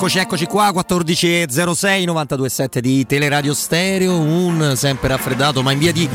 Eccoci, eccoci qua, 14.06, 92.7 di Teleradio Stereo, un sempre raffreddato ma in via di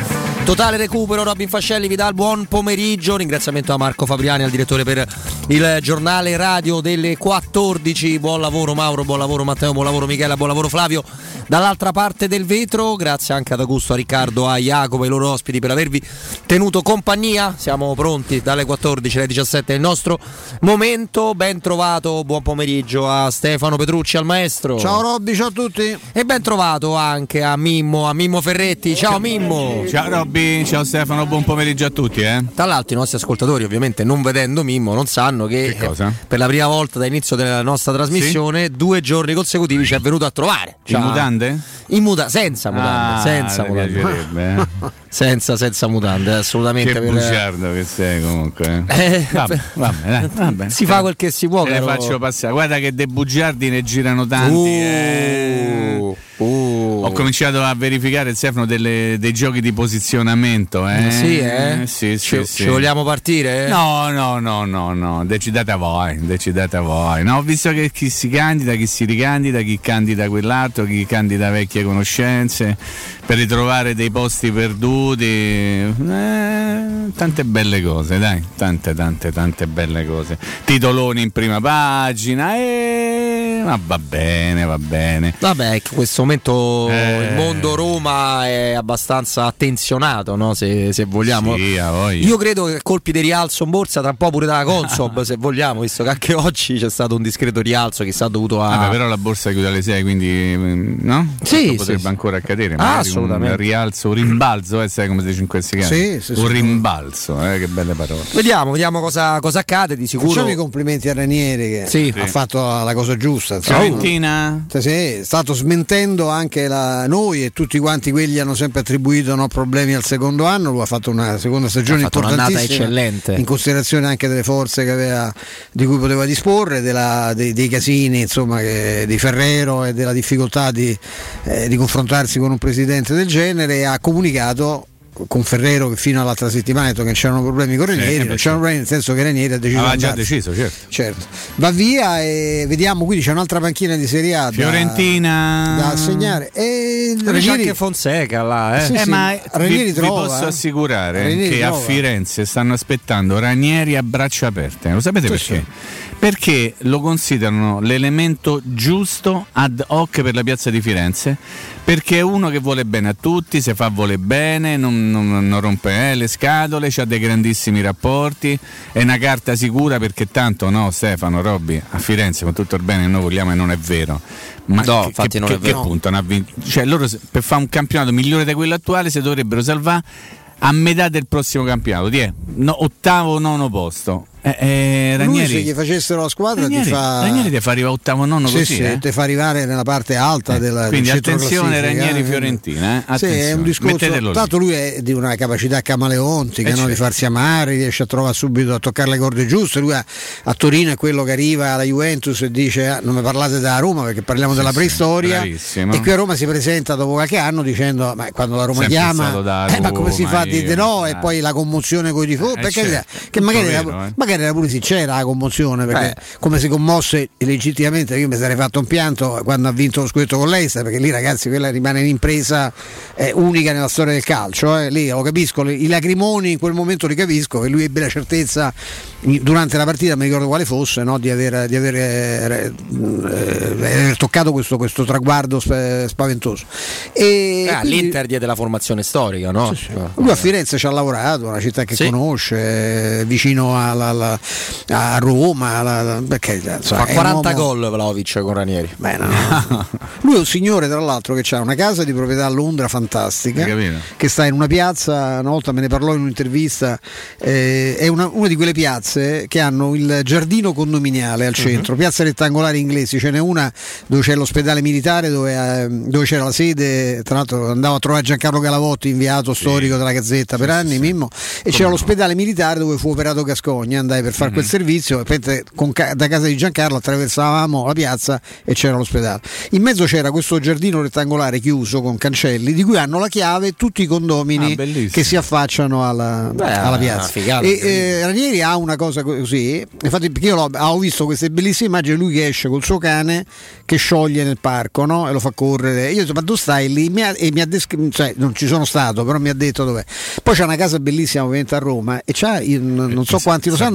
totale recupero. Robin Fascelli vi dà il buon pomeriggio, ringraziamento a Marco Fabriani, al direttore per il giornale radio delle 14. Buon lavoro Mauro, buon lavoro Matteo, buon lavoro Michela, buon lavoro Flavio. Dall'altra parte del vetro, grazie anche ad Augusto, a Riccardo, a Jacopo e ai loro ospiti per avervi tenuto compagnia. Siamo pronti dalle 14 alle 17 il nostro momento. Ben trovato, buon pomeriggio a Stefano Petrucci, al maestro. Ciao Robby, ciao a tutti. E ben trovato anche a Mimmo, a Mimmo Ferretti. Ciao Mimmo. Ciao Robby, ciao Stefano, buon pomeriggio a tutti. Eh? Tra l'altro i nostri ascoltatori ovviamente non vedendo Mimmo non sanno che, che per la prima volta dall'inizio della nostra trasmissione sì? due giorni consecutivi ci è venuto a trovare. Ciao. In mutande? In muta- senza mutande, ah, senza mutande. Eh. senza, senza mutande, assolutamente. Che per... bugiardo che sei comunque. Eh, vabbè, vabbè, dai, vabbè. Si fa quel che si può. Te caro... faccio passare. Guarda che dei bugiardi ne girano tanti. Uh, eh. uh. Ho cominciato a verificare il Stefano delle, dei giochi di posizionamento. Eh? Sì, eh? Sì, ci, sì, ci vogliamo partire? No, no, no, no, no. Decidete a voi. Decidete a voi. No, ho visto che chi si candida, chi si ricandida, chi candida quell'altro, chi candida vecchie conoscenze per ritrovare dei posti perduti. Eh, tante belle cose, dai. Tante, tante, tante belle cose. Titoloni in prima pagina. Eh, ma va bene, va bene. Vabbè, in questo momento eh. il mondo Roma è abbastanza attenzionato, no? se, se, vogliamo. Sì, Io credo che colpi di rialzo in borsa tra un po' pure dalla Consob, se vogliamo, visto che anche oggi c'è stato un discreto rialzo che sta dovuto a. Vabbè, però la borsa chiude alle 6, quindi no? Sì, potrebbe sì, ancora accadere. Ah, assolutamente. Un rialzo, un rimbalzo, eh, sai come si dice in questi casi? Sì, sì, un sì. rimbalzo, eh, che belle parole. Vediamo, vediamo cosa, cosa accade. Di sicuro. Facciamo i complimenti a Ranieri che Sì. ha fatto la cosa giusta. Fiorentina? Sì, sì, è stato smentendo anche la- noi e tutti quanti quelli hanno sempre attribuito no, problemi al secondo anno. Lui ha fatto una seconda stagione Ha importantissima eccellente. in considerazione anche delle forze che aveva, di cui poteva disporre, della- dei, dei casini insomma, che- di Ferrero e della difficoltà di, eh, di confrontarsi con un presidente del genere. Ha comunicato con Ferrero che fino all'altra settimana ha detto che non c'erano problemi con Ranieri, eh, non c'erano problemi nel senso che Ranieri ha deciso Aveva già deciso, certo. Certo, va via e vediamo, quindi c'è un'altra panchina di Serie A da- Fiorentina da assegnare. E C'è Ranieri, anche Fonseca là, eh. Sì, Eh, sì, ma Ranieri vi, vi trova, posso eh. assicurare Ranieri che a trova. Firenze stanno aspettando Ranieri a braccia aperte. Lo sapete Sì, perché? Perché lo considerano l'elemento giusto ad hoc per la piazza di Firenze. Perché è uno che vuole bene a tutti, se fa vuole bene, non, non- non rompe eh, le scatole, ha dei grandissimi rapporti, è una carta sicura perché tanto no Stefano, Robby, a Firenze con tutto il bene che noi vogliamo e non è vero. Ma No, che, infatti che- non è vero. che puntano a vincere? Cioè loro per fare un campionato migliore di quello attuale si dovrebbero salvare a metà del prossimo campionato, è? No, ottavo, nono posto. Eh, eh, lui se Ranieri, gli facessero la squadra Ranieri, ti fa Ranieri ti fa arrivare ottavo, nono sì, così. sì, eh? ti fa arrivare nella parte alta Eh, della quindi del attenzione Ranieri eh. Fiorentina, eh? Sì, è Attenzione, un discorso. Tanto lui è di una capacità camaleontica Eh, no? di certo. farsi amare, riesce a trovare subito a toccare le corde giuste. Lui a, a Torino è quello che arriva alla Juventus e dice: "Ah, Non mi parlate della Roma perché parliamo della sì, preistoria. bravissimo. e qui a Roma si presenta dopo qualche anno dicendo: Ma quando la Roma Sempre chiama, da eh, ma come si Roma, fa a dire no? E poi la commozione con i tifosi. Perché certo, che magari, vero, eh. Magari era pure sincera la commozione perché Beh. come si commosse legittimamente io mi sarei fatto un pianto quando ha vinto lo scudetto con l'Eister perché lì ragazzi quella rimane un'impresa eh, unica nella storia del calcio eh. lì lo capisco le- i lacrimoni in quel momento li capisco che lui ebbe la certezza durante la partita mi ricordo quale fosse no, di aver, di aver, eh, eh, aver toccato questo, questo traguardo sp- spaventoso e Ah, quindi- L'Inter diede la formazione storica, no? lui a Firenze ci ha lavorato, una città che Sì. conosce, eh, vicino alla- alla- a Roma, alla- perché insomma, Fa è un 40 uomo- gol Vlaovic con Ranieri. Beh, no, no. Lui è un signore, tra l'altro, che ha una casa di proprietà a Londra fantastica, che sta in una piazza, una volta me ne parlò in un'intervista, eh, è una, una di quelle piazze che hanno il giardino condominiale al centro, piazze rettangolari inglesi, ce n'è una dove c'è l'ospedale militare, dove, eh, dove c'era la sede, tra l'altro andavo a trovare Giancarlo Galavotti, inviato storico della Gazzetta per anni, Mimmo, e c'era l'ospedale militare dove fu operato Gascogna, andai per fare mm-hmm. quel servizio, con, da casa di Giancarlo attraversavamo la piazza e c'era l'ospedale. In mezzo c'era questo giardino rettangolare chiuso con cancelli di cui hanno la chiave tutti i condomini ah, che si affacciano alla, Beh, alla piazza. Figata, e eh, Ranieri ha una cosa così, infatti perché io ho visto queste bellissime immagini, lui che esce col suo cane che scioglie nel parco no? e lo fa correre. Io ho detto ma tu stai lì? Mi ha, e mi ha descritto, cioè non ci sono stato, però mi ha detto dov'è. Poi c'è una casa bellissima ovviamente a Roma e c'ha, non so quanti lo sanno,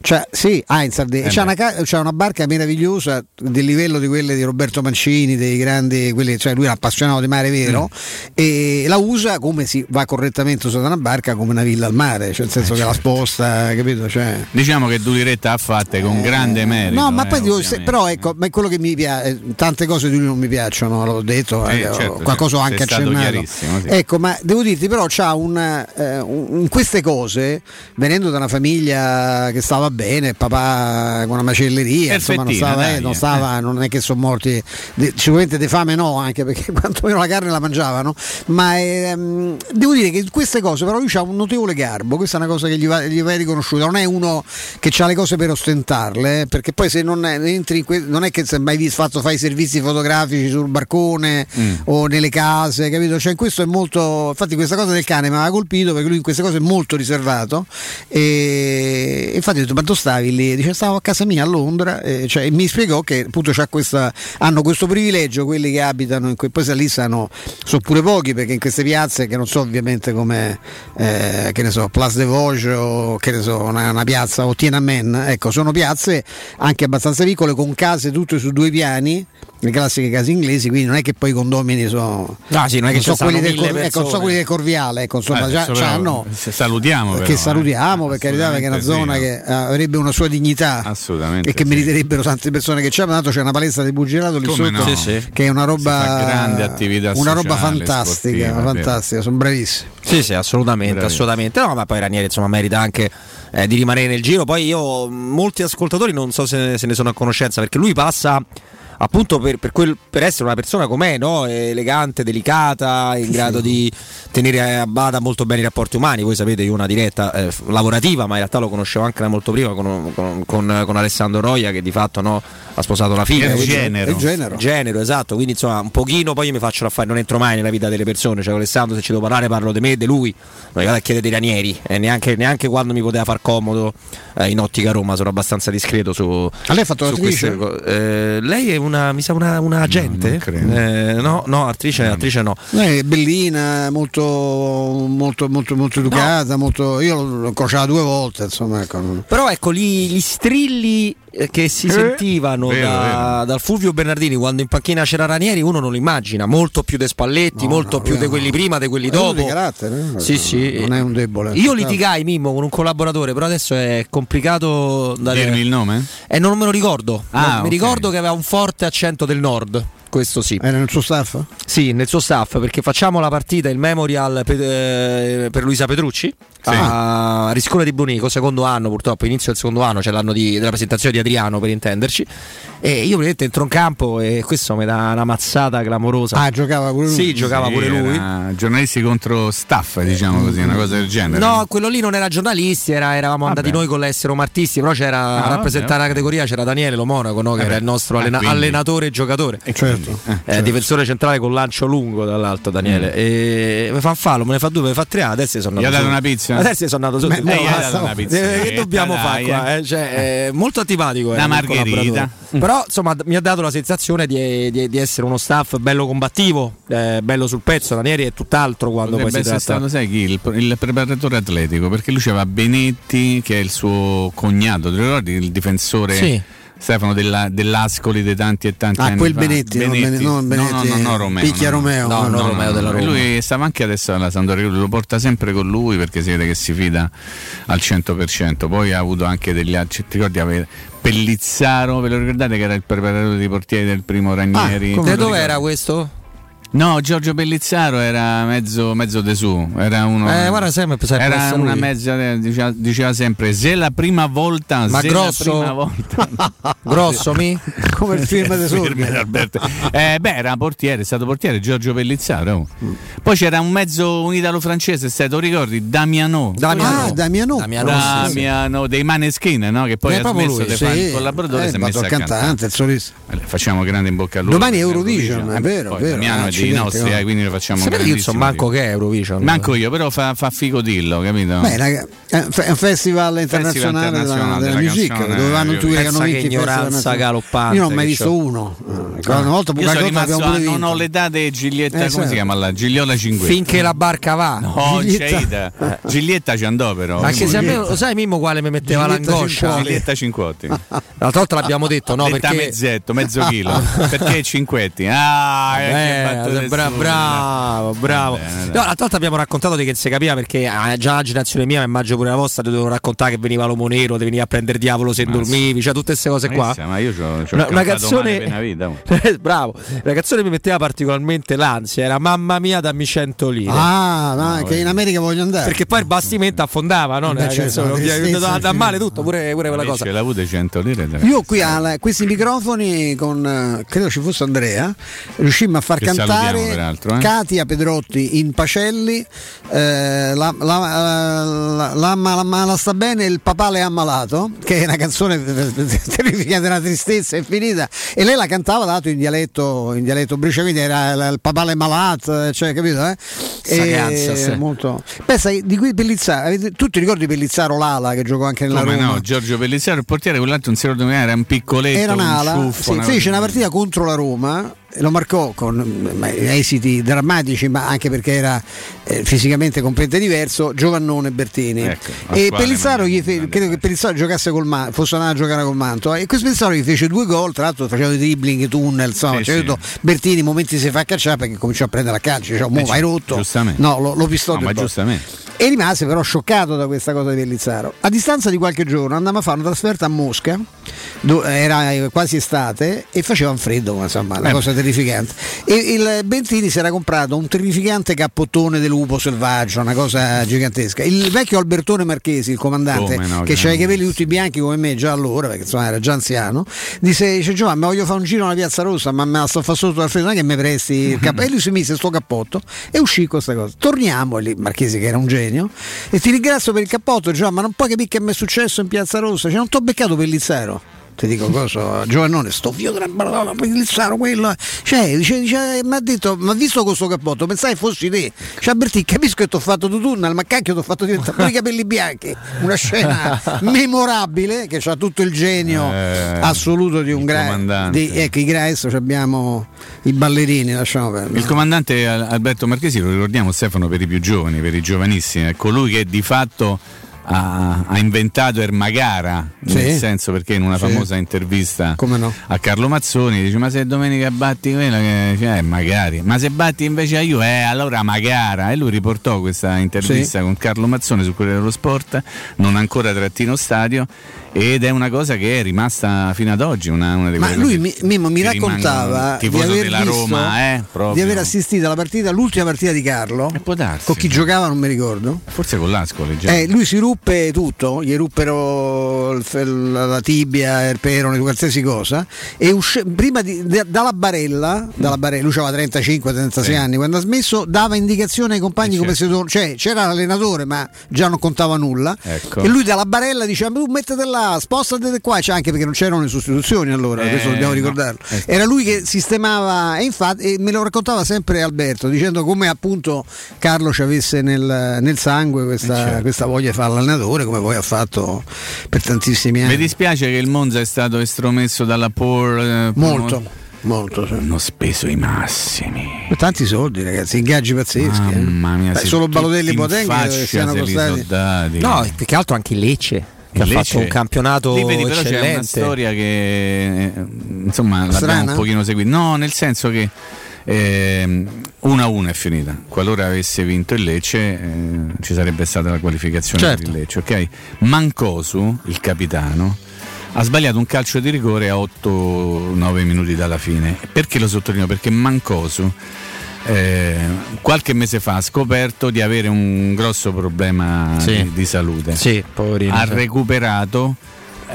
c'ha, sì, ah, in Sardegna, eh c'ha, una, c'ha, una, barca meravigliosa del livello di quelle di Roberto Mancini, dei grandi, quelli, cioè lui è un appassionato di mare vero mm. e la usa come si va correttamente usata una barca come una villa al mare, cioè nel senso eh, che certo. la sposta, capito? Cioè, diciamo che Duliretta ha fatte con eh, grande merito. No, ma poi eh, dico, se, però ecco, ma è quello che mi piace, tante cose di lui non mi piacciono, l'ho detto, eh, certo, qualcosa ho anche accennato. Sì. Ecco, ma devo dirti però c'ha un, eh, un, in queste cose, venendo da una famiglia che stava bene, papà con una macelleria, insomma non stava, eh, non, stava non, è che sono morti, de, sicuramente di fame no, anche perché quantomeno la carne la mangiavano, ma ehm, devo dire che queste cose però lui ha un notevole garbo, questa è una cosa che gli va, gli va riconosciuta, non è uno che ha le cose per ostentarle, perché poi se non entri in que- non è che se mai visto, fatto fare i servizi fotografici sul barcone mm. o nelle case, capito? Cioè, questo è molto. Infatti, questa cosa del cane mi aveva colpito perché lui in queste cose è molto riservato. E infatti ho detto: Ma tu stavi lì? Dice: Stavo a casa mia a Londra. E, cioè, mi spiegò che appunto questa, hanno questo privilegio quelli che abitano in que- poi lì sono, sono pure pochi perché in queste piazze che non so ovviamente come eh, che ne so, Place de Vosges o che ne so, una, una piazza o Tiananmen, ecco, sono piazze anche abbastanza piccole con case tutte su due piani le classiche case inglesi, quindi non è che poi i condomini sono. No, sì, non è che sono quelli, del, Cor- ecco, so quelli del Corviale, ecco, insomma, eh, già, hanno, salutiamo. Però, che salutiamo, eh. per carità, perché è una zona sì, che avrebbe una sua dignità Assolutamente e che sì. meriterebbero tante persone che c'è. Tanto c'è una palestra di buggerato lì Come sotto, no? sì, che è una roba. grande attività Una roba fantastica, sportiva, fantastica, sono bravissimi. Sì, sì, assolutamente, Bravi. assolutamente. No, ma poi Ranieri insomma merita anche eh, di rimanere nel giro. Poi io, molti ascoltatori non so se, se ne sono a conoscenza, perché lui passa appunto per, per, quel, per, essere una persona com'è, no? elegante, delicata, in grado di tenere a bada molto bene i rapporti umani. Voi sapete, io una diretta eh, lavorativa, ma in realtà lo conoscevo anche da molto prima con, con, con, con Alessandro Roia, che di fatto no, ha sposato la figlia. Il genero. Il genero. genero. esatto. Quindi insomma, un pochino poi io mi faccio affari, non entro mai nella vita delle persone. Cioè, Alessandro, se ci devo parlare, parlo di me e di lui. Non vado a chiedere dei ranieri, eh, neanche, neanche, quando mi poteva far comodo eh, in ottica Roma, sono abbastanza discreto su. A lei ha fatto l'attrice? Eh, lei è una, mi sa, una, una agente? No, eh, no, no, attrice, no. attrice no. È bellina, molto, molto, molto, molto educata. No. Molto, io l'ho incrociata due volte, insomma. Ecco. Però ecco, gli, gli strilli eh, che si eh? sentivano vero, da, vero. dal Fulvio Bernardini quando in panchina c'era Ranieri uno non lo immagina molto più De Spalletti no, molto no, più di quelli prima di quelli dopo di carattere sì, sì. non è un debole io litigai Mimmo con un collaboratore però adesso è complicato da dirmi il nome? e eh, non me lo ricordo ah, okay. mi ricordo che aveva un forte accento del nord questo sì. Era nel suo staff? Sì, nel suo staff, perché facciamo la partita, il memorial per, eh, per Luisa Petrucci sì. a Riscola di Bonico, secondo anno purtroppo, inizio del secondo anno, c'è l'anno di, della presentazione di Adriano per intenderci. E io praticamente entro in campo e questo mi dà una mazzata clamorosa. Ah, giocava pure lui? Sì, giocava sì, pure lui. Giornalisti contro staff, diciamo così, una cosa del genere. No, quello lì non era giornalisti, era, eravamo vabbè. andati noi con l'essere omartisti, però c'era ah, a rappresentare vabbè, la categoria, c'era Daniele Lo Monaco, no, che vabbè. era il nostro allena- ah, allenatore e giocatore. E certo. Eh, certo. difensore centrale con lancio lungo dall'alto Daniele. Mm. E mi fa un fallo, me ne fa due, me ne fa tre, adesso sono andato. Gli ha dato una pizza? Adesso sono andato sotto. Me, no, una pizza. Eh, che dobbiamo fare qua? Eh? Cioè, eh, molto antipatico. Una margherita. Però insomma mi ha dato la sensazione di, di, di essere uno staff bello combattivo, eh, bello sul pezzo. Ranieri è tutt'altro quando Potrebbe poi si tratta. stato, sai chi? Il, il, preparatore atletico, perché lui c'aveva Benetti, che è il suo cognato, ti ricordi? Il difensore. Sì Stefano della, dell'Ascoli dei tanti e tanti ah, anni quel fa. Benetti, Benetti, non, Benetti, no, no, no, no, Romeo. Picchia no, Romeo. No, no, Romeo della Roma. Lui stava anche adesso alla Sampdoria, lo porta sempre con lui perché si vede che si fida al 100%. Poi ha avuto anche degli altri, ti ricordi Pellizzaro, ve lo ricordate che era il preparatore dei portieri del primo Ranieri? Ah, dove era questo? No, Giorgio Pellizzaro era mezzo, mezzo desù, era uno. Eh, guarda, sempre, era una mezza, eh, diceva, diceva, sempre: se la prima volta, ma se grosso, la prima volta. grosso mi? come il film di Sorghi. eh, beh, era portiere, è stato portiere Giorgio Pellizzaro. Poi c'era un mezzo un italo-francese, se tu ricordi, Damiano. Damiano. Ah, Damiano. Damiano, Damiano dei Maneskin, no? che poi eh, ha smesso di fare il collaboratore. Eh, si è messo il cantante, il solista. Facciamo grande in bocca a loro. Domani è Eurovision, è vero. Poi, vero Damiano dei nostri, eh, quindi lo facciamo Sapete io so manco che è Eurovision. Manco io, però fa, fa figo dillo, capito? Beh, raga, è un festival internazionale, festival internazionale della, della, della music, dove vanno tutti che hanno vinto ignoranza galoppante. Io non ho mai visto uno. Ah. Una volta io sono rimasto a, non ho l'età di Giglietta, eh, come certo. si chiama là? Gigliola Cinguetta. Finché la barca va. No, Giglietta. Giglietta ci andò però. Anche se a me, lo sai Mimmo quale mi metteva l'angoscia? Giglietta Cinquotti. L'altra volta l'abbiamo detto, no? Perché... mezzetto, mezzo chilo. perché Cinquetti? Ah, eh, bra- bravo, bravo. No, l'altra volta abbiamo raccontato di che si capiva perché ah, già la generazione mia, ma immagino pure la vostra, dovevo raccontare che veniva l'uomo nero, ti veniva a prendere diavolo se dormivi, cioè tutte queste cose qua. Ma io c'ho, c'ho una, una canzone vita, bravo, la canzone mi metteva particolarmente l'ansia, era Mamma mia dammi 100 lire. Ah, no, no, che in America voglio andare. Perché poi il bastimento affondava, no? Beh, certo, canzone, da male tutto, pure, pure quella cosa. Avuto 100 lire. Io qui a questi microfoni con eh, credo ci fosse Andrea, riuscimmo a far che cantare eh? Katia Pedrotti in Pacelli, eh, la, la, la, la, sta bene, il papà le ha ammalato, che è una canzone terrificante, una tristezza infinita, e lei la cantava dato in dialetto, in dialetto briciavite, era il papà le malato, cioè, capito? Eh? Sagazza, sì. molto... Pensa, di cui Pellizzaro, avete, tutti ricordi Pellizzaro Lala che giocò anche nella Come Roma? no, Giorgio Pellizzaro, il portiere, quell'altro non si ricorda era un piccoletto, era un'ala, un ciuffo, sì, una fece una partita contro la Roma lo marcò con esiti drammatici, ma anche perché era eh, fisicamente completamente diverso, Giovannone Bertini. Ecco, e Pellizzaro gli fe- credo che Pellizzaro giocasse col manto, fosse andato a giocare col manto. E questo Pellizzaro gli fece due gol, tra l'altro faceva dei dribbling, tunnel, insomma, sì, sì. Bertini momenti si fa cacciare perché cominciò a prendere la calcio, diciamo, mo vai rotto. No, lo, lo pistò no, ma giustamente. E rimase però scioccato da questa cosa di Pellizzaro. A distanza di qualche giorno andammo a fare una trasferta a Mosca, era quasi estate, e faceva un freddo, insomma, una eh. cosa terrificante e il Bentini si era comprato un terrificante cappottone del lupo selvaggio, una cosa gigantesca. Il vecchio Albertone Marchesi, il comandante, no, che aveva i capelli tutti bianchi come me già allora, perché insomma era già anziano, disse, dice Giovanni, ma voglio fare un giro alla piazza rossa, ma me la sto facendo sotto dal freddo, non è che mi presti il cappello. E lui si mise sto cappotto e uscì questa cosa. Torniamo lì, Marchesi che era un genio, e ti ringrazio per il cappotto, Giovanni, ma non puoi capire che mi è successo in piazza rossa, cioè non ti ho beccato per Lizzaro ti dico cosa, Giovannone, sto figlio della Madonna, Pellizzaro, quello. Cioè, dice, dice, mi ha detto, ma visto questo cappotto, pensai fossi te. Cioè, Bertì, capisco che ti ho fatto tu tunnel, ma cacchio ti ho fatto diventare pure i capelli bianchi. Una scena memorabile che ha tutto il genio eh, assoluto di un grande. Ecco, i Graes abbiamo i ballerini, lasciamo perdere. Il comandante Alberto Marchesi, lo ricordiamo Stefano per i più giovani, per i giovanissimi, è colui che di fatto ha, ha inventato Ermagara, sì. nel senso perché in una sì. famosa intervista no. a Carlo Mazzoni dice ma se domenica batti quella che cioè, eh, magari, ma se batti invece a Juve eh, allora Magara e lui riportò questa intervista sì. con Carlo Mazzoni su quello dello sport, non ancora trattino stadio ed è una cosa che è rimasta fino ad oggi una, una ma lui mi, Mimmo, mi raccontava di aver, visto, Roma, eh, di aver assistito alla partita l'ultima partita di Carlo darsi, con chi giocava non mi ricordo forse con l'Ascoli eh, lui si ruppe tutto gli ruppero la tibia il perone qualsiasi cosa e usci, prima di, dalla barella, dalla barella lui aveva 35-36 sì. anni quando ha smesso dava indicazioni ai compagni eh, come certo. se cioè c'era l'allenatore ma già non contava nulla ecco. e lui dalla barella diceva tu mettete là là, spostate qua, cioè anche perché non c'erano le sostituzioni allora, eh, questo dobbiamo ricordarlo. No, ecco. Era lui che sistemava e infatti e me lo raccontava sempre Alberto dicendo come appunto Carlo ci avesse nel, nel sangue questa, eh, certo. questa, voglia di fare l'allenatore, come poi ha fatto per tantissimi anni. Mi dispiace che il Monza è stato estromesso dalla POR. Eh, Molto. Molto, sì. Hanno speso i massimi. Tanti soldi, ragazzi, ingaggi pazzeschi. Eh. Mamma mia, Beh, solo Balotelli e Botenga siano costati. No, più che altro anche Lecce che ha fatto un campionato Lì vedi, però c'è una storia che eh, insomma l'abbiamo un pochino seguita. No nel senso che eh, 1 a 1 è finita. Qualora avesse vinto il Lecce eh, ci sarebbe stata la qualificazione certo. per il Lecce ok? Mancosu il capitano ha sbagliato un calcio di rigore a 8-9 minuti dalla fine. Perché lo sottolineo? perché Mancosu eh, qualche mese fa ha scoperto di avere un grosso problema sì. di, di, salute. Sì, poverino, ha recuperato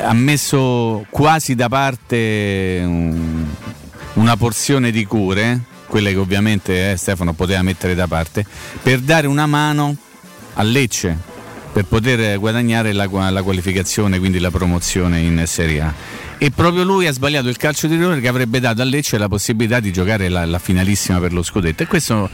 ha messo quasi da parte un, una porzione di cure, quelle che ovviamente eh, Stefano poteva mettere da parte, per dare una mano a Lecce per poter guadagnare la, la qualificazione, quindi la promozione in Serie A. E proprio lui ha sbagliato il calcio di rigore che avrebbe dato a Lecce la possibilità di giocare la, la, finalissima per lo scudetto. E questo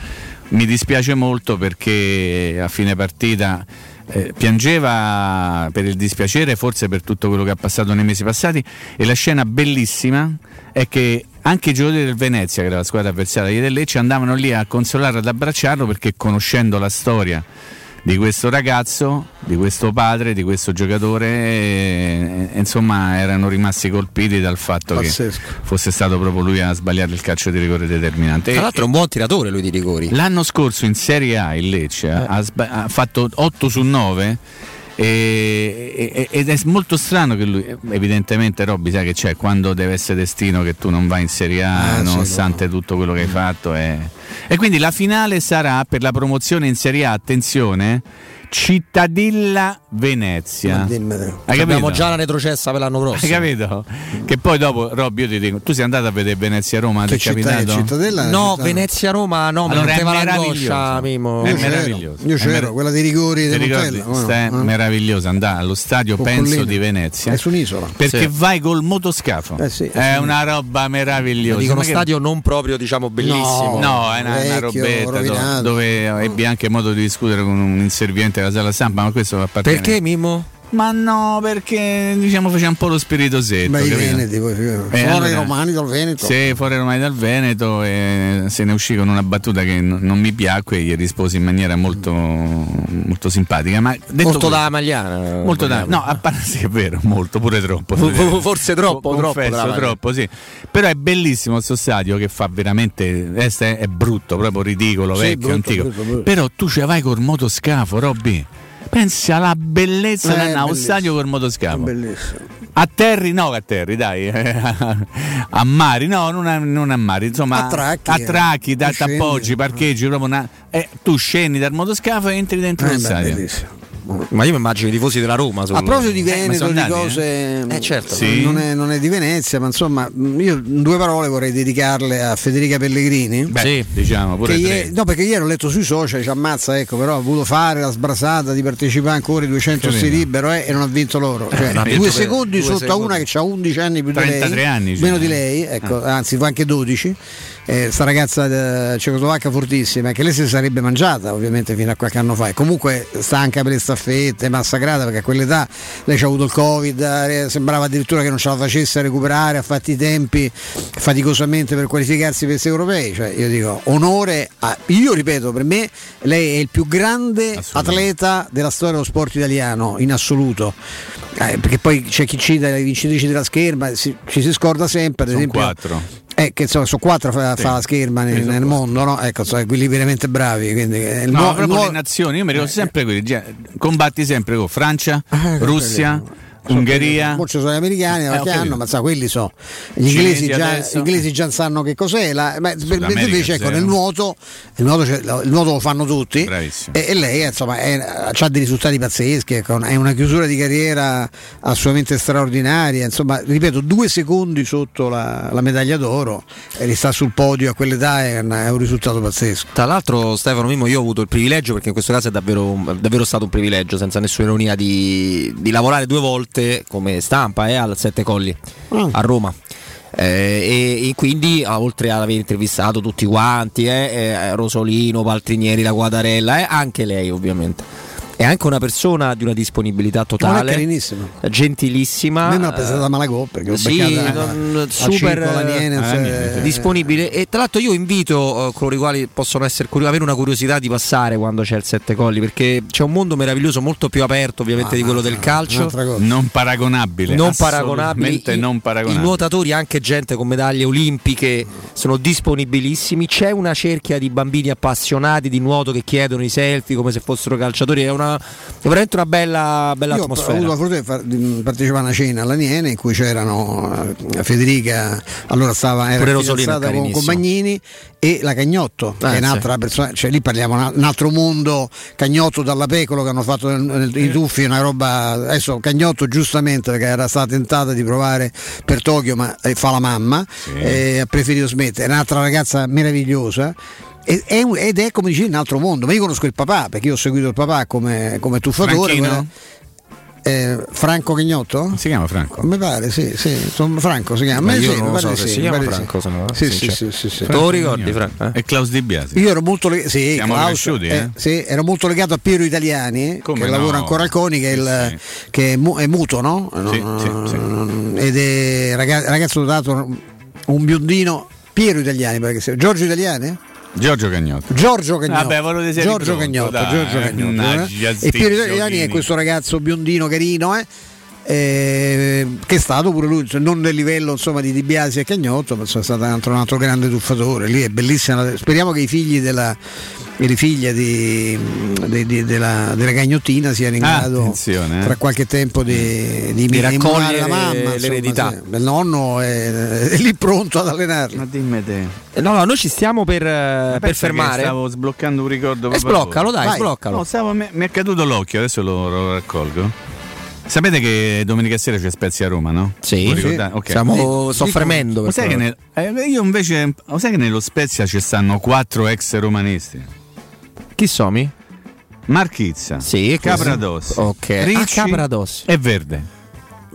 mi dispiace molto perché a fine partita eh, piangeva per il dispiacere, forse per tutto quello che ha passato nei mesi passati. E la scena bellissima è che anche i giocatori del Venezia, che era la squadra avversaria del Lecce, andavano lì a consolarlo, ad abbracciarlo perché conoscendo la storia di questo ragazzo, di questo padre, di questo giocatore, e, e, insomma erano rimasti colpiti dal fatto Pazzesco. che fosse stato proprio lui a sbagliare il calcio di rigore determinante. Tra l'altro è un buon tiratore lui di rigori. L'anno scorso in Serie A il Lecce eh. ha, ha fatto 8 su 9 e, ed è molto strano che lui, evidentemente Robby sai che c'è, quando deve essere destino che tu non vai in Serie A ah, nonostante sì, no. tutto quello che hai fatto. È... E quindi la finale sarà per la promozione in Serie A, attenzione, Cittadilla Venezia. Abbiamo già la retrocessa per l'anno prossimo. Hai capito? Che poi dopo, Robby, io ti dico, tu sei andato a vedere Venezia-Roma, ti è capitato? Cittadella, no, Venezia-Roma no, allora, è meraviglioso. Mimo. È meraviglioso. Io c'ero, mer- quella dei rigori di Montella. Oh, è no. meravigliosa, andare allo stadio, Poccollini. penso, di Venezia. È su un'isola. Perché sì. vai col motoscafo. Eh sì, è, è una roba meravigliosa. Dico uno stadio non proprio, diciamo, bellissimo. No, è una, una robetta dove ebbi anche modo di discutere con un inserviente della sala stampa, ma questo appartiene. Perché Mimmo? Ma no, perché diciamo faceva un po' lo spirito setto. Beh, i Veneti, poi, eh, fuori allora, i romani dal Veneto. Sì, fuori i romani dal Veneto e se ne uscì con una battuta che n- non mi piacque e gli risposi in maniera molto, molto simpatica. Ma molto questo, da Magliana. Molto da, no, a parte sì, è vero, molto, pure troppo. Forse troppo, Confesso, troppo, troppo sì. Però è bellissimo questo stadio che fa veramente, è, è brutto, proprio ridicolo, sì, vecchio, brutto, antico. Brutto, brutto. Però tu ce vai col motoscafo, Robby. Pensi alla bellezza eh, del stadio col motoscafo. Bellissimo. A Terri, no, a Terri, dai, a Mari, no, non a, non a Mari, insomma, a Tracchi, a tracchi da appoggi, parcheggi, proprio una, eh, tu scendi dal motoscafo e entri dentro eh, lo stadio. Bellissimo. Ma io mi immagino i tifosi della Roma. Sul... A proposito di eh, Veneto, eh, di cose. Eh, certo. sì. non, è, non, è, di Venezia, ma insomma, io due parole vorrei dedicarle a Federica Pellegrini. Beh, sì, diciamo pure. Ieri, no, perché ieri ho letto sui social, ci ammazza, ecco, però ha voluto fare la sbrasata di partecipare ancora ai 200 si libero eh, e non ha vinto loro. Cioè, eh, due secondi due sotto a una che ha 11 anni più di lei. Anni, meno di lei, ecco, ah. anzi, anche 12 eh, sta ragazza eh, cecoslovacca fortissima che lei si sarebbe mangiata ovviamente fino a qualche anno fa. E comunque stanca per le staffette massacrata perché a quell'età lei ha avuto il covid eh, sembrava addirittura che non ce la facesse a recuperare ha fatto i tempi faticosamente per qualificarsi per questi europei. Cioè io dico onore a io ripeto per me lei è il più grande atleta della storia dello sport italiano in assoluto. Eh, perché poi c'è chi cita le vincitrici della scherma si, ci si scorda sempre ad Sono esempio quattro eh, che insomma, sono quattro fa, sì. fa la scherma nel, nel mondo, no? Ecco, sono equilibriamente bravi. Quindi, il no, nuovo, proprio nuovo... le nazioni, io mi ricordo eh, sempre quelli, combatti sempre con Francia, ah, Russia. Ungheria. Ci sono gli americani eh, che hanno, ma sa, quelli so. Gli inglesi già, gli inglesi già, sanno che cos'è. La, ma invece ecco, nel nuoto, il nuoto, il nuoto, lo fanno tutti. E, e, lei insomma ha dei risultati pazzeschi. Ecco, è una chiusura di carriera assolutamente straordinaria. Insomma, ripeto, due secondi sotto la, la medaglia d'oro e rista sul podio a quell'età è un, è un, risultato pazzesco. Tra l'altro, Stefano Mimo, io ho avuto il privilegio, perché in questo caso è davvero, davvero stato un privilegio, senza nessuna ironia, di, di lavorare due volte volte come stampa eh, al Sette Colli mm. a Roma. Eh, e, e, quindi oltre ad aver intervistato tutti quanti, eh, eh, Rosolino, Paltrinieri, la Guadarella, eh, anche lei ovviamente è anche una persona di una disponibilità totale, gentilissima. A me mi ha presa da Malagò perché sì, non, super Niene, eh, disponibile. E tra l'altro io invito uh, coloro i quali possono essere curiosi, avere una curiosità di passare quando c'è il Sette Colli, perché c'è un mondo meraviglioso, molto più aperto ovviamente ah, di quello del calcio. Non paragonabile. Non paragonabile. I, non paragonabile. I nuotatori, anche gente con medaglie olimpiche, sono disponibilissimi. C'è una cerchia di bambini appassionati di nuoto che chiedono i selfie come se fossero calciatori. È una una, veramente una bella, bella Io atmosfera. ho avuto la fortuna di, partecipare a una cena all'Aniene in cui c'erano eh, Federica, allora stava era è fidanzata con, con. Magnini e la Cagnotto, che Eh, è un'altra persona, cioè lì parliamo un un altro mondo, Cagnotto dalla Pecolo che hanno fatto nel- i tuffi, una roba, adesso Cagnotto giustamente perché era stata tentata di provare per Tokyo ma eh, fa la mamma, eh, ha preferito smettere, è un'altra ragazza meravigliosa. Ed è come dicevi un altro mondo, ma io conosco il papà perché io ho seguito il papà come, come quella- eh, Franco Cagnotto? Si chiama Franco. Mi pare, sì, sì, Franco si chiama. Ma Eh, io sì, non so se sì, si chiama Franco, sì. se no, Sì, sì, sì, sì, sì. Lo ricordi, Franco? eh? E Klaus Di Biasi. Io ero molto, le- sì, Siamo Klaus, cresciuti, eh? sì, ero molto legato a Piero Italiani, Come che no? lavora ancora al CONI, che, è, il- che è, mu- è muto, no? Sì, No, sì, sì. Ed è raga- ragazzo dotato, un biondino, Piero Italiani, perché Giorgio Italiani? Giorgio Cagnotto. Giorgio Cagnotto, Vabbè, volevo dire Giorgio pronto, Cagnotto, dai, Giorgio eh, Cagnotto, eh. e Piero Italiani è questo ragazzo biondino carino, eh, eh, che è stato pure lui, cioè, non del livello insomma, di Di Biasi e Cagnotto, ma è stato un altro, un altro grande tuffatore. Lì è bellissima. Speriamo che i figli della, le figlie di, di- di- della, della Cagnottina siano in Ah, grado attenzione, eh. tra qualche tempo di, di, Di raccogliere la mamma. insomma, l'eredità. sì. Il nonno è, è lì pronto ad allenarlo. Ma dimmi te. Eh, No, no, noi ci stiamo per, eh, per fermare. Stavo sbloccando un ricordo. E sbloccalo, dai, Vai. sbloccalo. No, stavo- mi, mi è caduto l'occhio, adesso lo, lo raccolgo. Sapete che domenica sera c'è Spezia a Roma, no? Sì, sì. ricordate? Ok. Stiamo soffremendo. Lo sai che nel- eh, io invece lo sai che nello Spezia ci stanno quattro ex romanisti. Chi somi? Marchizza, Sì, Capradossi, Ok. Ah, Ricci Capradossi. e Verde.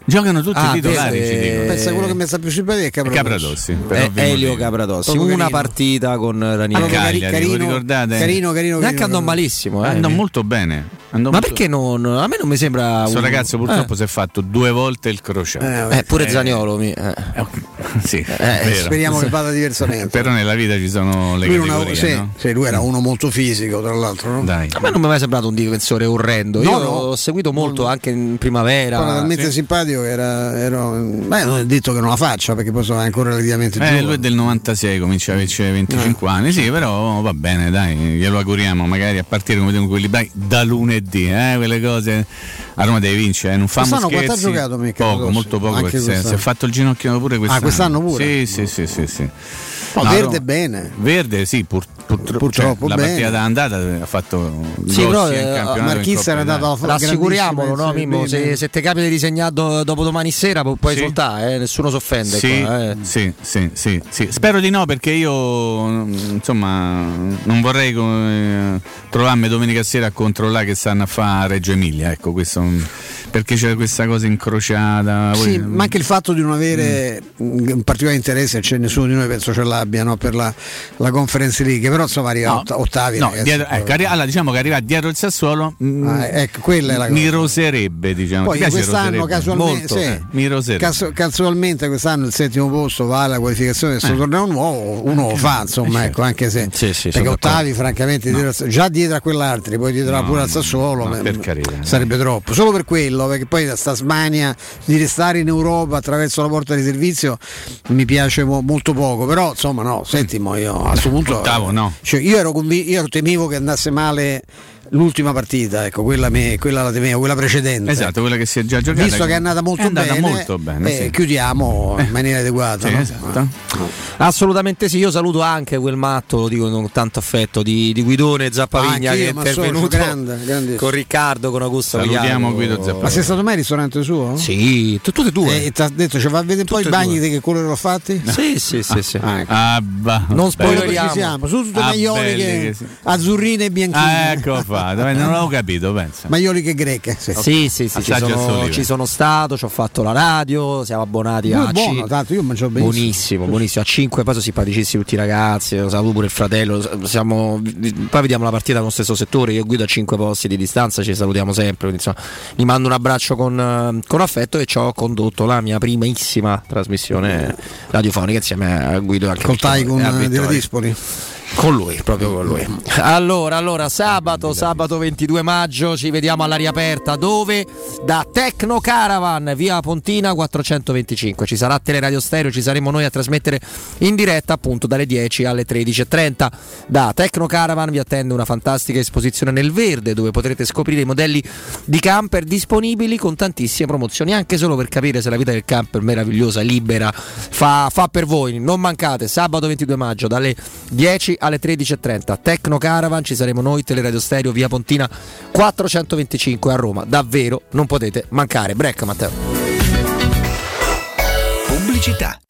Giocano tutti Ah, i titolari, ci dicono. Pensa quello che mi sta più simpatia è Capradossi. Capradossi. Eh, Elio. Capradossi. Una carino. partita con Ah, Ranieri. Allora, Cagliari, carino, ricordate? carino, carino, Neanche andò malissimo. Eh. Andò molto bene. Andò Ma molto- perché non? A me non mi sembra. Questo un- ragazzo purtroppo Eh. si è fatto due volte il crociato. Eh. Eh, pure Zaniolo. mi- eh. Eh, sì, Eh. Speriamo che vada diversamente. Però nella vita ci sono le lui, categorie, aveva- sì, no? sì, lui era uno molto fisico, tra l'altro. No? Dai. A me non mi è mai sembrato un difensore orrendo. No, Io no. ho seguito molto anche in primavera. Era talmente simpatico che era, era- Beh, non è detto che non la faccia perché poi sono ancora relativamente Eh, giovane. lui è del 96, comincia a averci 25 Eh. anni, sì, però va bene, dai, glielo auguriamo, magari a partire come dicono quelli dai, da lunedì, eh, quelle cose a Roma devi vincere, eh, non famo Quest'anno scherzi. quanto ha giocato, Michele Poco, molto poco, si è- fatto il ginocchio pure quest'anno. quest'anno pure? Sì, sì, sì, sì, sì. No, No, Verde bene. Verde sì, pur- purtro- Purtroppo cioè, la partita d'andata ha fatto Sì, però, eh, Coppa era andato a Rassicuriamolo, no, Mimmo? Se, se ti capita di disegnare do- dopo domani sera pu- puoi Sì. esultare, eh, nessuno si offende. Sì, qua, eh. sì, sì, sì, sì. Spero di no perché io mm, insomma non vorrei eh, trovarmi domenica sera a controllare che stanno a fare a Reggio Emilia, ecco questo mm, perché c'è questa cosa incrociata. Sì, poi- ma anche il fatto di non avere Mm. un particolare interesse, c'è nessuno di noi penso ce l'abbia no, per la, la Conference League, però insomma arriva No, otta- ottavi. no, ragazzi. dietro- ecco, arri- allora diciamo che arriva dietro il Sassuolo mm, Ah, ecco, quella è la mi cosa. roserebbe, diciamo. Poi quest'anno roserebbe? casualmente, Molto, sì. eh, mi roserebbe. Casu- casualmente quest'anno il settimo posto va alla qualificazione del suo Eh. torneo nuovo, uno lo fa insomma, ecco, anche se Sì, sì, perché ottavi francamente dietro al- già dietro a quell'altri, poi dietro No, pure al no, Sassuolo, no, eh, per carità. sarebbe troppo. Solo per quello, perché poi sta smania di restare in Europa attraverso la porta di servizio mi piace mo- molto poco, però insomma no, settimo io a questo punto Ottavo, no. cioè, io ero convinto, io temevo che andasse male l'ultima partita, ecco, quella, me- quella la temevo, quella precedente. Esatto, quella che si è già giocata. Visto che è andata molto è andata bene, molto bene, eh, sì. chiudiamo in maniera adeguata. Sì, no? esatto. Assolutamente sì, io saluto anche quel matto, lo dico con tanto affetto, di, di Guidone Zappavigna Ah, che è intervenuto grande, con Riccardo, con Augusto Salutiamo. Guido Zappavigna. Ma sei stato mai al ristorante suo? Sì, tu- tutte e due. E ti ha detto, cioè, va a vedere poi i bagni di che colore l'ho fatti? Sì, sì, sì, sì. Ah, ecco. Ah, bah, Non bello. spoiler- Quello che ci siamo, su tutte Ah, maioliche belli che sì. azzurrine e bianchine. Ah, ecco fatto, Vabbè, non l'avevo capito, pensa. Maioliche greche. Sì. Sì, sì, sì, ci sono, ci sono stato, ci ho fatto la radio, siamo abbonati Lui a buono, C- tanto io mangio benissimo. Buonissimo, buonissimo. A 5 poi sono simpaticissimi tutti i ragazzi. Lo saluto pure il fratello. Siamo, poi vediamo la partita nello stesso settore. Io guido a 5 posti di distanza, ci salutiamo sempre. Quindi, insomma, gli mando un abbraccio con, eh, con affetto e ci ho condotto la mia primissima trasmissione radiofonica insieme a Guido anche Col Tycoon di Vittorio. Radispoli. Con lui, proprio con lui. Allora, allora, sabato, sabato 22 maggio ci vediamo all'aria aperta dove? Da Tecno Caravan, via Pontina 425. Ci sarà Teleradio Stereo, ci saremo noi a trasmettere in diretta appunto dalle 10 alle 13.30. Da Tecno Caravan vi attende una fantastica esposizione nel verde dove potrete scoprire i modelli di camper disponibili con tantissime promozioni, anche solo per capire se la vita del camper meravigliosa, libera, fa, fa per voi. Non mancate, sabato 22 maggio dalle 10 alle 13.30. Tecno Caravan, ci saremo noi, Teleradio Stereo, via Pontina 425 a Roma. Davvero non potete mancare. Break Matteo. Pubblicità.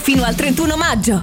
fino al 31 maggio.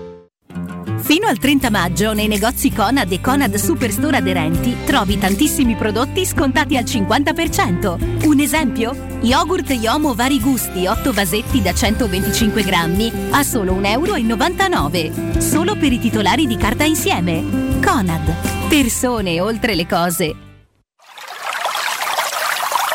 Fino al 30 maggio nei negozi Conad e Conad Superstore aderenti trovi tantissimi prodotti scontati al 50%. Un esempio? Yogurt Yomo vari gusti, 8 vasetti da 125 grammi a solo 1,99 euro. Solo per i titolari di carta insieme. Conad. Persone oltre le cose.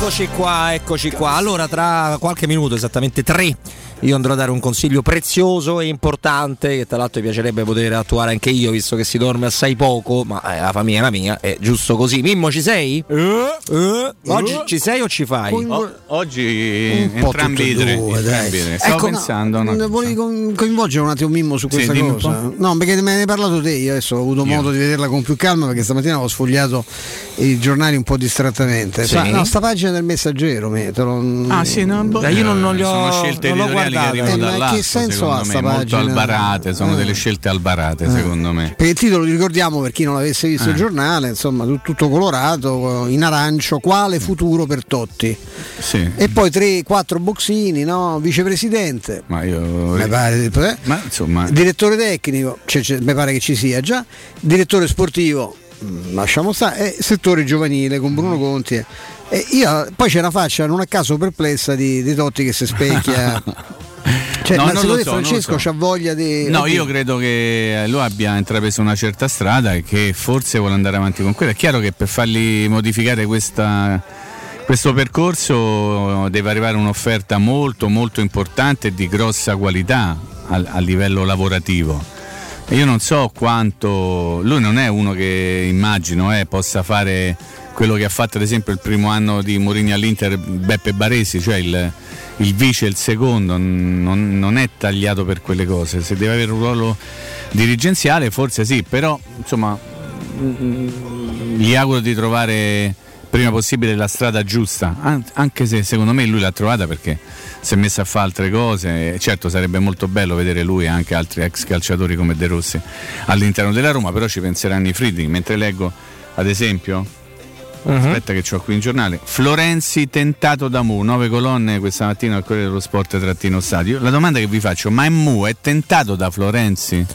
Eccoci qua, eccoci qua. Allora, tra qualche minuto, esattamente tre, io andrò a dare un consiglio prezioso e importante che tra l'altro mi piacerebbe poter attuare anche io, visto che si dorme assai poco, ma eh, la famiglia è la mia, è giusto così. Mimmo, ci sei? Eh? Oggi ci sei o ci fai? O- oggi Un po' entrambi i e tre. due, tre. Stavo Ecco, pensando. no, Volevi con- coinvolgere un attimo Mimmo su Sì, questa un cosa? po'. No, perché me ne hai parlato te, io adesso ho avuto Io. modo di vederla con più calma perché stamattina ho sfogliato i giornali un po' distrattamente. Sì. Sa- no, sta pagina del messaggero, me, te lo- Ah sì, no. Dai, io non- non li ho- sono scelte non editoriali che arrivano Eh, dall'alto, che senso ha me, molto albarate, sono Eh. delle scelte albarate Eh. secondo me. Perché il titolo li ricordiamo per chi non avesse visto Eh. il giornale, insomma, tu- tutto colorato, in arancio, quale futuro per Totti? Sì. E poi 3-4 boxini, no? Vicepresidente, Ma io mi pare, eh? ma insomma direttore tecnico, cioè, cioè, mi pare che ci sia già, direttore sportivo, mm, lasciamo stare, e settore giovanile con Bruno Conti. E io, poi c'è una faccia non a caso perplessa di, di Totti che si specchia. Cioè, No, ma non secondo lo te so, Francesco so. c'ha voglia di. No, io credo che lui abbia intrapreso una certa strada e che forse vuole andare avanti con quella. È chiaro che per fargli modificare questa- questo percorso deve arrivare un'offerta molto molto importante e di grossa qualità a, a livello lavorativo. Io non so quanto lui non è uno che immagino eh, possa fare quello che ha fatto ad esempio il primo anno di Mourinho all'Inter Beppe Baresi, cioè il, il vice il secondo, non, non è tagliato per quelle cose, se deve avere un ruolo dirigenziale forse sì, però insomma mm, gli auguro di trovare prima possibile la strada giusta, an- anche se secondo me lui l'ha trovata perché si è messo a fare altre cose, certo sarebbe molto bello vedere lui e anche altri ex calciatori come De Rossi all'interno della Roma, però ci penseranno i Friedrich, mentre leggo ad esempio Aspetta che ho qui in giornale. Florenzi tentato da Mu, nove colonne questa mattina al Corriere dello Sport trattino stadio. La domanda che vi faccio, ma è Mu è tentato da Florenzi?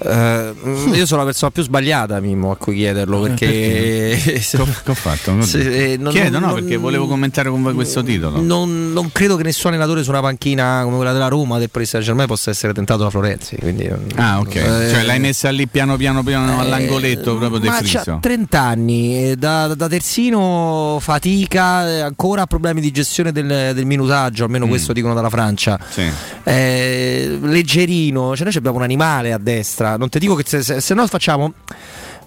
Eh, io sono la persona più sbagliata, Mimmo, a cui chiederlo perché. che ho fatto? Se- eh, non- Chiedo, non- no, perché volevo commentare con voi questo titolo. Non, non credo che nessun allenatore su una panchina come quella della Roma, del Paris Saint Germain, possa essere tentato da Florenzi. Quindi, Ah, ok. eh, cioè l'hai messa lì piano piano piano all'angoletto proprio del c'ha 30 anni, eh, da, da terzino fatica, eh, ancora problemi di gestione del, del minutaggio, almeno Mm. questo dicono dalla Francia. Sì. Eh, leggerino, cioè noi abbiamo un animale a destra, non ti dico che se, se, se no facciamo...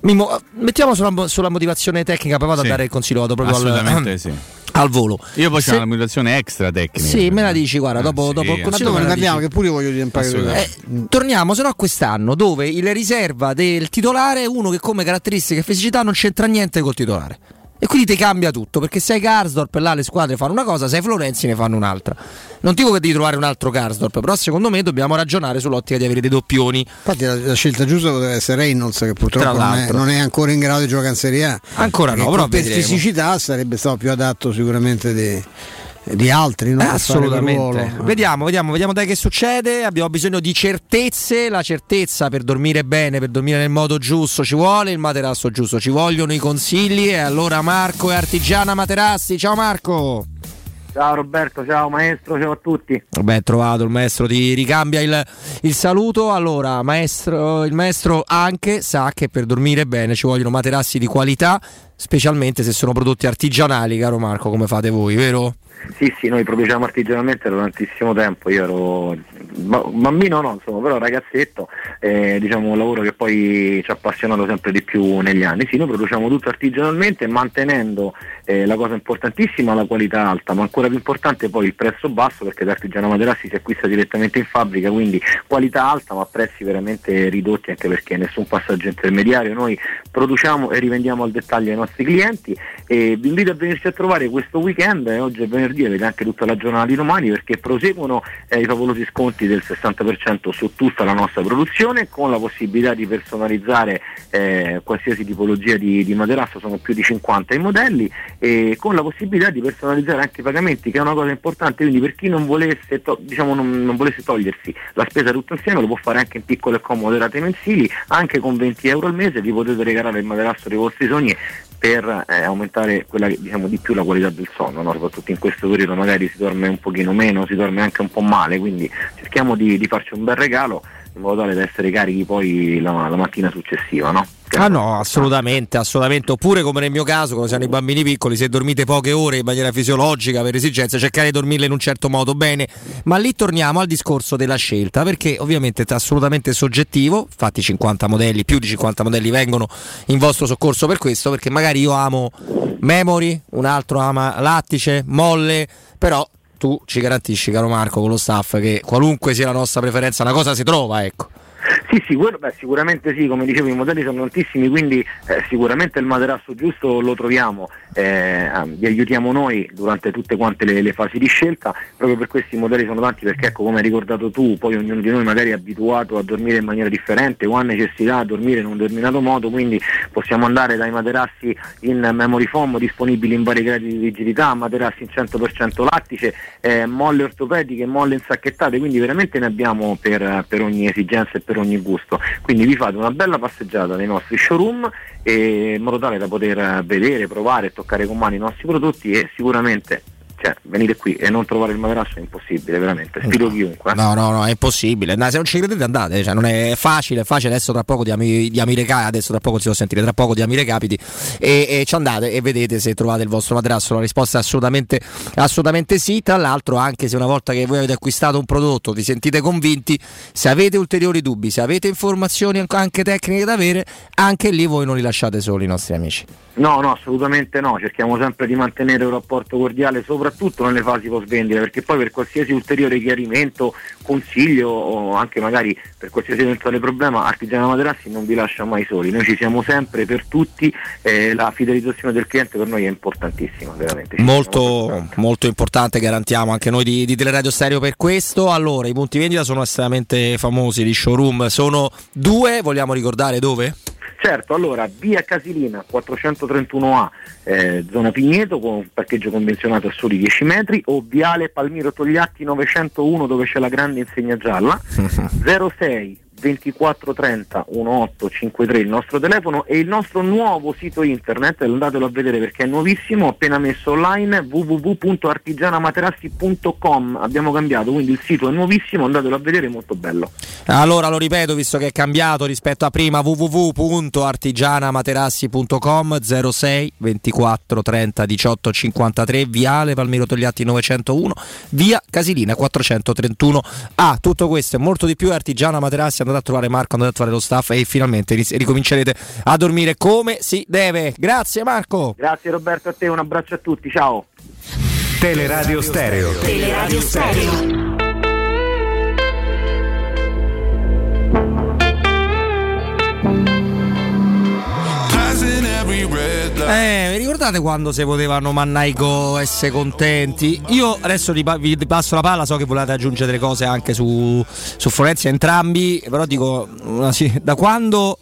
Mimmo, mettiamo sulla, sulla motivazione tecnica, poi vado Sì. a dare il consiglio, vado proprio al, sì. al volo. Io poi Se- c'ho una motivazione extra tecnica. Sì, me la dici, guarda, dopo, sì, dopo il eh. consiglio Ma la parliamo? Che pure io voglio riempire Assolutamente. Eh, torniamo se no a quest'anno dove il riserva del titolare è uno che come caratteristiche e fisicità non c'entra niente col titolare. E quindi ti cambia tutto, perché sei Karsdorp là le squadre fanno una cosa, sei Florenzi ne fanno un'altra. Non dico che devi trovare un altro Karsdorp, però secondo me dobbiamo ragionare sull'ottica di avere dei doppioni. Infatti la, la scelta giusta poteva essere Reynolds che purtroppo non è, non è ancora in grado di giocare in Serie A. Ancora no, E però per fisicità sarebbe stato più adatto sicuramente di, di altri. No? Assolutamente. Vediamo, vediamo, vediamo dai che succede. Abbiamo bisogno di certezze. La certezza per dormire bene, per dormire nel modo giusto, ci vuole il materasso giusto. Ci vogliono i consigli. E allora Marco e Artigiana Materassi. Ciao Marco. Ciao Roberto, ciao maestro, ciao a tutti. Beh, trovato il maestro ti ricambia il, il saluto. Allora, maestro, il maestro anche sa che per dormire bene ci vogliono materassi di qualità, specialmente se sono prodotti artigianali, caro Marco, come fate voi, vero? Sì, sì, noi produciamo artigianalmente da tantissimo tempo, io ero bambino no, insomma, però ragazzetto, eh, diciamo un lavoro che poi ci ha appassionato sempre di più negli anni. Sì, noi produciamo tutto artigianalmente mantenendo eh, la cosa importantissima, la qualità alta, ma ancora più importante poi il prezzo basso perché l'artigiano materassi si acquista direttamente in fabbrica, quindi qualità alta ma prezzi veramente ridotti anche perché nessun passaggio intermediario, noi produciamo e rivendiamo al dettaglio ai nostri clienti e vi invito a venirci a trovare questo weekend, eh, oggi è venerdì, avete anche tutta la giornata di domani perché proseguono eh, i favolosi sconti del 60% su tutta la nostra produzione con la possibilità di personalizzare eh, qualsiasi tipologia di, di materasso, sono più di 50 i modelli e con la possibilità di personalizzare anche i pagamenti che è una cosa importante, quindi per chi non volesse, to- diciamo, non, non volesse togliersi la spesa tutto insieme lo può fare anche in piccole e comode rate mensili, anche con 20 euro al mese vi potete regalare il materasso dei vostri sogni per eh, aumentare quella diciamo, di più la qualità del sonno, no? soprattutto in questo periodo magari si dorme un pochino meno, si dorme anche un po' male, quindi cerchiamo di, di farci un bel regalo in modo tale da essere carichi poi la, la mattina successiva. No? Ah no, assolutamente, assolutamente. Oppure come nel mio caso, quando siamo i bambini piccoli, se dormite poche ore in maniera fisiologica per esigenza, cercare di dormirle in un certo modo bene. Ma lì torniamo al discorso della scelta, perché ovviamente è assolutamente soggettivo. Infatti 50 modelli, più di 50 modelli vengono in vostro soccorso per questo, perché magari io amo Memory, un altro ama Lattice, Molle, però tu ci garantisci, caro Marco, con lo staff, che qualunque sia la nostra preferenza, una cosa si trova, ecco. Sì, quello- beh, sicuramente sì, come dicevo i modelli sono tantissimi, quindi eh, sicuramente il materasso giusto lo troviamo, eh, ah, vi aiutiamo noi durante tutte quante le, le fasi di scelta, proprio per questi modelli sono tanti perché ecco come hai ricordato tu, poi ognuno di noi magari è abituato a dormire in maniera differente o ha necessità a dormire in un determinato modo, quindi possiamo andare dai materassi in memory foam disponibili in vari gradi di rigidità, materassi in 100% lattice, eh, molle ortopediche, molle insacchettate, quindi veramente ne abbiamo per, per ogni esigenza e per ogni gusto. Quindi vi fate una bella passeggiata nei nostri showroom e in modo tale da poter vedere, provare e toccare con mano i nostri prodotti e sicuramente cioè, venire qui e non trovare il materasso è impossibile, veramente. Sfido chiunque. eh. No, no, no, è impossibile. No, se non ci credete andate, cioè, non è facile, è facile. Adesso tra poco diamo, i- diamo i recapiti, adesso tra poco si può sentire, tra poco diamo i recapiti e, e ci andate e vedete se trovate il vostro materasso. La risposta è assolutamente, assolutamente sì. Tra l'altro, anche se una volta che voi avete acquistato un prodotto vi sentite convinti, se avete ulteriori dubbi, se avete informazioni anche- tecniche da avere, anche lì voi non li lasciate soli i nostri amici. No, no, assolutamente no, cerchiamo sempre di mantenere un rapporto cordiale, soprattutto nelle fasi post vendita, perché poi per qualsiasi ulteriore chiarimento, consiglio o anche magari per qualsiasi eventuale problema, Artigiano Materassi non vi lascia mai soli, noi ci siamo sempre per tutti, eh, la fidelizzazione del cliente per noi è importantissima, veramente. Molto, molto importante, garantiamo anche noi di, di Teleradio Stereo per questo. Allora, i punti vendita sono estremamente famosi, gli showroom sono due, vogliamo ricordare dove? Certo, allora via Casilina 431A, eh, zona Pigneto con un parcheggio convenzionato a soli 10 metri o viale Palmiro Togliatti 901 dove c'è la grande insegna gialla, 06 2430 1853 il nostro telefono e il nostro nuovo sito internet, andatelo a vedere perché è nuovissimo, appena messo online www.artigianamaterassi.com abbiamo cambiato, quindi il sito è nuovissimo, andatelo a vedere, è molto bello. Allora lo ripeto, visto che è cambiato rispetto a prima, www.artigianamaterassi.com 06 24 30 18 53, Viale Palmiro Togliatti 901, via Casilina 431 A. Tutto questo e molto di più Artigiana Materassi, andate a trovare Marco, andate a trovare lo staff e finalmente ricomincerete a dormire come si deve. Grazie Marco. Grazie Roberto a te, un abbraccio a tutti, ciao. Teleradio Stereo. Teleradio Stereo. Eh, vi ricordate quando si potevano Mannaico essere contenti? Io adesso vi, pa- vi passo la palla, so che volete aggiungere delle cose anche su, su Florenzi entrambi, però dico, da quando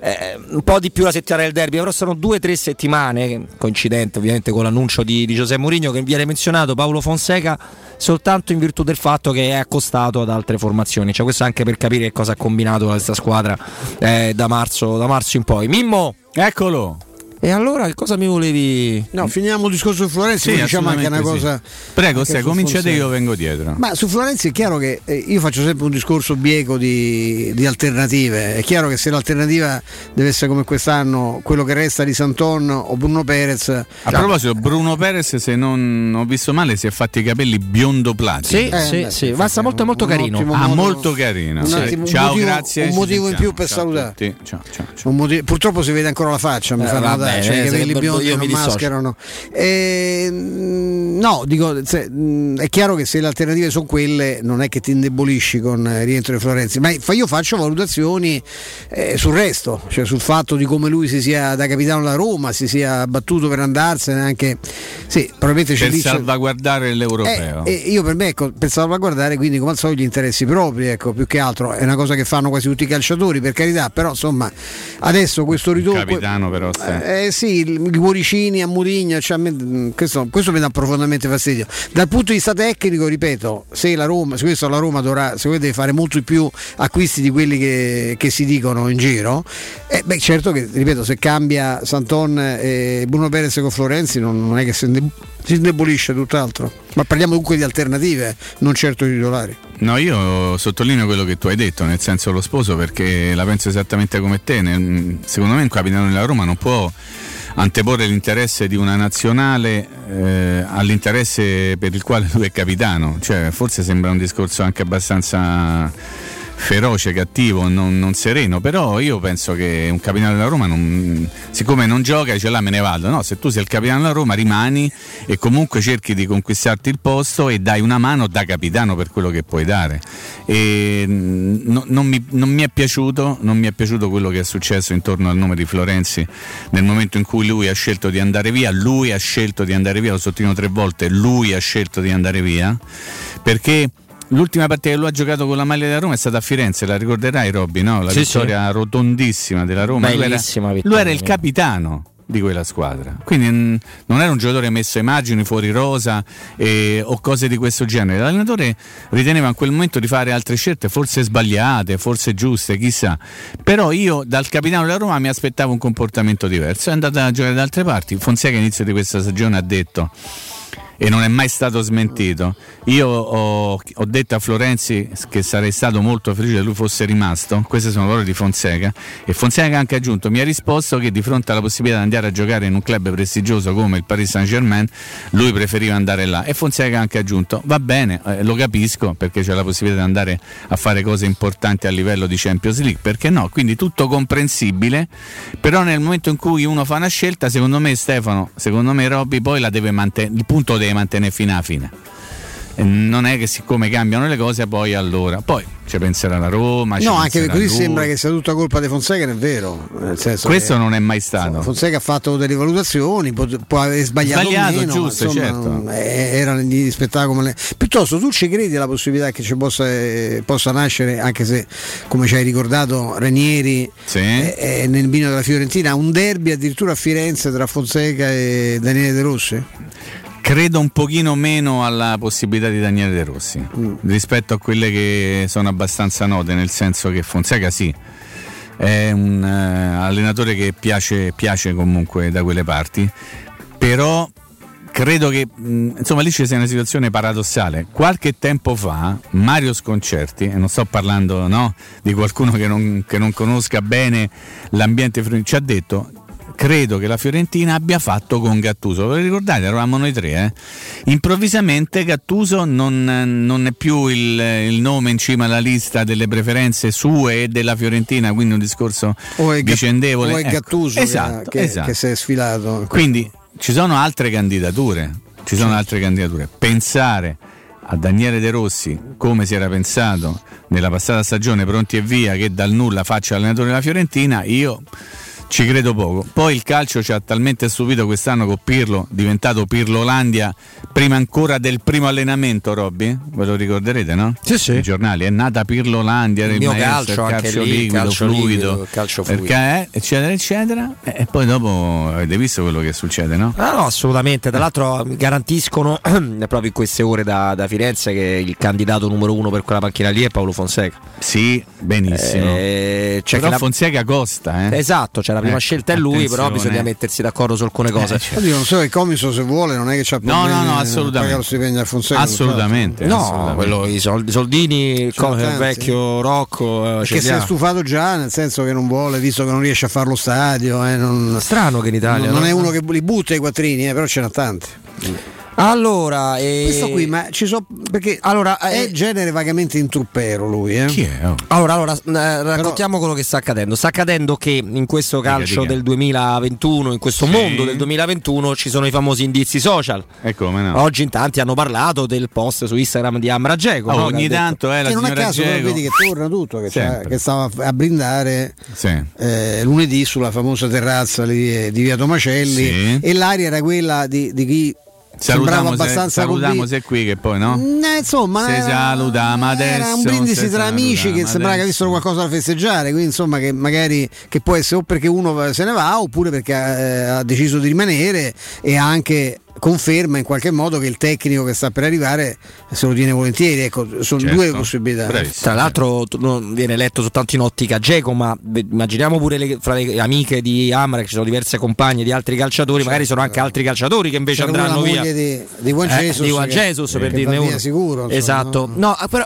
eh, un po' di più la settimana del derby, però sono due o tre settimane, coincidente ovviamente con l'annuncio di, di Giuseppe Mourinho che viene menzionato Paolo Fonseca soltanto in virtù del fatto che è accostato ad altre formazioni, cioè questo anche per capire cosa ha combinato questa squadra eh, da, marzo, da marzo in poi. Mimmo! Eccolo! E allora che cosa mi volevi... No, finiamo il discorso su Florenzi, Sì, poi diciamo anche una cosa. sì. Prego, se cominciate io vengo dietro. Ma su Florenzi è chiaro che eh, io faccio sempre un discorso bieco di, di alternative. È chiaro che se l'alternativa deve essere come quest'anno, quello che resta di Santon o Bruno Perez. A proposito, Bruno Perez, se non ho visto male, si è fatti i capelli biondo platino. Sì, Eh, sì, beh, sì, basta molto molto un carino. Ah, modo- molto carino. Sì. attimo, Ciao, motivo- grazie. Un motivo in più per Ciao salutare. Ciao, ciao, ciao. Motivo- purtroppo si vede ancora la faccia, mi Eh, fa va notare, bene, cioè, i eh, capelli biondi io non mi mascherano. E, mm, no, dico, se- è chiaro che se le alternative sono quelle, non è che ti indebolisci con il rientro di Florenzi, ma io faccio valutazioni eh, sul resto, cioè sul fatto di come lui si sia da capitano della Roma, si sia battuto per andarsene anche. Sì, probabilmente Per c'è- salvaguardare l'europeo. eh, io per me ecco, per salvaguardare quindi come al solito gli interessi propri, ecco, più che altro è una cosa che fanno quasi tutti i calciatori, per carità, però insomma adesso questo ritorno Capitano, però. sì. eh sì, i cuoricini a Murigno, cioè, mh, questo, questo mi dà profondamente fastidio. Dal punto di vista tecnico, ripeto, se la Roma, se questo la Roma dovrà, se deve fare molto più acquisti di quelli che, che si dicono in giro, eh, beh, certo che, ripeto, se cambia Santon e Bruno Perez con Florenzi non, non è che si indebolisce tutt'altro. Ma parliamo comunque di alternative, non certo di titolari. No, io sottolineo quello che tu hai detto, nel senso lo sposo, perché la penso esattamente come te. Secondo me un capitano della Roma non può anteporre l'interesse di una nazionale eh, all'interesse per il quale lui è capitano. Cioè, forse sembra un discorso anche abbastanza feroce, cattivo, non, non sereno, però io penso che un capitano della Roma, non- siccome non gioca, dice là me ne vado, no, se tu sei il capitano della Roma rimani e comunque cerchi di conquistarti il posto e dai una mano da capitano per quello che puoi dare. E, mm, no- non, mi, non mi è piaciuto, non mi è piaciuto quello che è successo intorno al nome di Florenzi nel momento in cui lui ha scelto di andare via, lui ha scelto di andare via, lo sottolineo tre volte, lui ha scelto di andare via, perché L'ultima partita che lui ha giocato con la maglia della Roma è stata a Firenze, la ricorderai Robby, no? La Sì, vittoria rotondissima della Roma. Lui era, lui era il capitano di quella squadra. Quindi non era un giocatore messo ai margini, fuori rosa eh, o cose di questo genere. L'allenatore riteneva in quel momento di fare altre scelte, forse sbagliate, forse giuste, chissà. Però io dal capitano della Roma mi aspettavo un comportamento diverso. È andato a giocare da altre parti. Fonseca all'inizio di questa stagione ha detto e non è mai stato smentito. Io ho, ho detto a Florenzi che sarei stato molto felice che lui fosse rimasto, queste sono parole di Fonseca, e Fonseca ha anche aggiunto, mi ha risposto che di fronte alla possibilità di andare a giocare in un club prestigioso come il Paris Saint Germain, lui preferiva andare là. E Fonseca ha anche aggiunto, va bene, eh, lo capisco perché c'è la possibilità di andare a fare cose importanti a livello di Champions League, perché no? Quindi tutto comprensibile, però nel momento in cui uno fa una scelta, secondo me Stefano, secondo me Robby poi la deve mantenere, il punto deve mantenere fino alla fine. Non è che siccome cambiano le cose poi allora, poi ci penserà la Roma. No, anche così lui. sembra che sia tutta colpa di Fonseca, non è vero. Questo non è mai stato. Fonseca ha fatto delle valutazioni, può, può aver sbagliato, Sbagliato, meno, giusto, ma insomma, certo. eh, era negli spettacoli. Piuttosto tu ci credi alla possibilità che ci possa, eh, possa nascere, anche se come ci hai ricordato Ranieri eh, eh, nel vino della Fiorentina, un derby addirittura a Firenze tra Fonseca e Daniele De Rossi? Credo un pochino meno alla possibilità di Daniele De Rossi Mm. rispetto a quelle che sono abbastanza note, nel senso che Fonseca sì, è un eh, allenatore che piace, piace comunque da quelle parti, però credo che mh, insomma lì ci sia una situazione paradossale. Qualche tempo fa Mario Sconcerti, e non sto parlando no, di qualcuno che non, che non conosca bene l'ambiente ci ha detto credo che la Fiorentina abbia fatto con Gattuso. Ve lo ricordate? Eravamo noi tre. Eh? Improvvisamente Gattuso non, non è più il, il nome in cima alla lista delle preferenze sue e della Fiorentina, quindi un discorso O è, vicendevole. o è Ecco, Gattuso che- esatto, che, esatto. che si è sfilato. Quindi ci sono altre candidature. Ci sono altre candidature. Pensare a Daniele De Rossi come si era pensato nella passata stagione, pronti e via, che dal nulla faccia allenatore della Fiorentina, io ci credo poco. Poi il calcio ci ha talmente stupito quest'anno con Pirlo, diventato Pirlolandia, prima ancora del primo allenamento, Robby? Ve lo ricorderete, no? Sì, sì. I giornali, è nata Pirlolandia, era Il il mio maestro, calcio, il calcio lì, liquido, calcio fluido, liquido, calcio fluido. perché, eccetera, eccetera. E, poi dopo avete visto quello che succede, no? Ah, no, assolutamente. Tra l'altro garantiscono proprio in queste ore da, da Firenze che il candidato numero uno per quella panchina lì è Paolo Fonseca. Sì, benissimo. Eh, c'è Però la- Fonseca costa, eh? Esatto, c'è la prima Ecco, scelta è lui, però attenzione. bisogna mettersi d'accordo su alcune cose. Oddio, non so, il comiso se vuole non è che c'ha No, problemi no, no, nel assolutamente. lo stipendio a Fonseca. Assolutamente. No, assolutamente. quello, i soldi, soldini, co- il vecchio Rocco. eh, Che si è stufato già, nel senso che non vuole, visto che non riesce a fare lo stadio. eh, non, Strano che in Italia. non, non no? è uno che li butta i quattrini, eh, però ce n'ha tanti. Allora, eh, Questo qui, ma ci so perché allora, è eh, genere vagamente intruppero lui, eh? Chi è? Oh. Allora, allora eh, raccontiamo quello che sta accadendo. Sta accadendo che in questo calcio dica. del 2021, in questo Sì. mondo del 2021, ci sono i famosi indizi social. E come no? Oggi in tanti hanno parlato del post su Instagram di Amra Geco. Oh, no? Che ogni tanto eh, la Che non a signora caso però vedi che torna tutto, che, che stava a brindare Sì. eh, lunedì sulla famosa terrazza di, di Via Tomacelli Sì. e l'aria era quella di, di chi Salutiamo se, abbastanza salutiamo se qui che poi no? Eh, insomma, Se era, salutiamo adesso, era un brindisi tra amici che sembrava che avessero qualcosa da festeggiare. Quindi, insomma, che magari che può essere o perché uno se ne va oppure perché eh, ha deciso di rimanere e ha anche conferma in qualche modo che il tecnico che sta per arrivare se lo tiene volentieri. Ecco, sono Certo. due possibilità. Bravissimo. Tra l'altro non viene letto soltanto in ottica Geco, ma immaginiamo pure le, fra le amiche di Amra che ci sono diverse compagne di altri calciatori, magari sono anche altri calciatori che invece C'era andranno via. di, di Juan Eh, Jesus, di Juan che- Jesus, per che dirne uno. sicuro. insomma, esatto. no? No, però,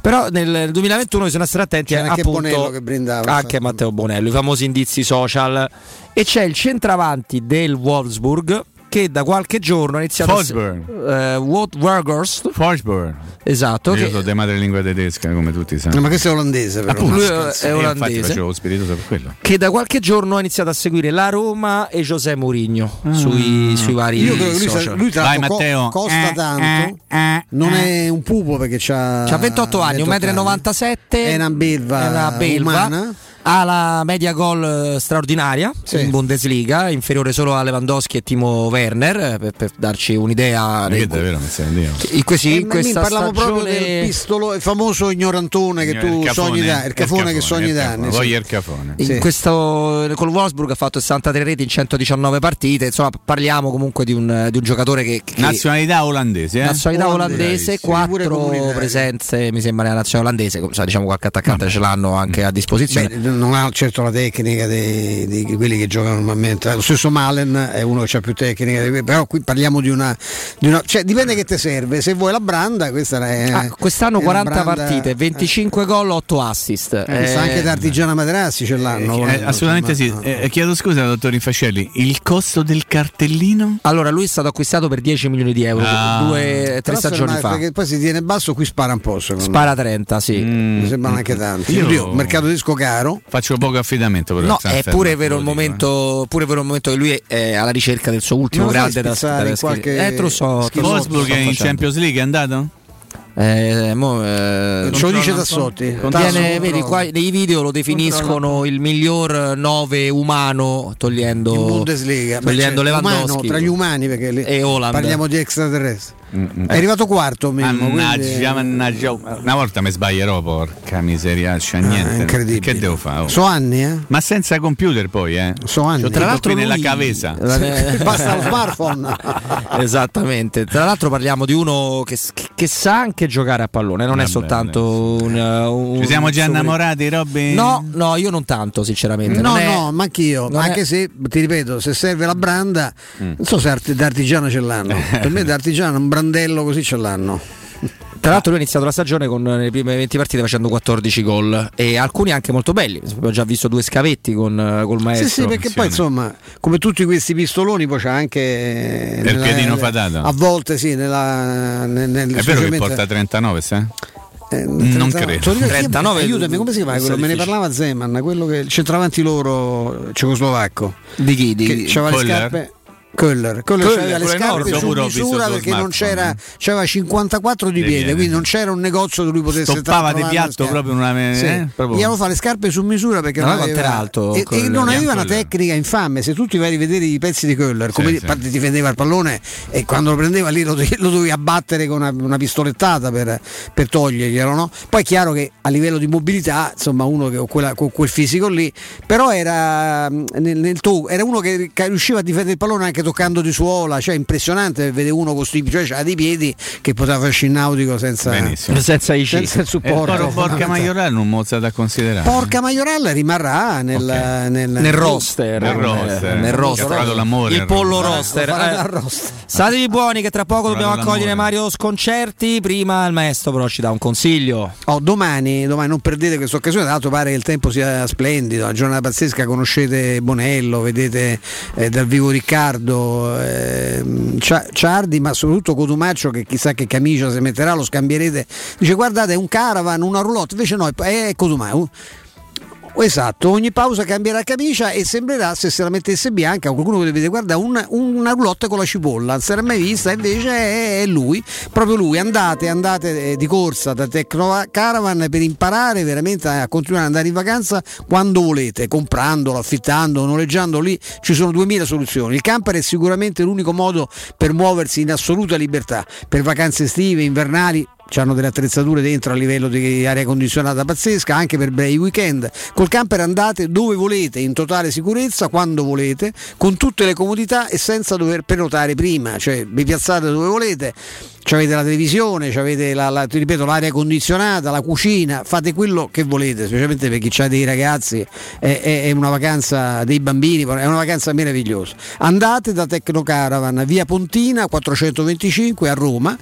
però nel 2021 bisogna stare attenti C'era anche appunto, brindava, anche. Matteo Bonello, i famosi indizi social e c'è il centravanti del Wolfsburg che da qualche giorno ha iniziato Wolfsburg. a eh, Weghorst, Forsberg. esatto, Io che- sono di madrelingua tedesca, come tutti sanno. No, ma questo è olandese, però. Appunto, lui è- olandese. Infatti facevo lo spiritoso per quello. che da qualche giorno ha iniziato a seguire la Roma e José Mourinho sui, sui vari Io credo lui, sa- social. lui tra Vai, l'altro co- Matteo. costa Eh, tanto, eh, non eh. è un pupo perché c'ha, C'ha 28 anni, 1,97 1,97 È una belva, è una belva. umana. Ha la media gol eh, straordinaria Sì. in Bundesliga, inferiore solo a Lewandowski e Timo Werner, eh, per, per darci un'idea. Che dei- davvero mi stai Dio. in questi- Eh, in questa parliamo proprio stagione- del pistolo, il famoso ignorantone che tu sogni da il cafone che sogni da anni. Sì. il cafone. In Sì. questo, col Wolfsburg ha fatto 63 reti in 119 partite. Insomma, parliamo comunque di un, di un giocatore che, che Nazionalità olandese, eh? nazionalità Olandese, olandese, sì, pure quattro comunitaria. presenze mi sembra nella nazionale olandese. Come sa, diciamo qualche attaccante ce l'hanno anche a disposizione. Beh, non ha certo la tecnica dei, di quelli che giocano normalmente. Lo stesso Malen è uno che ha più tecnica, di- però qui parliamo di una, di una- cioè dipende che ti serve. Se vuoi la branda, questa è. Ah, quest'anno è una 40 branda- partite, 25 gol, 8 assist. Eh, anche da Artigiana Materassi ce l'hanno. Eh, assolutamente sì. Eh, chiedo scusa, dottor Infascelli, il costo del cartellino? Allora, lui è stato acquistato per 10 milioni di euro Ah. due, tre stagioni fa. Perché poi si tiene basso, qui spara un po'. secondo Spara 30, sì. Mm. Mi sembrano anche tanti. Io- Oddio, mercato disco caro. Faccio poco affidamento però. No, è pure vero dico, eh. momento, pure vero il momento che lui è, è alla ricerca del suo ultimo grande da in da- qualche Eh, te lo so, Wolfsburg in facendo. Champions League è andato? Eh, mo, eh, Ce lo dice Tassotti. Viene, vedi, qua nei video lo definiscono il miglior 9 umano togliendo Bundesliga Beh, togliendo certo, umano, Lewandowski tra gli umani perché e Holland. parliamo di extraterrestri È arrivato quarto Memmo, Mannaggia, quindi- mannaggia. Una volta mi sbaglierò, porca miseria, c'è niente. incredibile. Che devo fare? oh? So anni, eh? Ma senza computer poi, eh? So anni. C'ho Tra l'altro nella lui- cavesa. Eh, Basta lo smartphone. Esattamente. Tra l'altro parliamo di uno che, che sa anche giocare a pallone, non è Vabbè, soltanto un, un- Ci siamo già innamorati, Robby? No, no, io non tanto, sinceramente. No, Non è- no, ma anch'io. non Anche è- se ti ripeto, se serve la branda, Mm. non so se arti- da artigiano ce l'hanno. per me da artigiano un brandello così ce l'hanno. Tra l'altro lui ha iniziato la stagione con le prime 20 partite facendo 14 gol e alcuni anche molto belli. Abbiamo già visto due scavetti con eh, col maestro. Sì, sì, perché poi insomma, come tutti questi pistoloni, poi c'è anche. eh, Il piedino fatato. A volte sì, nella. Nel, nel- È vero che porta 39, sai? eh, Non 30 credo. Te lo ricordi? 39 aiutami, come si chiama quello? Me ne parlava Zeman, quello che centravanti loro cecoslovacco. Di chi? Di- che c'aveva le scarpe. Köhler, Köhler Köhler, c'aveva le scarpe su misura perché non c'era, eh. c'aveva 54 di piede, quindi non c'era un negozio dove lui potesse Stoppava di piatto proprio una- Sì. eh, proprio- Gli hanno fatto le scarpe su misura perché non quanto aveva, era alto e, e non aveva una tecnica infame. Se tu ti vai a rivedere i pezzi di Köhler, come Sì, di- sì. parte difendeva il pallone e quando lo prendeva lì lo, dovevi- lo dovevi abbattere con una, una pistolettata per, per toglierglielo. No? Poi è chiaro che a livello di mobilità, insomma, uno che quella- con quel fisico lì, però era, mh, nel, nel to- era uno che, che riusciva a difendere il pallone anche toccando di suola, cioè impressionante vedere uno con sti, cioè dei piedi che poteva farci in nautico senza, Benissimo. senza i C. senza il supporto. però Porca Maiorale non mozza da considerare. Porca Maiorella rimarrà nel, Ok. nel, nel roster, Nel roster. nel ha roster. il pollo roster. Eh, roster. Statevi buoni che tra poco dobbiamo accogliere. Mario Sconcerti. Prima il maestro però ci dà un consiglio. Oh, domani, domani non perdete questa occasione, tra l'altro pare che il tempo sia splendido, una giornata pazzesca, conoscete Bonello, vedete eh, dal vivo Riccardo, ehm, Cia- Ciardi, ma soprattutto Cotumaccio che chissà che camicia si metterà, lo scambierete. Dice guardate è un caravan, una roulotte, invece no, è Cotumaccio. Esatto, ogni pausa cambierà camicia e sembrerà se se la mettesse bianca qualcuno che vede guarda un- una roulotte con la cipolla, non era mai vista, invece è, è lui, proprio lui. Andate, andate eh, di corsa da Tecno Caravan per imparare veramente a continuare ad andare in vacanza quando volete, comprandolo, affittando, noleggiando lì, ci sono 2000 soluzioni. Il camper è sicuramente l'unico modo per muoversi in assoluta libertà, per vacanze estive, invernali, hanno delle attrezzature dentro a livello di aria condizionata pazzesca anche per brevi weekend. Col camper andate dove volete in totale sicurezza quando volete con tutte le comodità e senza dover prenotare prima. Cioè vi piazzate dove volete avete la televisione avete la, la- ripeto l'aria condizionata la cucina fate quello che volete specialmente per chi ha dei ragazzi è, è- è una vacanza dei bambini è una vacanza meravigliosa. Andate da Tecnocaravan via Pontina 425 a Roma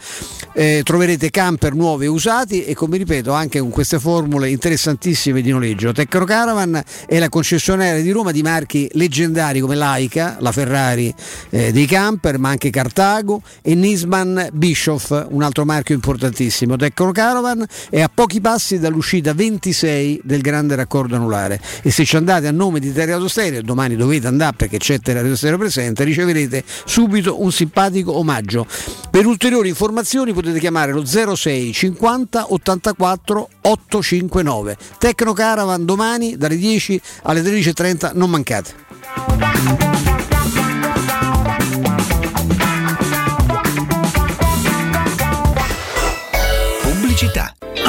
eh, troverete camper nuovi e usati e come ripeto anche con queste formule interessantissime di noleggio. Tecnocaravan è la concessionaria di Roma di marchi leggendari come Laika, la Ferrari eh, dei camper, ma anche Cartago e Nisman Bischoff, un altro marchio importantissimo. Tecnocaravan è a pochi passi dall'uscita 26 del grande raccordo anulare e se ci andate a nome di Terrato Stereo, domani dovete andare perché c'è Terrato Stereo presente, riceverete subito un simpatico omaggio. Per ulteriori informazioni potete chiamare lo 06 50 84 859. Tecno Caravan domani dalle 10 alle 13.30, non mancate. Pubblicità.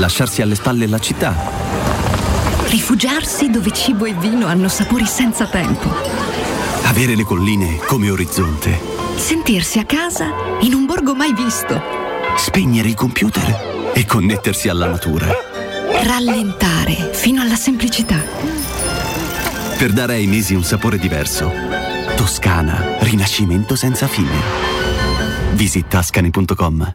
Lasciarsi alle spalle la città, Rifugiarsi dove cibo e vino hanno sapori senza tempo. avere le colline come orizzonte, Sentirsi a casa in un borgo mai visto. spegnere il computer e connettersi alla natura. Rallentare fino alla semplicità. Per dare ai mesi un sapore diverso. Toscana, rinascimento senza fine. Visit tascani.com.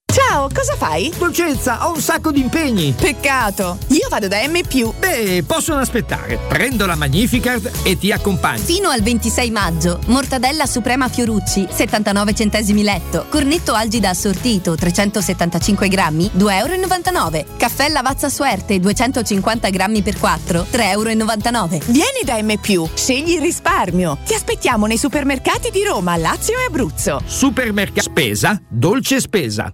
Ciao, cosa fai? Dolcezza, ho un sacco di impegni. Peccato. Io vado da M. Beh, possono aspettare. Prendo la Magnificard e ti accompagno. Fino al 26 maggio, mortadella suprema Fiorucci, 79 centesimi letto. Cornetto algida assortito, 375 grammi, 2,99 euro. Caffè Lavazza Suerte, 250 grammi per 4, 3,99 euro. Vieni da M. Scegli il risparmio. Ti aspettiamo nei supermercati di Roma, Lazio e Abruzzo. Supermercato Spesa, dolce spesa.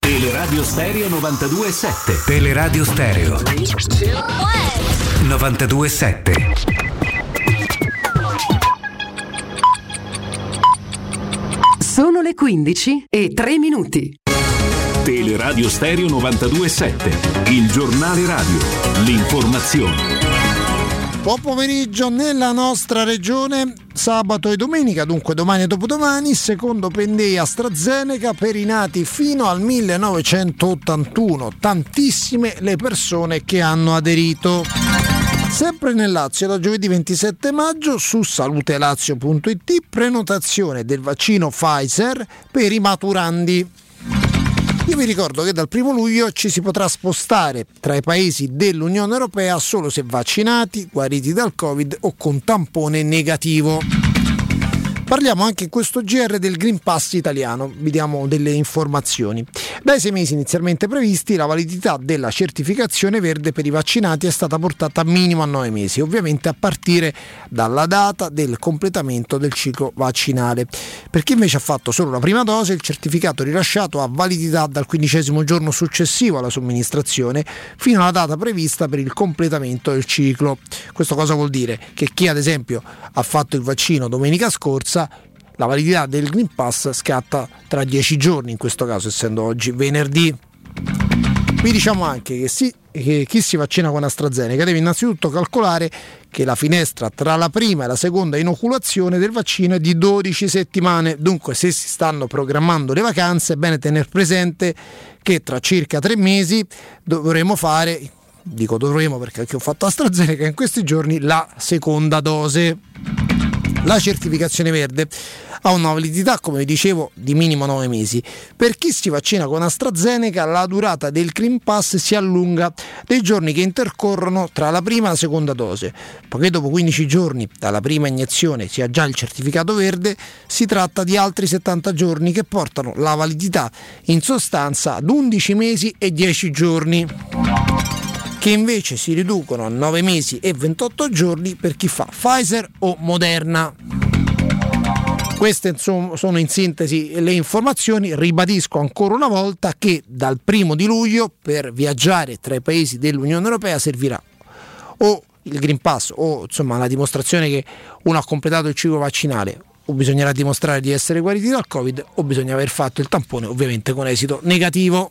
Teleradio Stereo 92.7 Teleradio Stereo. 92.7 Sono le 15 e 3 minuti. Teleradio Stereo 92.7 Il giornale radio. L'informazione Buon pomeriggio nella nostra regione, sabato e domenica, dunque domani e dopodomani, secondo Pendei AstraZeneca per i nati fino al 1981. Tantissime le persone che hanno aderito. Sempre nel Lazio, da giovedì 27 maggio su salutelazio.it, prenotazione del vaccino Pfizer per i maturandi. Io vi ricordo che dal 1 luglio ci si potrà spostare tra i paesi dell'Unione Europea solo se vaccinati, guariti dal Covid o con tampone negativo. Parliamo anche in questo GR del Green Pass italiano, vi diamo delle informazioni. Dai sei mesi inizialmente previsti, la validità della certificazione verde per i vaccinati è stata portata minimo a nove mesi, ovviamente a partire dalla data del completamento del ciclo vaccinale. Per chi invece ha fatto solo la prima dose, il certificato rilasciato ha validità dal quindicesimo giorno successivo alla somministrazione fino alla data prevista per il completamento del ciclo. Questo cosa vuol dire? Che chi ad esempio ha fatto il vaccino domenica scorsa la validità del Green Pass scatta tra 10 giorni in questo caso essendo oggi venerdì. Vi diciamo anche che, si, che, chi si vaccina con AstraZeneca deve innanzitutto calcolare che la finestra tra la prima e la seconda inoculazione del vaccino è di 12 settimane. Dunque, se si stanno programmando le vacanze, è bene tenere presente che tra circa tre mesi dovremo fare, dico dovremo perché anche ho fatto AstraZeneca in questi giorni, la seconda dose. La certificazione verde ha una validità, come vi dicevo, di minimo 9 mesi. Per chi si vaccina con AstraZeneca, la durata del Green Pass si allunga dei giorni che intercorrono tra la prima e la seconda dose. Poiché dopo 15 giorni dalla prima iniezione si ha già il certificato verde, si tratta di altri 70 giorni che portano la validità in sostanza ad 11 mesi e 10 giorni che invece si riducono a 9 mesi e 28 giorni per chi fa Pfizer o Moderna. Queste sono in sintesi le informazioni, ribadisco ancora una volta che dal primo di luglio per viaggiare tra i paesi dell'Unione Europea servirà o il Green Pass o insomma la dimostrazione che uno ha completato il ciclo vaccinale o bisognerà dimostrare di essere guariti dal Covid o bisogna aver fatto il tampone ovviamente con esito negativo.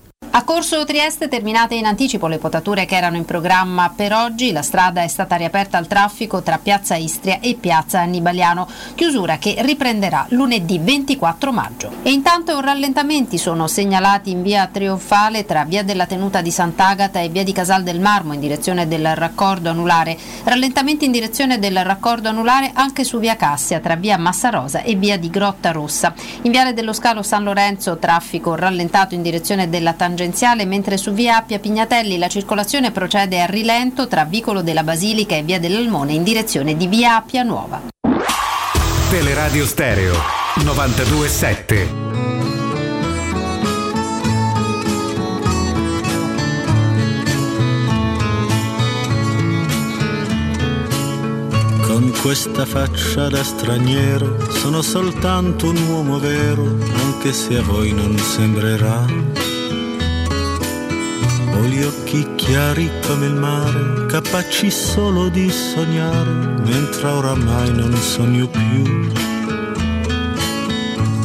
A Corso Trieste terminate in anticipo le potature che erano in programma per oggi, la strada è stata riaperta al traffico tra Piazza Istria e Piazza Annibaliano, chiusura che riprenderà lunedì 24 maggio. E intanto rallentamenti sono segnalati in via Trionfale tra via della Tenuta di Sant'Agata e via di Casal del Marmo in direzione del raccordo anulare, rallentamenti in direzione del raccordo anulare anche su via Cassia tra via Massarosa e via di Grotta Rossa. In viale dello Scalo San Lorenzo traffico rallentato in direzione della tangenziale mentre su via Appia Pignatelli la circolazione procede a rilento tra Vicolo della Basilica e via dell'Almone in direzione di via Appia Nuova. Teleradio Stereo 927. Con questa faccia da straniero sono soltanto un uomo vero, anche se a voi non sembrerà. Ho gli occhi chiari come il mare, capaci solo di sognare, mentre oramai non sogno più.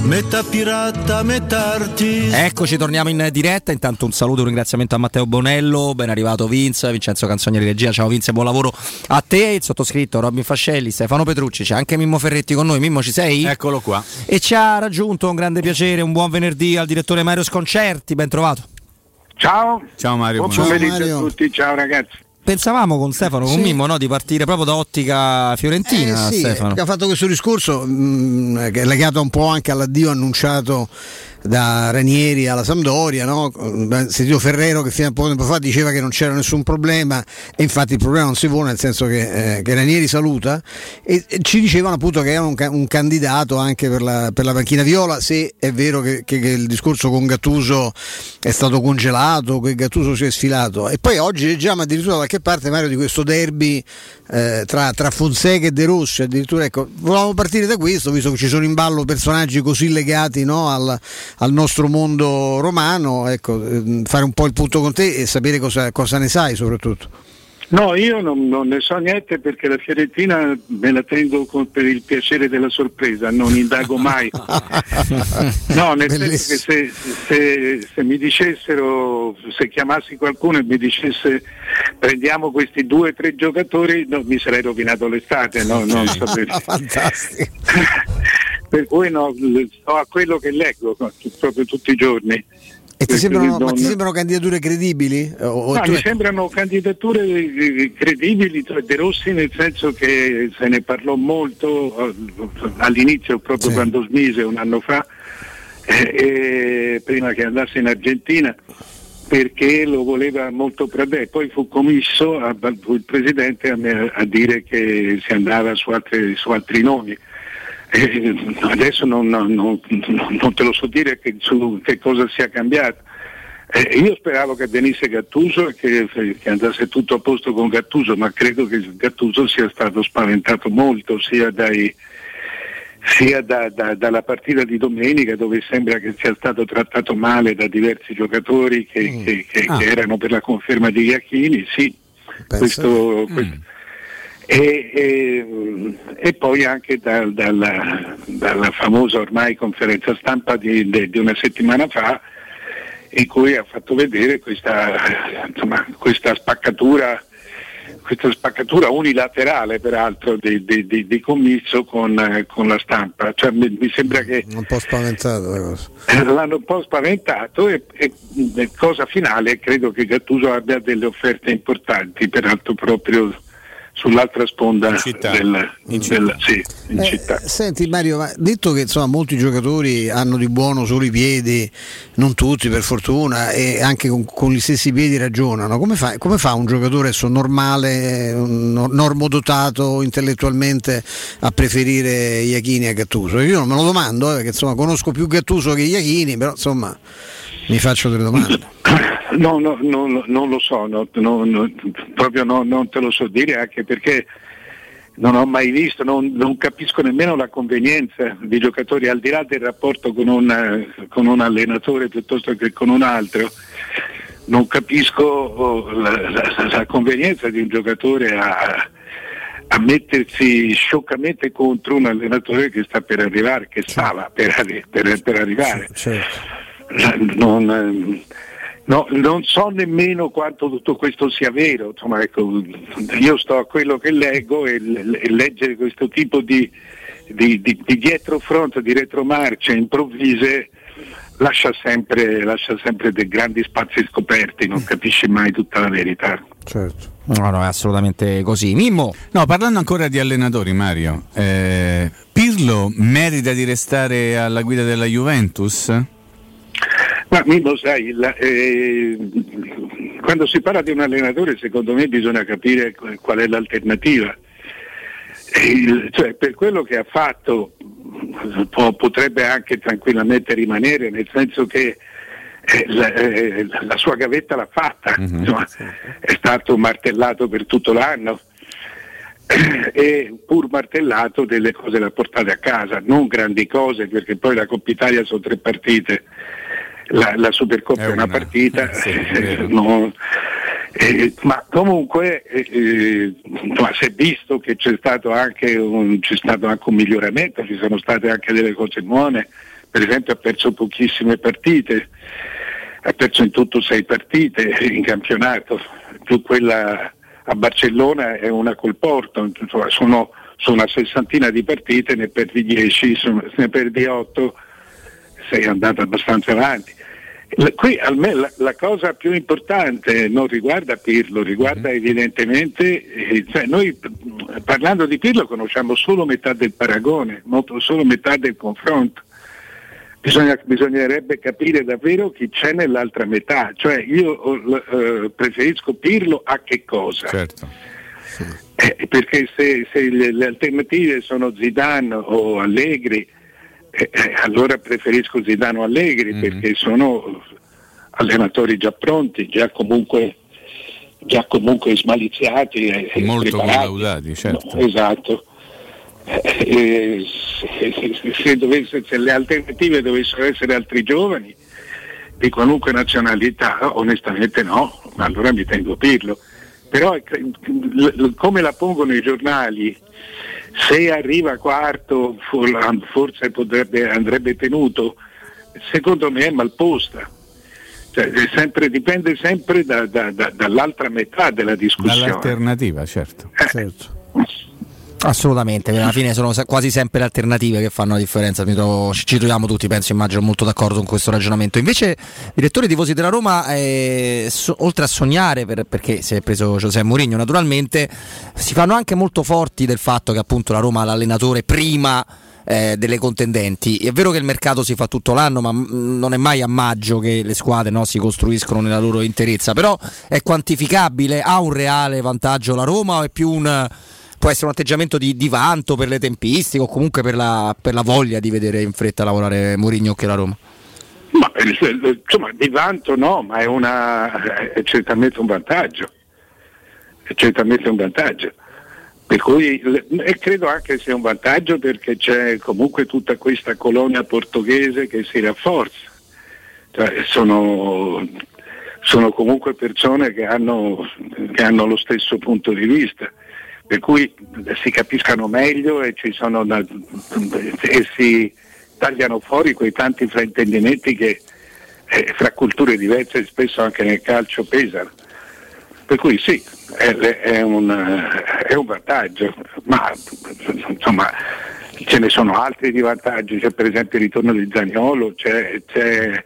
Metà pirata, metà artista. Eccoci, torniamo in diretta. Intanto un saluto e un ringraziamento a Matteo Bonello, ben arrivato Vince, Vincenzo Canzonieri regia. Ciao Vince, buon lavoro a te, il sottoscritto Robin Fascelli, Stefano Petrucci, c'è anche Mimmo Ferretti con noi. Mimmo ci sei? Eccolo qua. E ci ha raggiunto un grande piacere, un buon venerdì al direttore Mario Sconcerti, ben trovato. Ciao. Ciao Mario. Buon pomeriggio a tutti, ciao ragazzi. Pensavamo con Stefano, con Sì. Mimmo, no, di partire proprio da ottica fiorentina, Eh sì, Stefano. ha fatto questo discorso mh, che è legato un po' anche all'addio annunciato da Ranieri alla Sampdoria, no? Sentito Ferrero che fino a poco tempo fa diceva che non c'era nessun problema e infatti il problema non si pone nel senso che, eh, che Ranieri saluta e, e ci dicevano appunto che era un, un candidato anche per la, per la panchina viola se è vero che, che- che il discorso con Gattuso è stato congelato, che Gattuso si è sfilato e poi oggi leggiamo addirittura da qualche parte Mario di questo derby eh, tra, tra Fonseca e De Rossi addirittura ecco volevamo partire da questo visto che ci sono in ballo personaggi così legati no, al, al nostro mondo romano ecco eh, fare un po' il punto con te e sapere cosa, cosa ne sai soprattutto No, io non, non ne so niente perché la Fiorentina me la tengo con- per il piacere della sorpresa, non indago mai. No, nel senso che se, se- se mi dicessero, se chiamassi qualcuno e mi dicesse prendiamo questi due o tre giocatori, no, mi sarei rovinato l'estate, no, non sapevo. Fantastico. per cui no, sto a quello che leggo proprio tutti i giorni. E ti sembrano, ma ti sembrano candidature credibili? O- o No, tu- mi sembrano candidature eh, credibili cioè, De Rossi nel senso che se ne parlò molto eh, all'inizio proprio quando smise un anno fa eh, eh, prima che andasse in Argentina perché lo voleva molto Pradè poi fu commisso a- fu il presidente a, a dire che si andava su, altre- su altri nomi Eh, adesso non, non- non- te lo so dire che, su che cosa sia cambiato. Eh, io speravo che venisse Gattuso e che, che andasse tutto a posto con Gattuso, ma credo che Gattuso sia stato spaventato molto sia, dai- sia da- da- dalla partita di domenica dove sembra che sia stato trattato male da diversi giocatori che, che- che- Ah. erano per la conferma di Iachini, sì, questo, questo- e, e- e poi anche dal- dalla, dalla famosa ormai conferenza stampa di, de- di una settimana fa in cui ha fatto vedere questa, insomma, questa spaccatura questa spaccatura unilaterale peraltro di, di, di- di commisso con, con la stampa. Cioè, mi, mi sembra che un po' spaventato eh, l'hanno un po' spaventato e, e cosa finale credo che Gattuso abbia delle offerte importanti peraltro proprio sull'altra sponda del, del- sì, in Eh, città. Senti Mario, ma detto che insomma, molti giocatori hanno di buono solo i piedi, non tutti per fortuna, e anche con, con gli stessi piedi ragionano, come fa, come fa un giocatore adesso normale, un no- normodotato intellettualmente a preferire Iachini a Gattuso? Io non me lo domando, eh, perché insomma conosco più Gattuso che Iachini, però insomma mi faccio delle domande. No, no, no, no, non lo so, no, no, proprio no, non te lo so dire anche perché non ho mai visto, non, non capisco nemmeno la convenienza di giocatori al di là del rapporto con un, con un allenatore piuttosto che con un altro. Non capisco oh, la, la- la convenienza di un giocatore a, a mettersi scioccamente contro un allenatore che sta per arrivare, che stava per, per- per arrivare. Non, ehm, no, non so nemmeno quanto tutto questo sia vero, insomma, ecco, io sto a quello che leggo e, e leggere questo tipo di, di, di, di dietro front, di retromarce improvvise lascia sempre, lascia sempre dei grandi spazi scoperti, non capisci mai tutta la verità. Certo. No, no, è assolutamente così. Mimmo. No, parlando ancora di allenatori, Mario, eh, Pirlo merita di restare alla guida della Juventus? Ma Mimmo, sai, la- eh, quando si parla di un allenatore secondo me bisogna capire qu- qual è l'alternativa. Il- cioè, per quello che ha fatto può- potrebbe anche tranquillamente rimanere, nel senso che eh, la, eh, la sua gavetta l'ha fatta, insomma, è stato martellato per tutto l'anno. E pur martellato delle cose da portare a casa, non grandi cose perché poi la Coppa Italia sono tre partite, la, la Supercoppa è una, partita, no, eh, ma comunque eh, eh, insomma, si è visto che c'è stato, anche un, c'è stato anche un miglioramento, ci sono state anche delle cose buone, per esempio ha perso pochissime partite, ha perso in tutto sei partite in campionato, più quella a Barcellona è una col Porto, insomma, sono, sono una sessantina di partite, ne perdi 10, sono- ne perdi 8, sei andato abbastanza avanti. Qui la, la cosa più importante non riguarda Pirlo, riguarda evidentemente, eh, cioè noi parlando di Pirlo conosciamo solo metà del paragone, molto- solo metà del confronto. Bisogna- bisognerebbe capire davvero chi c'è nell'altra metà, cioè io eh, preferisco Pirlo a che cosa? Eh, perché se, se le, le alternative sono Zidane o Allegri, eh, eh, allora preferisco Zidane o Allegri perché sono allenatori già pronti, già comunque, già comunque smaliziati e, Molto collaudati, certo. Esatto. Eh, eh, se, se- se dovesse- se le alternative dovessero essere altri giovani di qualunque nazionalità, onestamente no, ma allora mi tengo Pirlo. Però come la pongono i giornali, se arriva quarto for- forse potrebbe- andrebbe tenuto, secondo me è malposta. Cioè, sempre- dipende sempre da- da- da- dall'altra metà della discussione. Dall'alternativa, certo. Eh. Assolutamente, alla fine sono quasi sempre le alternative che fanno la differenza, trovo- ci troviamo tutti, penso, immagino, molto d'accordo con questo ragionamento. Invece, direttori tifosi della Roma, eh, so- oltre a sognare, per- perché si è preso Giuseppe Mourinho naturalmente, si fanno anche molto forti del fatto che appunto la Roma ha l'allenatore prima eh, delle contendenti. È vero che il mercato si fa tutto l'anno, ma mm, non è mai a maggio che le squadre no, si costruiscono nella loro interezza. Però è quantificabile? Ha un reale vantaggio la Roma o è più un può essere un atteggiamento di, di vanto per le tempistiche o comunque per la, per la voglia di vedere in fretta lavorare Mourinho che la Roma? Ma eh, insomma, di vanto no, ma è, una, è certamente un vantaggio. È certamente un vantaggio. Per cui, e credo anche sia un vantaggio perché c'è comunque tutta questa colonia portoghese che si rafforza. Cioè, sono, sono comunque persone che hanno, che hanno lo stesso punto di vista per cui si capiscano meglio e, da- e si tagliano fuori quei tanti fraintendimenti che eh, fra culture diverse spesso anche nel calcio pesano. Per cui sì, è, è un, è un vantaggio, ma insomma ce ne sono altri di vantaggi, c'è per esempio il ritorno di Zagnolo, c'è, c'è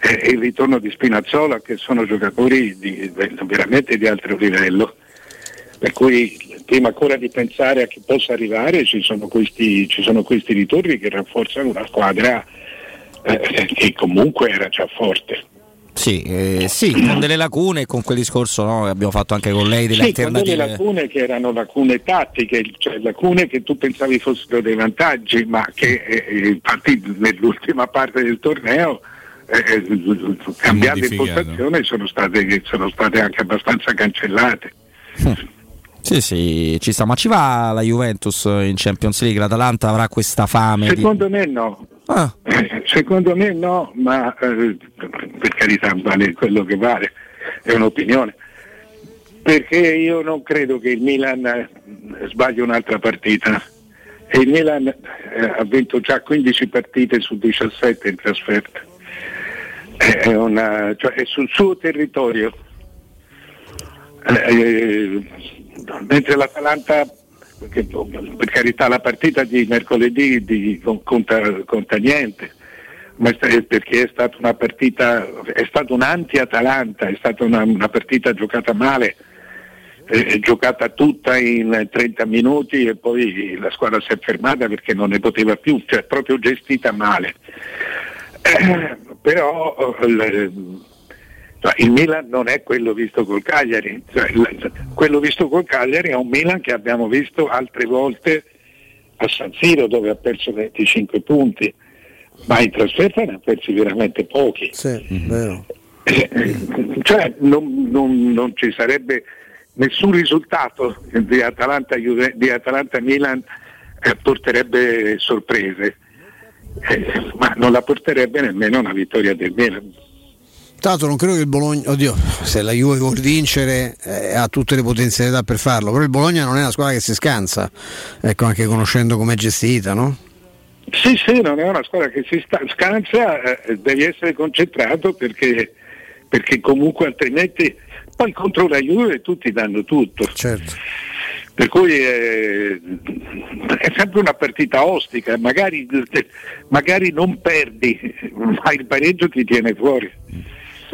eh, il ritorno di Spinazzola che sono giocatori di- veramente di altro livello. Per cui prima ancora di pensare a chi possa arrivare ci sono questi, ci sono questi ritorni che rafforzano una squadra eh, che comunque era già forte. Sì, eh, sì, con delle lacune e con quel discorso no, che abbiamo fatto anche con lei delle Sì, con delle alternative. lacune che erano lacune tattiche, cioè lacune che tu pensavi fossero dei vantaggi, ma che eh, infatti nell'ultima parte del torneo eh, eh, modificato. impostazione sono state, sono state anche abbastanza cancellate. Sì, sì, ci sta, ma ci va la Juventus in Champions League? L'Atalanta avrà questa fame? di- Secondo me no. Ah. Eh, Secondo me no, ma eh, per carità vale quello che vale, è un'opinione. Perché io non credo che il Milan eh, sbagli un'altra partita. E il Milan eh, ha vinto già 15 partite su 17 in trasferta. È, una- cioè, è sul suo territorio. Eh, mentre l'Atalanta per carità la partita di mercoledì di- conta, conta niente. Ma perché è stata una partita è stata un anti-Atalanta è stata una, una partita giocata male eh, giocata tutta in 30 minuti e poi la squadra si è fermata perché non ne poteva più cioè proprio gestita male. Eh, però eh, il Milan non è quello visto col Cagliari, Cioè, quello visto col Cagliari è un Milan che abbiamo visto altre volte a San Siro dove ha perso 25 punti, ma in trasferta ne ha persi veramente pochi. vero. Cioè, non, non- non ci sarebbe nessun risultato di Atalanta, Juve- di Atalanta Milan eh, porterebbe sorprese, Eh, ma non la porterebbe nemmeno una vittoria del Milan. Tra l'altro non credo che il Bologna, oddio, se la Juve vuol vincere eh, ha tutte le potenzialità per farlo, però il Bologna non è una squadra che si scansa, ecco anche conoscendo com'è gestita, no? Sì, sì, non è una squadra che si sta, scansa, eh, devi essere concentrato perché, perché comunque altrimenti poi contro la Juve tutti danno tutto. Certo. Per cui eh, è sempre una partita ostica, magari, magari non perdi, ma il pareggio ti tiene fuori.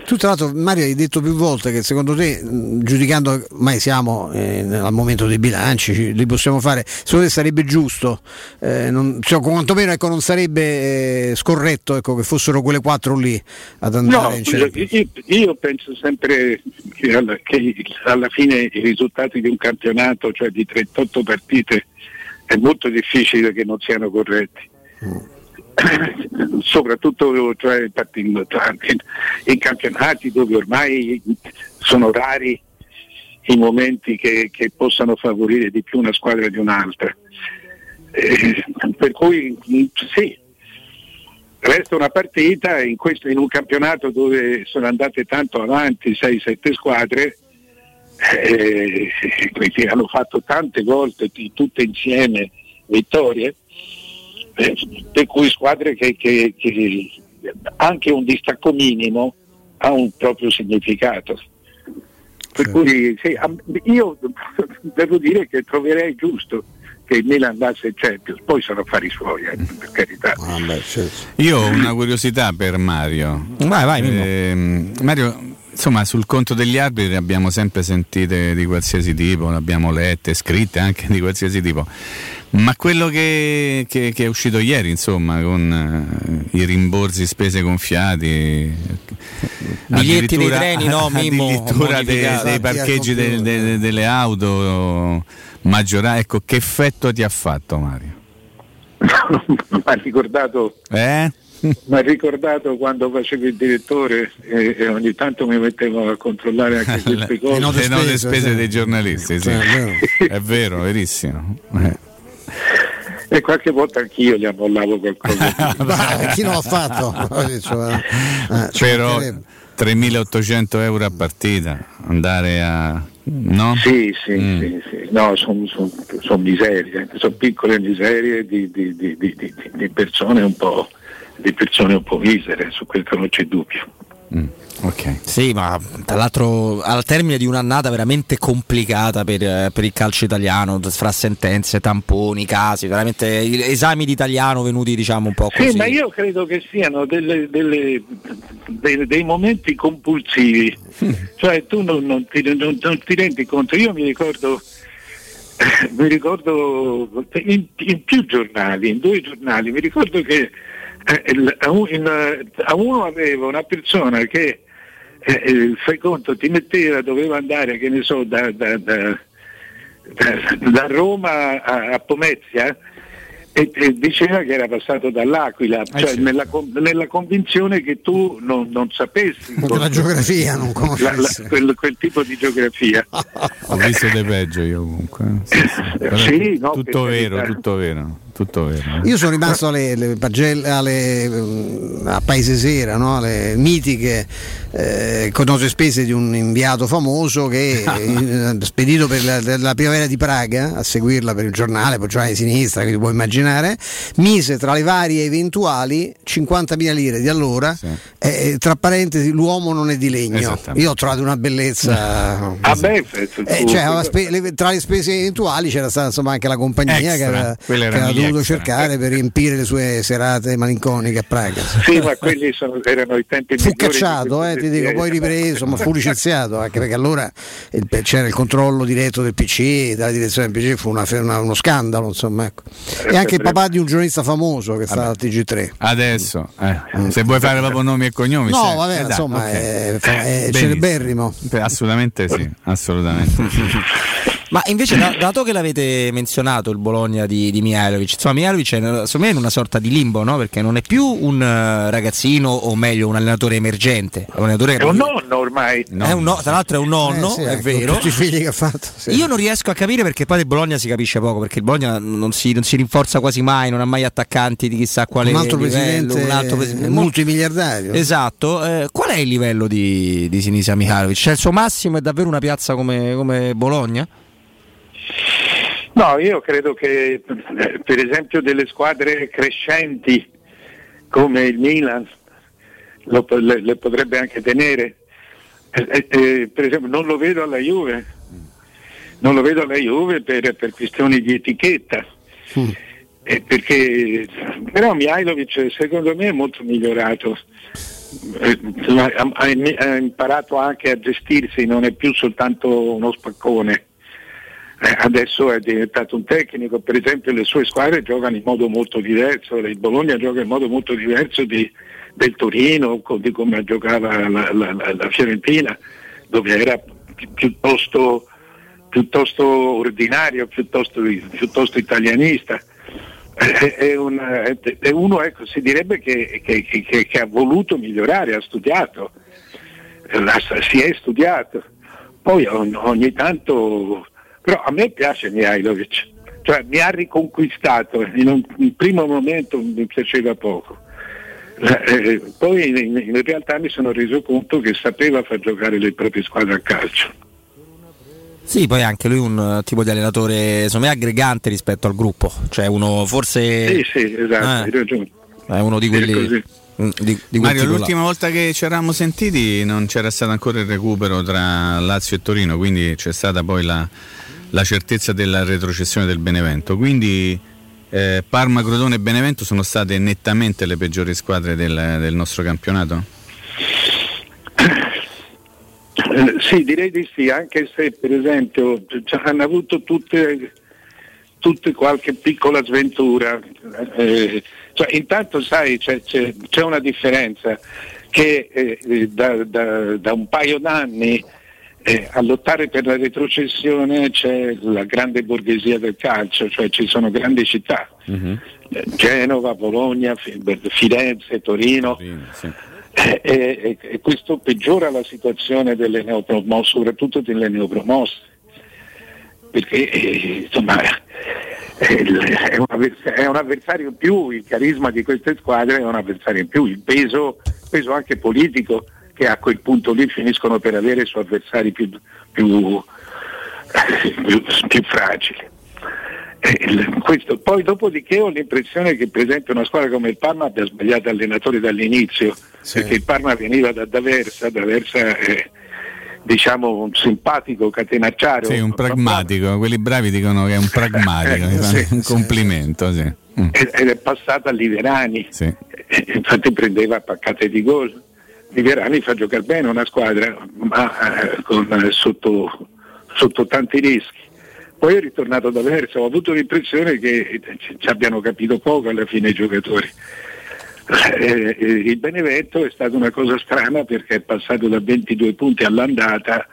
Tu tra l'altro Mario hai detto più volte che secondo te, mh, giudicando, ormai siamo eh, al momento dei bilanci, ci- li possiamo fare, secondo te sarebbe giusto, eh, non, cioè, quantomeno ecco, non sarebbe eh, scorretto ecco, che fossero quelle quattro lì ad andare No, in Champions? io, io penso sempre che alla, che alla fine i risultati di un campionato, cioè di 38 partite, è molto difficile che non siano corretti. Soprattutto cioè, partendo tra- in, campionati dove ormai sono rari i momenti che, che possano favorire di più una squadra di un'altra. Eh, per cui sì, resta una partita in, questo, in un campionato dove sono andate tanto avanti 6-7 squadre eh, quindi hanno fatto tante volte tutte insieme vittorie per cui squadre che, che- che anche un distacco minimo ha un proprio significato per cui sì, io devo dire che troverei giusto che il Milan andasse in Champions, poi sono affari suoi, eh, per carità. Io ho una curiosità per Mario. Vai, vai. Ehm, Mario, insomma, sul conto degli arbitri abbiamo sempre sentite di qualsiasi tipo, ne abbiamo lette, scritte anche di qualsiasi tipo. Ma quello che, che- che è uscito ieri, insomma, con eh, i rimborsi spese gonfiati, Biglietti dei addirittura- treni, no, Mimmo, addirittura dei, dei parcheggi del- del- delle auto maggiorati, ecco, che effetto ti ha fatto Mario? Mi ha ricordato, Eh? ricordato quando facevo il direttore e, e ogni tanto mi mettevo a controllare anche queste cose. Le note spese, dei giornalisti, sì. è vero, verissimo. Eh. E qualche volta anch'io gli ammollavo qualcosa. Ma chi non l'ha fatto? Cioè, eh, ci Però mancherebbe. 3.800 euro a partita, andare a... no? Sì, sì, Mm. sì, sì. no, sono miserie, sono piccole miserie di, di- di- di- di- di persone un po', di persone un po' misere, su questo non c'è dubbio. Ok. Sì, ma tra l'altro al termine di un'annata veramente complicata per, per il calcio italiano, fra sentenze, tamponi, casi, veramente esami di italiano venuti diciamo un po' così. Sì, ma io credo che siano delle- delle- dei, dei momenti compulsivi, cioè tu non, non ti, non- non ti rendi conto, io mi ricordo, mi ricordo in, in più giornali, in due giornali, mi ricordo che a, un- in- a uno avevo una persona che eh, eh, fai conto, ti metteva, doveva andare, che ne so, da, da- da- da- da Roma a, a Pomezia e, e diceva che era passato dall'Aquila, cioè nella, con- nella convinzione che tu non, non sapessi La geografia non conoscessi. quel, quel tipo di geografia. Ho visto dei peggio io comunque. Sì, sì. Però Sì, no, tutto vero, tutto vero, tutto vero. Io sono rimasto alle, alle pagelle- alle, mm, a Paese Sera, no? alle mitiche eh, con note spese di un inviato famoso che eh, spedito per la, per la primavera di Praga a seguirla per il giornale, poi giornale di sinistra, quindi puoi immaginare, mise tra le varie eventuali 50.000 lire di allora, eh, tra parentesi l'uomo non è di legno. Io ho trovato una bellezza. Ah beh, Eh, cioè, aveva spe- le- tra le spese eventuali c'era stata insomma anche la compagnia Extra, che aveva, quelle che gli dovuto extra. cercare per riempire le sue serate malinconiche a Praga. Sì, ma quelli sono- erano i tempi Fu cacciato, eh, ti dico, poi ripreso, ma fu licenziato anche perché allora il- c'era il controllo diretto del PC, della direzione del PC, fu una- una- uno scandalo, insomma. Ecco. E anche il papà di un giornalista famoso che sta al TG3. Adesso, eh, se vuoi fare proprio nomi e cognomi. No, sì. vabbè, Eh, insomma, ok. è- è Benissimo. celeberrimo. Assolutamente sì, assolutamente. Ma invece, da- dato che l'avete menzionato il Bologna di, di Mihailovic, insomma, Mihailovic è secondo me in una sorta di limbo, no? Perché non è più un eh, ragazzino, o meglio, un allenatore emergente. È un, allenatore È un nonno ormai. È un no- tra l'altro è un nonno, Eh, sì, è ecco, vero. Tutti i figli che ha fatto. sì. Io non riesco a capire perché poi del Bologna si capisce poco, perché il Bologna non si, non si rinforza quasi mai, non ha mai attaccanti di chissà quale un altro livello, presidente, un altro presidente multimiliardario. Esatto, eh, qual è il livello di, di Sinisa Mihailovic? Cioè il suo massimo è davvero una piazza come, come Bologna? No, io credo che eh, per esempio delle squadre crescenti come il Milan lo le, le potrebbe anche tenere. Eh, eh, eh, per esempio non lo vedo alla Juve, non lo vedo alla Juve per, per questioni di etichetta. Eh, perché però Mihailovic secondo me è molto migliorato. Eh, ha, ha- ha imparato anche a gestirsi, non è più soltanto uno spaccone. Eh, adesso è diventato un tecnico, per esempio le sue squadre giocano in modo molto diverso, il Bologna gioca in modo molto diverso di- del Torino, di come giocava la, la- la- Fiorentina, dove era pi- piuttosto, piuttosto ordinario, piuttosto, piuttosto italianista. È, è un- è- uno, ecco, si direbbe che, che- che- che ha voluto migliorare, ha studiato, eh, la- si è studiato. Poi ogni, ogni tanto, però a me piace Mihailovic, cioè mi ha riconquistato, in un, in primo momento mi piaceva poco. Eh, poi in, in realtà mi sono reso conto che sapeva far giocare le proprie squadre a calcio. Sì, poi anche lui è un eh, tipo di allenatore, secondo me, aggregante rispetto al gruppo. Cioè uno forse... Sì, sì, esatto, Eh. hai ragione. È uno di quelli... mm, Di, di quel Mario, tipo là. l'ultima volta che ci eravamo sentiti non c'era stato ancora il recupero tra Lazio e Torino, quindi c'è stata poi la, la certezza della retrocessione del Benevento. Quindi eh, Parma, Crotone e Benevento sono state nettamente le peggiori squadre del, del nostro campionato? Eh, sì, direi di sì, anche se per esempio hanno avuto tutte, tutte qualche piccola sventura. Eh, cioè, intanto sai c'è, c'è- c'è una differenza che eh, eh, da, da- da un paio d'anni eh, a lottare per la retrocessione c'è la grande borghesia del calcio, cioè ci sono grandi città, eh, Genova, Bologna, Fi- Firenze, Torino. Eh, eh, e questo peggiora la situazione delle neopromosse, soprattutto delle neopromosse, perché eh, insomma, eh, è, un avvers- è un avversario in più, il carisma di queste squadre è un avversario in più, il peso, peso anche politico che a quel punto lì finiscono per avere su avversari più, più, più- più fragili. Eh, il- questo. Poi dopodiché ho l'impressione che per esempio una squadra come il Parma abbia sbagliato allenatore dall'inizio, perché il Parma veniva da D'Aversa, D'Aversa è diciamo un simpatico catenacciario. Sì, un pragmatico, quelli bravi dicono che è un pragmatico, fanno Sì, un complimento. Sì. Mm. ed è passata a Liverani, Sì. Eh, infatti prendeva paccate di gol. Liverani fa giocare bene una squadra, ma eh, con, eh, sotto, sotto tanti rischi. Poi è ritornato da Versa, ho avuto l'impressione che ci- abbiano capito poco alla fine i giocatori. Eh, eh, il Benevento è stata una cosa strana perché è passato da 22 punti all'andata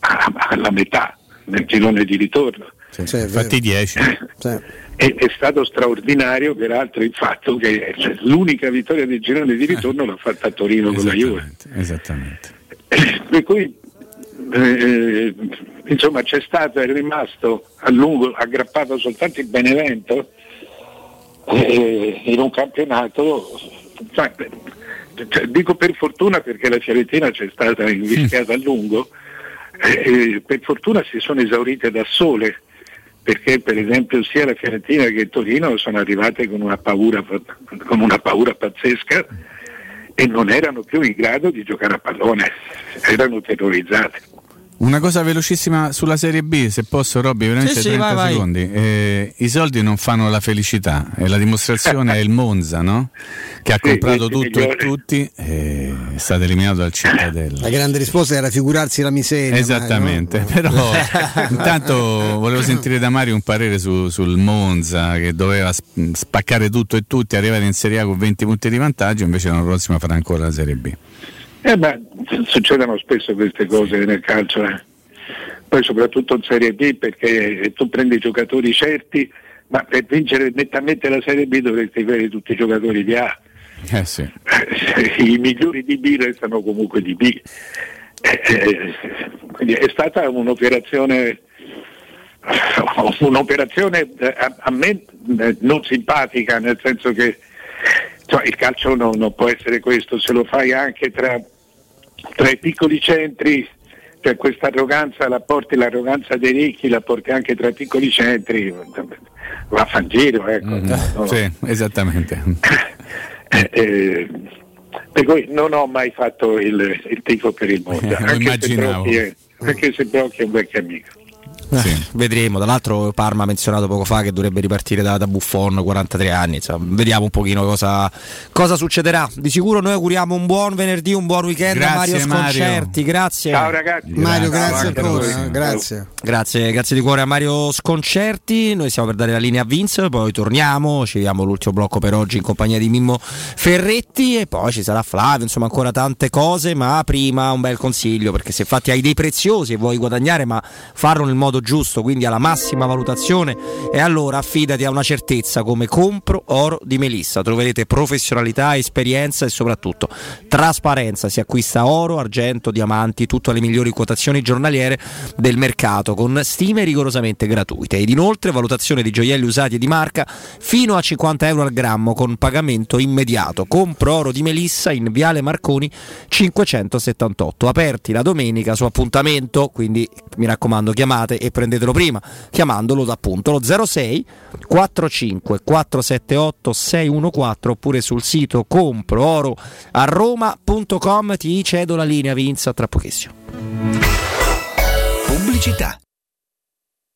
alla metà nel girone di ritorno. Fatti 10. È, è stato straordinario peraltro il fatto che cioè, l'unica vittoria del girone di ritorno l'ha fatta a Torino con la Juve. Esattamente. Per cui eh, insomma c'è stato, è rimasto a lungo aggrappato soltanto il Benevento eh, in un campionato, cioè, cioè, dico per fortuna perché la Fiorentina c'è stata invischiata a lungo, eh, eh, per fortuna si sono esaurite da sole perché per esempio sia la Fiorentina che Torino sono arrivate con una paura, con una paura pazzesca e non erano più in grado di giocare a pallone, erano terrorizzate. Una cosa velocissima sulla Serie B, se posso Robby, veramente Sì, sì, 30 vai, vai. secondi. Eh, I soldi non fanno la felicità e la dimostrazione è il Monza, no? Che ha Sì, comprato tutto e migliori. tutti e è stato eliminato dal Cittadella. La grande risposta era figurarsi la miseria. Esattamente, no? però intanto volevo sentire da Mario un parere su- sul Monza che doveva sp- spaccare tutto e tutti, arrivare in Serie A con 20 punti di vantaggio, invece l'anno prossimo farà ancora la Serie B. Eh, ma succedono spesso queste cose nel calcio, eh. poi soprattutto in Serie B perché tu prendi giocatori certi, ma per vincere nettamente la Serie B dovresti avere tutti i giocatori di A. Eh sì. I migliori di B restano comunque di B. Eh, eh, quindi è stata un'operazione, un'operazione eh, a, a me eh, non simpatica, nel senso che insomma, il calcio non, non può essere questo, se lo fai anche tra, tra i piccoli centri, cioè questa arroganza la porti, l'arroganza dei ricchi la porti anche tra i piccoli centri, va a fan giro, ecco. No, Sì, esattamente. eh, eh, per cui non ho mai fatto il, il tifo per il mondo, Lo anche se, immaginavo. Brocchi è, anche se Brocchi è un vecchio amico. Eh, Vedremo, tra l'altro Parma ha menzionato poco fa che dovrebbe ripartire da, da Buffon, 43 anni, insomma, vediamo un pochino cosa, cosa succederà. Di sicuro noi auguriamo un buon venerdì, un buon weekend a Mario Grazie, Mario. Sconcerti, grazie. Ciao ragazzi. Mario, grazie ancora. Grazie. Grazie, grazie di cuore a Mario Sconcerti. Noi stiamo per dare la linea a Vince, poi torniamo. Ci vediamo l'ultimo blocco per oggi in compagnia di Mimmo Ferretti e poi ci sarà Flavio. Insomma, ancora tante cose. Ma prima un bel consiglio perché se infatti hai dei preziosi e vuoi guadagnare, ma farlo nel modo giusto, quindi alla massima valutazione, e allora affidati a una certezza come Compro Oro di Melissa. Troverete professionalità, esperienza e soprattutto trasparenza. Si acquista oro, argento, diamanti, tutte le migliori quotazioni giornaliere del mercato con stime rigorosamente gratuite ed inoltre valutazione di gioielli usati e di marca fino a 50 euro al grammo con pagamento immediato. Compro oro di Melissa in Viale Marconi 578, aperti la domenica su appuntamento, quindi mi raccomando chiamate e prendetelo prima, chiamandolo appunto lo 06 45 478 614 oppure sul sito comprooro a roma.com ti cedo la linea Vinza tra pochissimo. Pubblicità.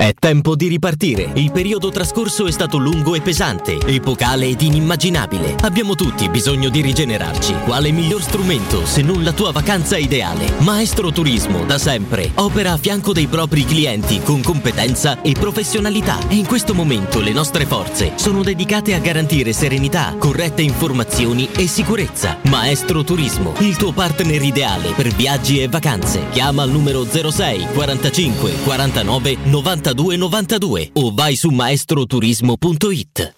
È tempo di ripartire. Il periodo trascorso è stato lungo e pesante, epocale ed inimmaginabile. Abbiamo tutti bisogno di rigenerarci. Quale miglior strumento se non la tua vacanza ideale? Maestro Turismo, da sempre, opera a fianco dei propri clienti con competenza e professionalità. E in questo momento le nostre forze sono dedicate a garantire serenità, corrette informazioni e sicurezza. Maestro Turismo, il tuo partner ideale per viaggi e vacanze. Chiama al numero 06 45 49 90 9292 o vai su maestroturismo.it.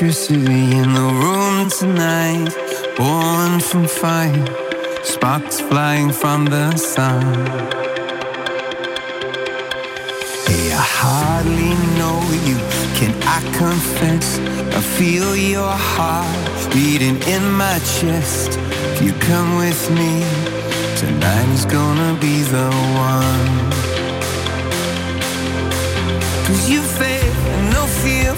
Electricity in the room tonight. Born from fire, sparks flying from the sun. Hey, I hardly know you. Can I confess? I feel your heart beating in my chest. If you come with me, tonight is gonna be the one. Cause you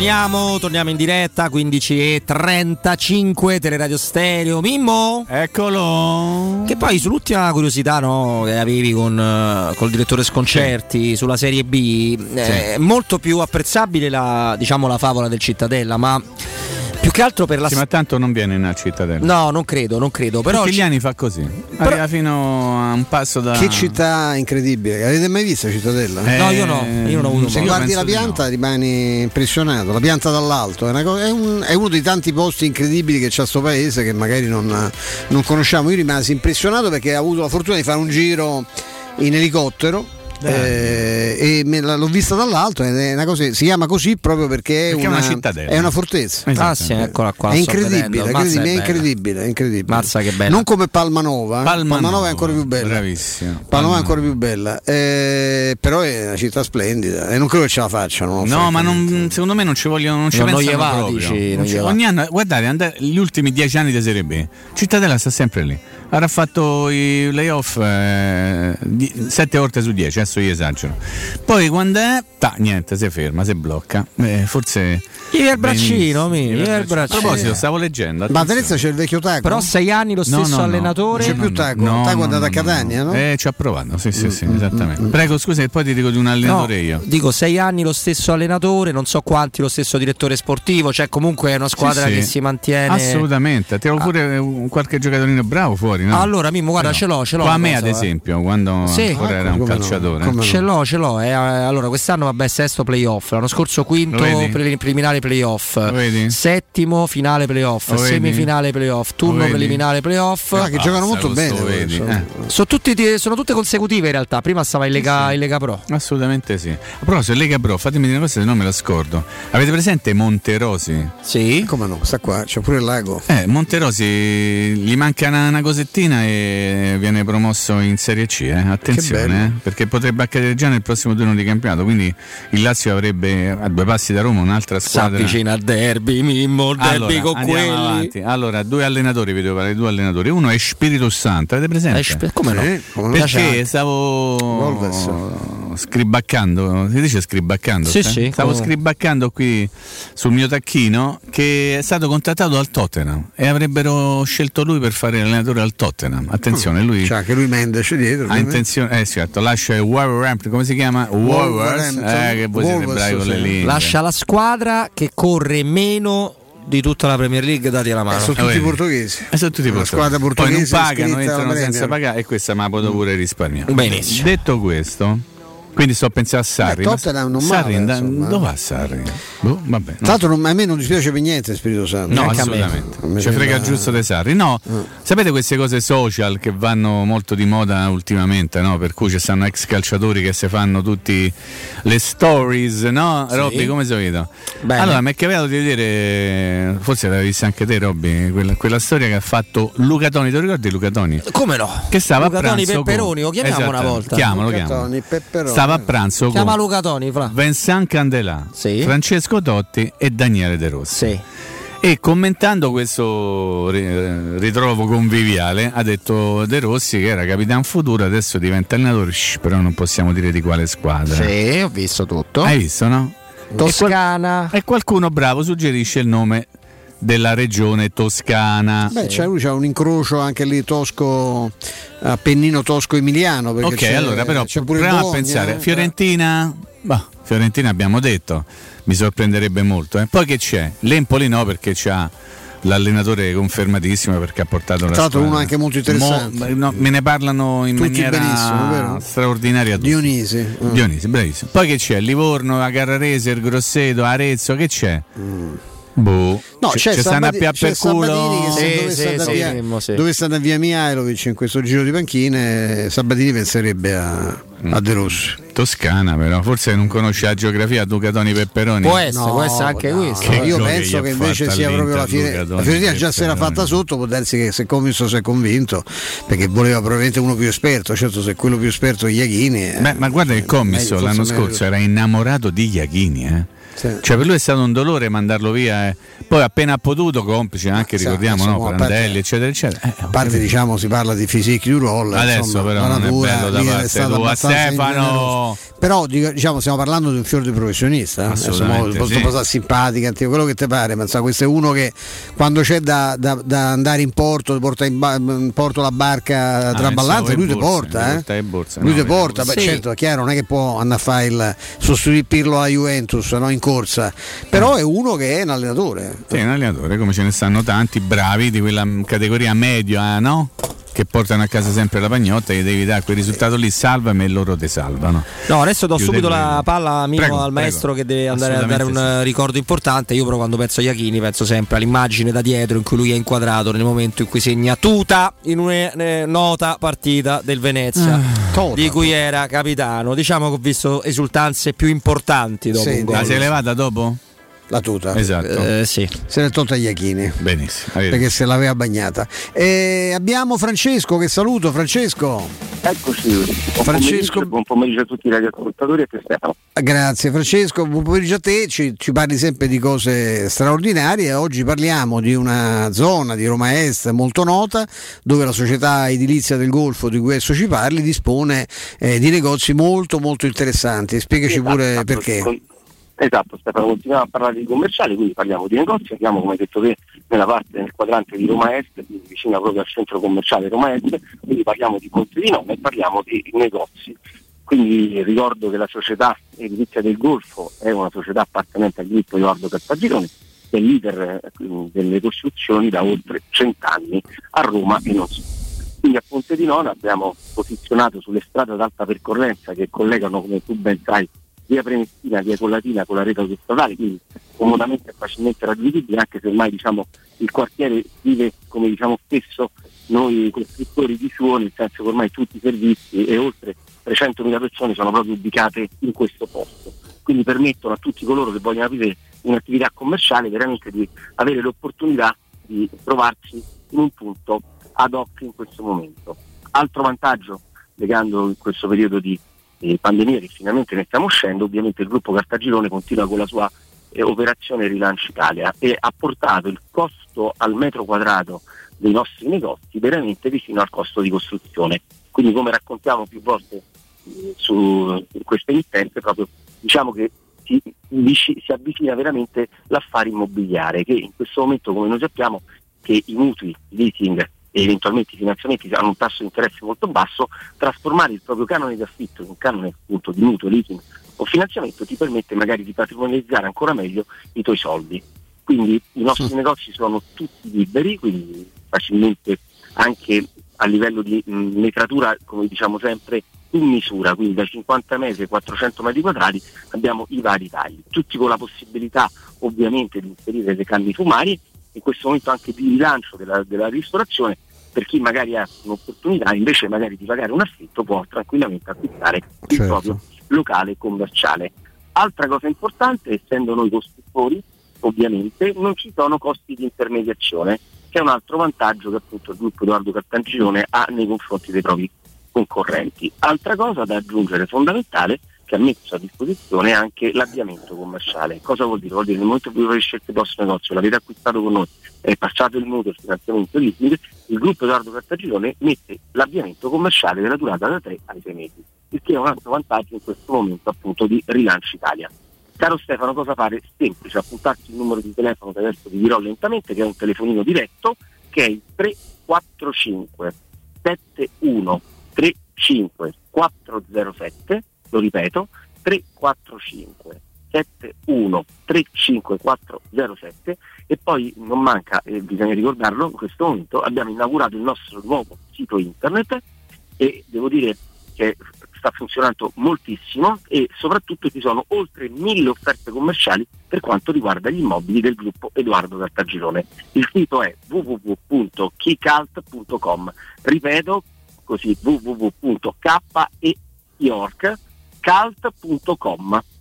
Torniamo, torniamo in diretta 15 e 35 Teleradio Stereo. Mimmo? Eccolo. Che poi sull'ultima curiosità no, che avevi con eh, col direttore Sconcerti sulla serie B, eh, è molto più apprezzabile la, diciamo, la favola del Cittadella, ma più che altro per la Sì, ma tanto non viene in cittadella. No, non credo, non credo. Però Tigliani fa così. Arriva fino a un passo da. Che città incredibile. Avete mai visto Cittadella? Eh, No, io no, io non ho avuto Se modo. guardi la pianta rimani impressionato. La pianta dall'alto è, una co- è un- è uno dei tanti posti incredibili che c'ha sto paese che magari non, non conosciamo. Io rimasi impressionato perché ho avuto la fortuna di fare un giro in elicottero. Eh, e me la- l'ho vista dall'alto ed è una cosa, si chiama così proprio perché, Perché è una cittadella. è una fortezza Ah, sì, eccola qua. è incredibile, è incredibile, è incredibile, è incredibile. Mazza che bella. Non come Palmanova, eh. Palmanova, Palmanova è ancora più bella. Bravissimo. Palmanova è ancora più bella, eh, però è una città splendida e non credo che ce la facciano. No, ma non- secondo me non ci vogliono, non ci Non- non pensano gli va, proprio. dici, Non non gli va. ogni anno, guardate, andate- gli ultimi dieci anni di Serie B, Cittadella sta sempre lì. Avrà fatto i playoff 7 volte su 10, adesso io esagero. Poi quando è, ta, niente, si ferma, si blocca. Eh, forse. Il Benissimo, braccino, mi, il il braccino. A proposito, stavo leggendo. Ma a attenzione. Venezia c'è il vecchio Taco. Però sei anni lo No, stesso no, no. allenatore. Non c'è più Taco. No, Taco è no, andato no, a Catania, no? Eh, ci ha provato, sì, sì, sì, esattamente. Prego, scusa, e poi ti dico di un allenatore No, io. Dico sei anni lo stesso allenatore, non so quanti lo stesso direttore sportivo, cioè comunque è una squadra Sì, sì. che si mantiene. Assolutamente, tiro pure un- qualche giocatorino bravo fuori. No? Allora, Mimmo, guarda, Però, ce l'ho, ce l'ho Qua a me, cosa, ad eh. esempio, quando Sì. ancora era un no, calciatore. no. Ce l'ho, ce l'ho. eh, allora, quest'anno vabbè, sesto playoff. L'anno scorso quinto pre- preliminare playoff. Settimo finale playoff. Semifinale playoff. Turno preliminare playoff. Ah, che giocano molto bene. eh. Sono, tutti sono tutte consecutive in realtà. Prima stava in Lega, in Lega Pro. Assolutamente sì. A proposito, Lega Pro, fatemi dire una cosa se non me la scordo. Avete presente Monterosi? Sì. Come no? Sta qua, c'è pure il lago. Eh, Monterosi gli manca una, una cosettina e viene promosso in Serie C, eh. attenzione, eh, perché potrebbe accadere già nel prossimo turno di campionato, quindi il Lazio avrebbe a due passi da Roma un'altra Si squadra. avvicina al derby, Mimmo, il derby Allora, con quelli. avanti. Allora, due allenatori, vi devo parlare due allenatori. Uno è Spirito Santo, avete presente? Eh, sp- come no? Sì, come no. Perché stavo scribaccando, si dice scribaccando? Sì, eh? sì, Stavo come no. scribaccando qui sul mio tacchino che è stato contattato dal Tottenham e avrebbero scelto lui per fare l'allenatore al Tottenham. Attenzione, lui C'ha anche lui Mendes dietro. ha intenzione, eh certo, lascia il Wolverhampton, come si chiama? Wolvers, eh, che voi siete bravi con le sì. lingue. Lascia la squadra che corre meno di tutta la Premier League, dati alla mano. Eh, sono Ah, tutti vedi? portoghesi. Eh, sono tutti Una portoghesi. squadra Poi portoghese non pagano, entrano senza pagare e questa me la potevo pure risparmiare. Benissimo. Detto questo, Quindi sto pensando a Sarri. Beh, Tottenham non Sarri, male, insomma. dove va Sarri? Boh, vabbè. no. Tra l'altro non- a me non dispiace per niente Spirito Santo. No, a assolutamente. Ci frega sembra- giusto dei Sarri. No, sapete queste cose social che vanno molto di moda ultimamente, no? Per cui ci stanno ex calciatori che si fanno tutti le stories, no? Sì. Robby, come si vede? Bene. Allora, mi è capitato di vedere, forse l'hai vista anche te, Robby, quella, quella storia che ha fatto Luca Toni. Ti ricordi Luca Toni? Come no? Che stava Luca a Toni pranzo Pepperoni, con- lo chiamiamo Esatto, una volta. Chiamalo, Luca chiamalo. Toni, Pepperoni. Stava a pranzo Chiama con Luca Toni, fra. Vincent Candelà, Francesco Totti e Daniele De Rossi. E commentando questo ri- ritrovo conviviale ha detto De Rossi che era capitano futuro, adesso diventa allenatore, shh, però non possiamo dire di quale squadra. Sì, ho visto tutto. Hai visto, no? Toscana. E, qual- e qualcuno bravo suggerisce il nome della regione toscana. Beh, c'è, lui c'ha un incrocio anche lì tosco, Appennino tosco emiliano. perché Ok, c'è- allora però c'è pure proviamo a pensare, eh. Fiorentina, bah, Fiorentina abbiamo detto, mi sorprenderebbe molto. eh. Poi che c'è? L'Empoli no perché c'ha l'allenatore confermatissimo perché ha portato la Tra l'altro squadra. uno anche molto interessante. Mo- no, me ne parlano in Tutti maniera straordinaria. tutti. Dionisi. Mm. Dionisi, bravissimo. Poi che c'è? Livorno, la Carrarese, il Grosseto, Arezzo, che c'è? Boh. No, c'è, ci stanno a Sabati- c'è per culo. Sabatini che se dovesse, andare via, dovesse andare via Mihailovic in questo giro di panchine, Sabatini penserebbe a, a De Rossi. Toscana però, forse non conosce la geografia Luca Toni Pepperoni. Può essere, può essere anche questo. Io gol penso che invece sia proprio la, Toni la Fiorentina già si era fatta sotto, può darsi che se convinto si è convinto, perché voleva probabilmente uno più esperto, certo se quello più esperto è Iachini. eh, Beh, ma guarda il commisso meglio, l'anno meglio. scorso era innamorato di Iachini, eh. Cioè per lui è stato un dolore mandarlo via. eh. Poi appena ha potuto, complice anche, Sì, ricordiamo, no? insomma, a parte- Brandelli, eccetera, eccetera. Eh, A parte diciamo si parla di physique du roll, Adesso insomma, però non è natura bello da è parte tua, Stefano. Però diciamo stiamo parlando di un fiore di professionista, eh. Assolutamente, Adesso, mo- sì. posso passare simpatica, quello che ti pare, ma insomma, questo è uno che quando c'è da, da- da andare in porto, porta in, ba- in porto la barca Ah, traballante, insomma, lui ti porta, eh. porta in borsa, lui no, ti porta, beh, Sì. certo, è chiaro, non è che può andare a fare il sostituire Pirlo alla Juventus no, in corsa, però è uno che è un allenatore. Sì, un allenatore, come ce ne stanno tanti, bravi di quella categoria media, no? Che portano a casa sempre la pagnotta, gli devi dare quel risultato lì, salvami e loro ti salvano. No, adesso do Chiude subito la palla mio Prego, al maestro prego. che deve andare a dare un eh, ricordo importante. Io però quando penso a Iachini penso sempre all'immagine da dietro in cui lui è inquadrato nel momento in cui segna tuta in una eh, nota partita del Venezia Ah. di cui era capitano. Diciamo che ho visto esultanze più importanti dopo un gol. La sei levata dopo? La tuta. Esatto. Eh, sì. Se l'è tolta Iachini. Benissimo. Perché se l'aveva bagnata. E abbiamo Francesco, che saluto Francesco. Eccoci, buon Francesco- pomeriggio, buon pomeriggio a tutti i radioascoltatori e a te Stefano. Grazie Francesco, buon pomeriggio a te, ci, ci parli sempre di cose straordinarie, oggi parliamo di una zona di Roma Est molto nota dove la società edilizia del Golfo di cui adesso ci parli dispone eh, di negozi molto molto interessanti, spiegaci Esatto, pure esatto, perché. con- Esatto, Stefano, continuiamo a parlare di commerciali, quindi parliamo di negozi, andiamo come detto te nella parte nel quadrante di Roma Est, quindi vicino proprio al centro commerciale Roma Est, quindi parliamo di Ponte di Nome e parliamo di negozi. Quindi ricordo che la società edilizia del Golfo è una società appartenente al gruppo Edoardo Cartagirone, che è leader eh, delle costruzioni da oltre cent'anni a Roma e non solo. Quindi a Ponte di Nona abbiamo posizionato sulle strade ad alta percorrenza che collegano, come tu ben sai, via Prenestina, via Collatina con la rete autostradale, quindi comodamente e facilmente raggiungibile, anche se ormai diciamo, il quartiere vive, come diciamo spesso noi costruttori di suo, nel senso che ormai tutti i servizi e oltre 300.000 persone sono proprio ubicate in questo posto. Quindi permettono a tutti coloro che vogliono aprire un'attività commerciale veramente di avere l'opportunità di trovarsi in un punto ad hoc in questo momento. Altro vantaggio, legando in questo periodo di eh, pandemia che finalmente ne stiamo uscendo, ovviamente il gruppo Cartagirone continua con la sua eh, operazione Rilancio Italia e ha portato il costo al metro quadrato dei nostri negozi veramente vicino al costo di costruzione. Quindi come raccontiamo più volte eh, su queste emittente, proprio diciamo che si, si avvicina veramente l'affare immobiliare che in questo momento come noi sappiamo che i mutui, leasing e eventualmente i finanziamenti hanno un tasso di interesse molto basso, trasformare il proprio canone di affitto in un canone appunto di mutuo, leasing o finanziamento ti permette magari di patrimonializzare ancora meglio i tuoi soldi. Quindi i nostri negozi sono tutti liberi, quindi facilmente anche a livello di mh, metratura, come diciamo sempre, in misura, quindi da 50 metri ai 400 metri quadrati abbiamo i vari tagli, tutti con la possibilità ovviamente di inserire dei canni fumari, in questo momento anche di rilancio della, della ristorazione, per chi magari ha un'opportunità invece magari di pagare un affitto può tranquillamente acquistare il Certo. proprio locale commerciale. Altra cosa importante, essendo noi costruttori, ovviamente non ci sono costi di intermediazione, che è un altro vantaggio che appunto il gruppo Edoardo Cartagirone ha nei confronti dei propri concorrenti. Altra cosa da aggiungere fondamentale che ha messo a disposizione anche l'avviamento commerciale. Cosa vuol dire? Vuol dire nel momento in cui voi scelto il vostro negozio, l'avete acquistato con noi e passato il mutuo, il finanziamento leasing, il gruppo Edoardo Cartagirone mette l'avviamento commerciale della durata da 3 ai 6 mesi, il che è un altro vantaggio in questo momento appunto di Rilancio Italia. Caro Stefano, cosa fare? Semplice, appuntarsi il numero di telefono che adesso vi dirò lentamente, che è un telefonino diretto, che è il 345 71 35 407, lo ripeto, 345 71 35 407 e poi non manca, eh, bisogna ricordarlo, in questo momento abbiamo inaugurato il nostro nuovo sito internet e devo dire che sta funzionando moltissimo e soprattutto ci sono oltre mille offerte commerciali per quanto riguarda gli immobili del gruppo Edoardo Cartagirone. Il sito è www.keycult.com. Ripeto così www.k.york.cult.com.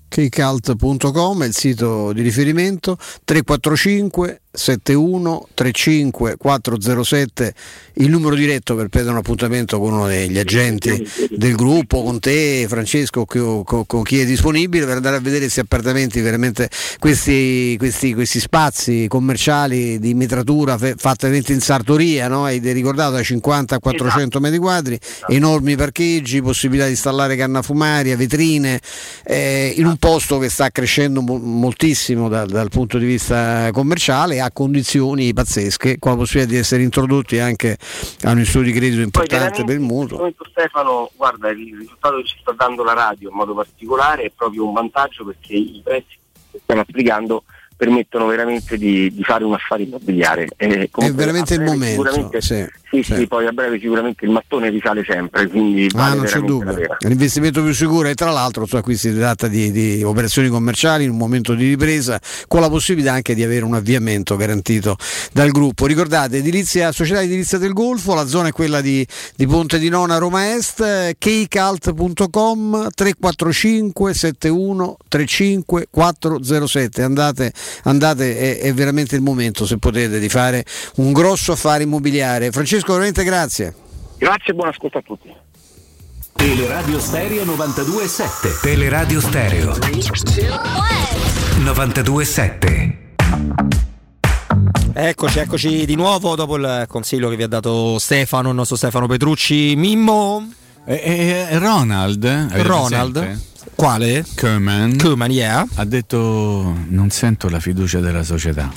keycult.com è il sito di riferimento 345 71 35 407 il numero diretto per prendere un appuntamento con uno degli agenti del gruppo con te Francesco con, chi è disponibile per andare a vedere questi appartamenti veramente questi, questi, questi spazi commerciali di metratura fe- fatta veramente in sartoria no? hai ricordato da 50 a 400 metri quadri enormi parcheggi possibilità di installare canna fumaria vetrine eh, in un posto che sta crescendo mo- moltissimo dal, dal punto di vista commerciale a condizioni pazzesche con la possibilità di essere introdotti anche a un istituto di credito importante per il mutuo Stefano, guarda, il risultato che ci sta dando la radio in modo particolare è proprio un vantaggio perché i prezzi che stiamo applicando permettono veramente di, di fare un affare immobiliare. Eh, è veramente il momento sicuramente- sì, Sì, sì. sì, poi a breve sicuramente il mattone risale sempre, quindi Ah, vale è l'investimento più sicuro e tra l'altro insomma, qui si tratta di, di operazioni commerciali in un momento di ripresa con la possibilità anche di avere un avviamento garantito dal gruppo. Ricordate, edilizia, Società Edilizia del Golfo, la zona è quella di, di Ponte di Nona, Roma Est, keycult.com 345 71 35 407. Andate, andate è, è veramente il momento se potete di fare un grosso affare immobiliare. Francesco, veramente grazie. Grazie e buon ascolto a tutti. Teleradio Stereo 92.7 Teleradio Stereo 92.7 Eccoci, eccoci di nuovo dopo il consiglio che vi ha dato Stefano, il nostro Stefano Petrucci. Mimmo? Ronald, avete Ronald? presente? Quale? Koeman, Koeman, yeah. ha detto non sento la fiducia della società.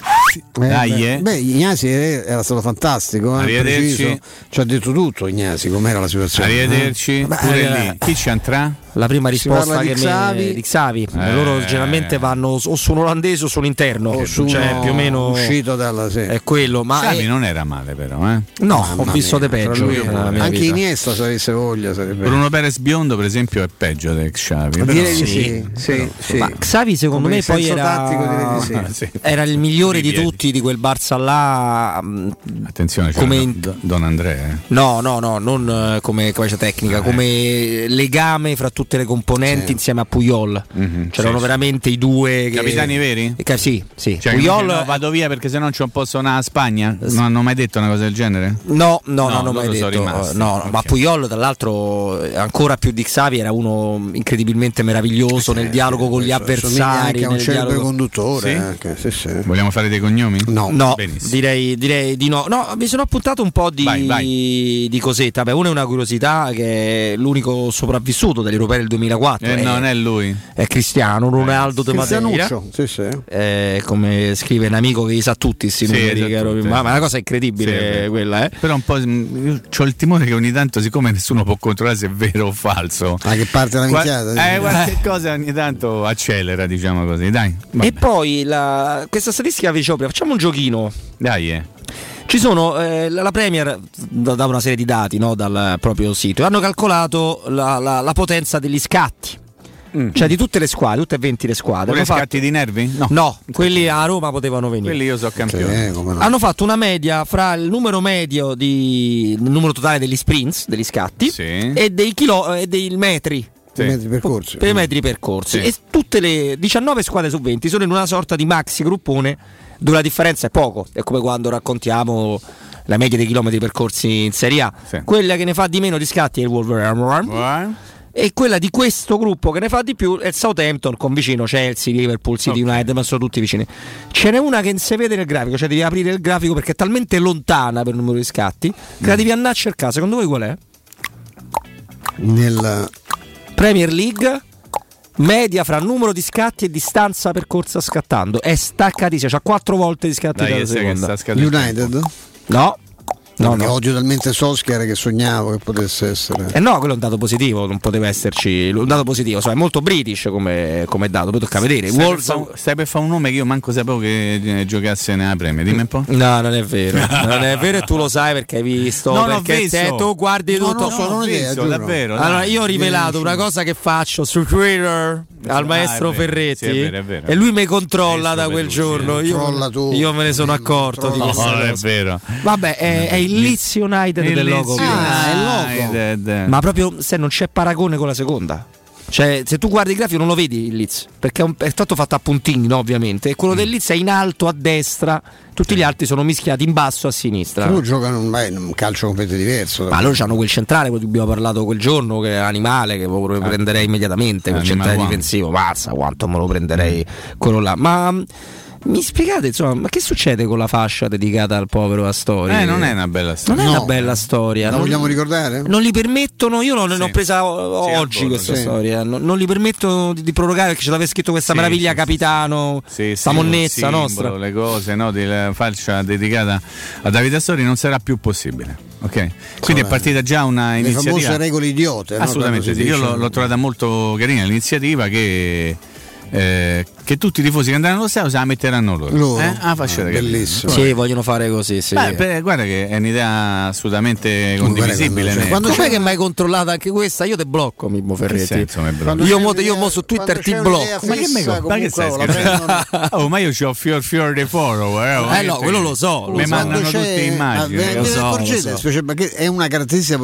Dai, beh, eh. beh, Ignasi era stato fantastico, eh, Arrivederci. ci ha detto tutto Ignasi com'era la situazione. Arrivederci. eh. Pure eh, lì. Chi ci andrà? La prima risposta che di mi Xavi. di Xavi. Eh. Loro generalmente vanno o su un olandese o su un interno. O su cioè più o meno uscito dalla sì. è quello. Ma Xavi è- non era male però, eh. no, ho Mamma visto mia, de peggio. anche vita. Iniesta se avesse voglia sarebbe Bruno Perez biondo per esempio è peggio di Xavi. Però- direi di sì, sì, sì. Ma Xavi secondo Come me poi era, sì. Ah, sì. era il migliore di tutti di quel Barça là. mh, Attenzione, c'è Come Don- in- Don, Andrea. eh. No, no, no, non eh, come capacia tecnica, come legame fra tutte le componenti insieme a Puyol. Mhm, C'erano sì, veramente i due che- Capitani veri? Ca- sì, sì. Cioè, Puyol no, vado via perché se no non c'è un posto a Spagna? Non hanno mai detto una cosa del genere? No, no, No, no, non ho mai detto. No, no, Ok. ma Puyol, tra l'altro, ancora più di Xavi, era uno incredibilmente meraviglioso nel dialogo con gli avversari. anche a un celebre dialogo- conduttore Sì? anche, sì, sì. Vogliamo fare dei cognomi? No. No, direi, direi di no. No, mi sono appuntato un po' di, Vai, vai. di cosetta. Beh, una è una curiosità che è l'unico sopravvissuto degli europei del 2004. Eh, è, non è lui. è Cristiano Ronaldo de Madeira. Cristianuccio, sì, sì. Eh, come scrive un amico che li sa tutti sti Sì, tutti. ma, ma è una cosa Sì, incredibile vero. quella, eh. Però un po'. Io ho il timore che ogni tanto, siccome nessuno può controllare se è vero o falso. Ah, che parte la Qua- minchiata. eh, qualche cosa ogni tanto accelera, diciamo così. Dai, vabbè. E poi la- questa statistica vi dicevo prima, facciamo un giochino. dai, eh. Ci sono eh, la Premier da, da una serie di dati no, dal proprio sito hanno calcolato la, la- la potenza degli scatti. Cioè di tutte le squadre, tutte e 20 le squadre. Pure Hanno fatto- scatti di nervi? No. No, quelli a Roma potevano venire. Quelli io so campione. Hanno fatto una media fra il numero medio di il numero totale degli sprints, degli scatti e dei chilo e dei metri. I metri percorsi. Per metri percorsi. Sì. E tutte le 19 squadre su 20 sono in una sorta di maxi gruppone dove la differenza è poco. È come quando raccontiamo la media dei chilometri percorsi in Serie A. Quella che ne fa di meno di scatti è il Wolverhampton. E quella di questo gruppo che ne fa di più è il Southampton con vicino Chelsea, Liverpool, City United, ma sono tutti vicini. Ce n'è una che non si vede nel grafico, cioè devi aprire il grafico perché è talmente lontana per il numero di scatti che la devi andare a cercare. Secondo voi qual è? Nel Premier League media fra numero di scatti e distanza percorsa scattando è staccatissima, c'ha quattro volte di scatti Dai, che seconda. United? No. No, no. odio talmente Solskjaer che sognavo che potesse essere. Eh no, quello è un dato positivo, non poteva esserci un dato positivo, so, è molto british come, come dato, poi tocca vedere. Stai per, Wolves- fa- stai per fare un nome che io manco sapevo che eh, giocasse nella Premier, dimmi un po'. No, non è vero, non è vero e tu lo sai perché hai visto, No, perché visto. te, tu guardi No, tutto. no, so, non giuro. davvero, Allora, dai. io ho rivelato una cosa che faccio su Twitter al maestro Ah, è vero, Ferretti sì, è vero, è vero. e lui mi controlla da quel giorno. Io, me ne sono accorto di No, non è vero. Vabbè, è, è il Leeds United Il del logo. Ah, è logo. Ma proprio se non c'è paragone con la seconda. Cioè, se tu guardi il grafico non lo vedi il Leeds, perché è, un- è stato fatto a puntini, no, ovviamente. E Mm. quello del Leeds è in alto a destra, tutti gli altri sono mischiati in basso a sinistra. Loro giocano un, beh, un calcio completamente diverso. Ma loro hanno quel centrale, quello di cui abbiamo parlato quel giorno, che è animale, che lo prenderei immediatamente, quel Animal centrale One. difensivo. Mazza quanto me lo prenderei quello là. Ma mi spiegate, insomma, ma che succede con la fascia dedicata al povero Astori? Eh, non è una bella storia. Non è No. una bella storia. La non- vogliamo ricordare? Non li permettono, io non Sì. ho presa o- Sì, oggi volo, questa sì. storia. Non, non li permettono di, di prorogare perché ce l'aveva scritto questa Sì, meraviglia sì, capitano, Sì, sta sì, monnezza il nostra. simbolo, Le cose, no, di la faccia dedicata a Davide Astori non sarà più possibile. Ok? Quindi è partita già una Le iniziativa. famose regole idiote. no? Assolutamente si io l'ho, l'ho trovata molto carina l'iniziativa che, eh, che tutti i tifosi che andranno allo stadio se la metteranno loro. Loro? Eh? Ah, faccia capire. bellissimo. Sì, vogliono fare così, sì. Beh, beh, guarda che è un'idea assolutamente condivisibile. Cioè, ne- quando c'è che mai controllata anche questa? Io te blocco, Mimmo Ferretti. senso? Io, mo, io mo su Twitter ti blocco. Ma che, me, ma che stai scherzando? oh, ma io ho fior fior di follower. Oh, Eh, no, quello lo so, lo Mi so. mandano Quando c'è- tutte immagini. ah, ve- ne so, accorgete? è una caratteristica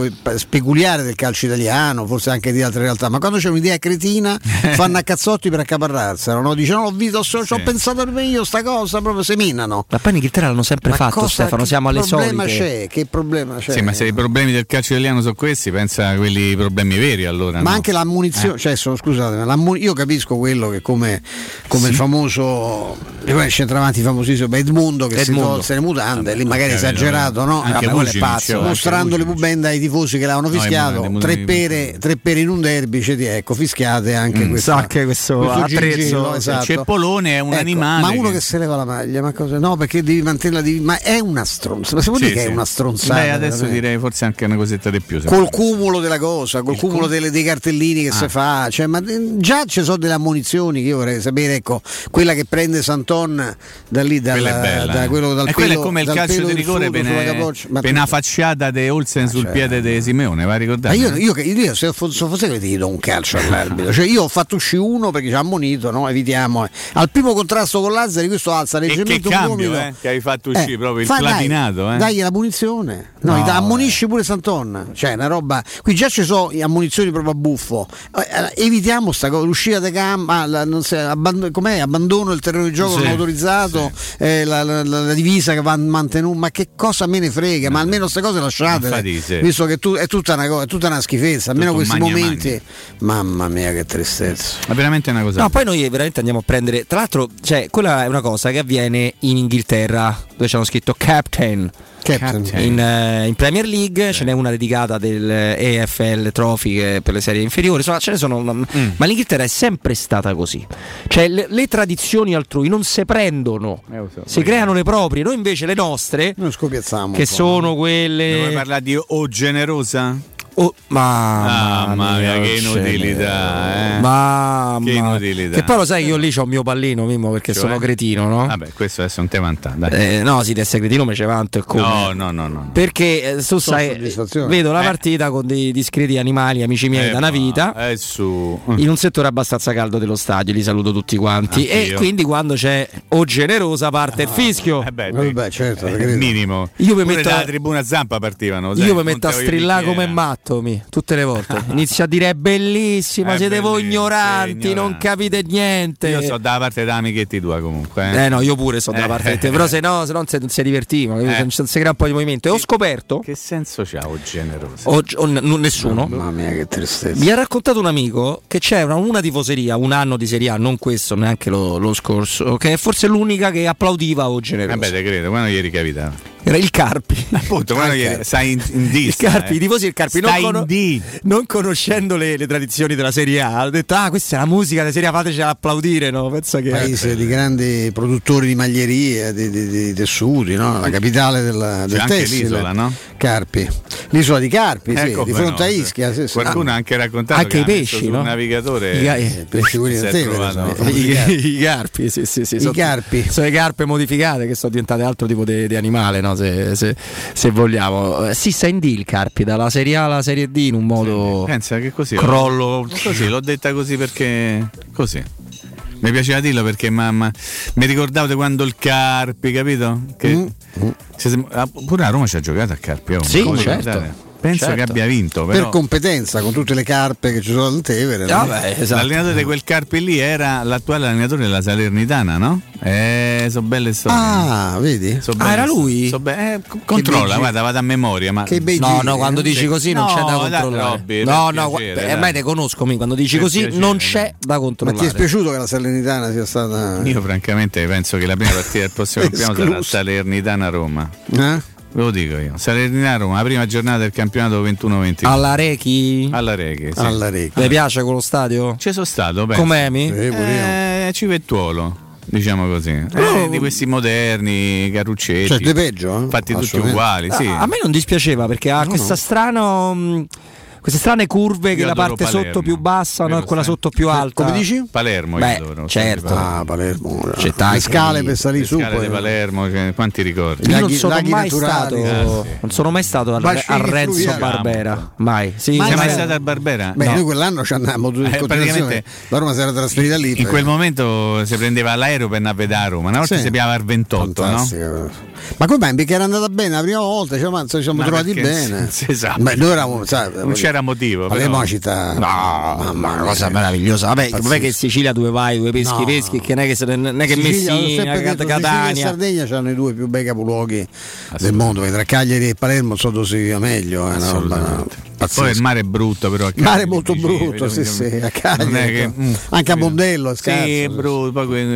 peculiare del calcio italiano, forse anche di altre realtà, ma quando c'è un'idea cretina fanno a cazzotti per accaparrarsela, no? Dice no, l'ho visto, so- ci ho pensato per me io sta cosa, proprio seminano. Ma poi in Inghilterra l'hanno sempre Ma fatto, cosa- Stefano, che siamo alle problema solite. c'è? Che problema c'è? Sì, ma se i problemi del calcio italiano sono questi, pensa a quelli problemi veri allora. Ma no? anche l'ammunizione, Eh. cioè sono- scusate, ma l'ammu- io capisco quello che come, come il famoso e il centravanti famosissimo Edmundo che si Edmundo. tolse le mutande, lì magari esagerato, no? anche Vabbè, quello è pazzo, mostrando le pubende ai tifosi che l'avevano No, fischiato, Edmundo, tre, pere, tre pere in un derby, cioè, ecco, fischiate anche Mm, questa, sa che questo attrezzo- gingillo, esatto. Il ceppolone è un Ecco, animale. Ma uno che- che se leva la maglia, ma cosa? No, perché devi mantenerla, devi- ma è una stronza, ma si può Sì, dire che sì. è una stronzata? Beh, adesso veramente? direi forse anche una cosetta di più. col cumulo della cosa, col cumulo delle- dei cartellini che Ah. si fa, cioè, ma eh, già ci sono delle ammonizioni che io vorrei sapere, ecco, quella che prende Santon da lì, dal, Quella è bella. da eh. quello dal e pelo- è come il calcio di rigore una facciata di Olsen sul cioè. piede di Simeone, va a ricordare? Ma io, io, che- io se fosse, fosse che ti do un calcio all'arbitro, cioè io ho fatto uscire uno perché ci ha ammonito, no? evitiamo. Eh. Al primo contrasto con Lazzari questo alza che leggermente un cambio gomito. eh, che hai fatto uscire Eh, proprio il fa- dai, platinato. eh. Dagli la munizione, no, No, gli dà- ammonisci pure Santon. Cioè, una roba. Qui già ci sono ammonizioni proprio a buffo. Eh, eh, evitiamo sta cosa, l'uscita di gamba, la- non so, abband- com'è? abbandono il terreno di gioco Sì, non autorizzato, eh, la, la- la- la divisa che va mantenuta. Ma che cosa me ne frega? Ma almeno queste cose lasciatele. Infatti, sì. Visto che tu- è, tutta una, è tutta una schifezza, almeno Tutto questi momenti. Mamma mia, che tristezza. Ma veramente una cosa. No, poi noi veramente andiamo a prendere. Tra l'altro, cioè, quella è una cosa che avviene in Inghilterra, dove c'hanno scritto Captain. Captain. In, eh, in Premier League ce n'è una dedicata del EFL Trophy che- per le serie inferiori, insomma ce ne sono, Mm. ma l'Inghilterra è sempre stata così. Cioè le, le tradizioni altrui non si prendono, Eh, so. si creano le proprie, noi invece le nostre, Noi che sono Ne vuoi quelle... parlare di O generosa? Oh, mamma, Mamma mia, che non ce inutilità, eh. Mamma. Che inutilità. Che poi lo sai che io lì ho il mio pallino, Mimmo, perché Cioè? sono cretino, no? Vabbè, questo adesso non te vanta, dai. Eh, no, sì, di essere cretino me ce vanto e come. No, no, no, no. Perché eh, tu sai, vedo la Eh. partita con dei discreti animali, amici miei Eh, da una vita. Eh, su. In un settore abbastanza caldo dello stadio, li saluto tutti quanti. E Anch'io. quindi quando c'è o generosa parte il fischio. Eh beh, Vabbè, certo, eh, minimo. Io mi metto- dalla tribuna zampa partivano. Io mi metto a strillare come matto mi, tutte le volte. Inizio a dire è bellissima, È siete voi ignoranti, sei non capite niente. Io sto dalla parte della amichetti tua comunque. Eh, Eh no, io pure dalla Eh. parte di te, però se no, se no non si, non si divertiva? Eh. non si crea un po' di movimento. E ho scoperto, Che senso c'ha o generoso? o, o n- nessuno, Mamma mia, che tristezza. mi ha raccontato un amico che c'è una, una tifoseria, un anno di Serie A, non questo, neanche lo, lo scorso, che è forse l'unica che applaudiva o generoso. Vabbè, te credo, quando ieri capita. Era il Carpi. Appunto, quando ieri stai in, in Il dista, Carpi, eh. i tifosi del Carpi non, Cono- D. non conoscendo le, le tradizioni della Serie A, hanno detto: Ah, questa è la musica della Serie A, fatecela applaudire. No? Pensa che paese di grandi produttori di maglierie, di, di- di tessuti, no? la capitale del, del tessile. l'isola, no? Carpi. L'isola di Carpi, sì, Ecco, di fronte a Ischia. sì. Qualcuno ha anche raccontato Anche che i pesci, no? navigatore I Eh, pesci quelli si da sono- I, carpi, sì, sì, sì, I sono, carpi. sono le carpe modificate che sono diventate altro tipo di animale, no? se, se- se vogliamo. Eh, Sì, sta in D il carpi, dalla Serie A alla Serie D in un modo. Pensa che così Crollo. Così l'ho detta così perché così. Mi piaceva dirlo perché mamma mi ricordavo di quando il Carpi, capito? Che se- ah, pure a Roma ci ha giocato a Carpi. oh, Sì, certo. guardate. Penso Certo. che abbia vinto. Per Però competenza, con tutte le carpe che ci sono al Tevere. no? esatto. L'allenatore di quel Carpi lì era l'attuale allenatore della Salernitana, no? Eh, sono belle storie. Ah, vedi? So Ah, era lui? so be- eh, controlla, guarda, vado a memoria. Ma Che bei No, no, quando eh? dici così non No, c'è da controllare. Robby, no, per no, piacere, dai. ormai te conosco, mi, quando dici Per così piacere, non c'è da Ma ti è controllare. spiaciuto che la Salernitana sia stata. Io francamente penso che la prima partita del prossimo campionato sarà. Salernitana-Roma. Eh? Ve lo dico io. Salernitana-Roma, la prima giornata del campionato 21-22. Alla Rechi? Alla Reghe, sì. Alla Rechi. Le piace quello stadio? Ci sono stato, penso. Com'è mi? Eh, pure. Eh, Civettuolo. Diciamo così, Eh, di questi moderni carruccetti, Cioè, di peggio? eh? fatti tutti uguali. Sì. A me non dispiaceva perché ha questa strana. Queste strane curve che Io la adoro parte Palermo. sotto più bassa no, e quella sotto più alta. Come dici? Palermo, Beh, io adoro. certo. Ah, Palermo. Città le scale per salire Le su. scale poi- di Palermo, cioè, quanti ricordi? Io non Laghi- sono laghi mai naturali. stato, Ah, sì. non sono mai stato al, Bacini a Renzo. Barbera. Mai. Sì, Mai Sei mai stato al Barbera? Beh, No. noi quell'anno ci andammo in Eh, praticamente- La Roma si era trasferita lì. In perché- quel momento si prendeva l'aereo per andare a vedere a Roma, una volta Sì. si piava al 28, no? Ma come mai? Perché era andata bene la prima volta, cioè, ma ci siamo Ma trovati bene. sì, esatto. Beh, noi eravamo, sai, Non c'era motivo. Palermo però. città. No, ma una cosa meravigliosa. Vabbè, Pazzesco. non è che in Sicilia dove vai, dove peschi, No. peschi, che non è che, non è che Sicilia, Messina, detto, Sicilia e Catania. Sardegna hanno i due più bei capoluoghi del mondo, perché tra Cagliari e Palermo so dove si vive meglio, è una roba Pazzesca. Poi il mare è brutto, però. Il mare è molto vicino, brutto, sì, sì, a Non Cagliari, è che, mm, anche a? Mondello è Sì, scarso. è brutto, poi quei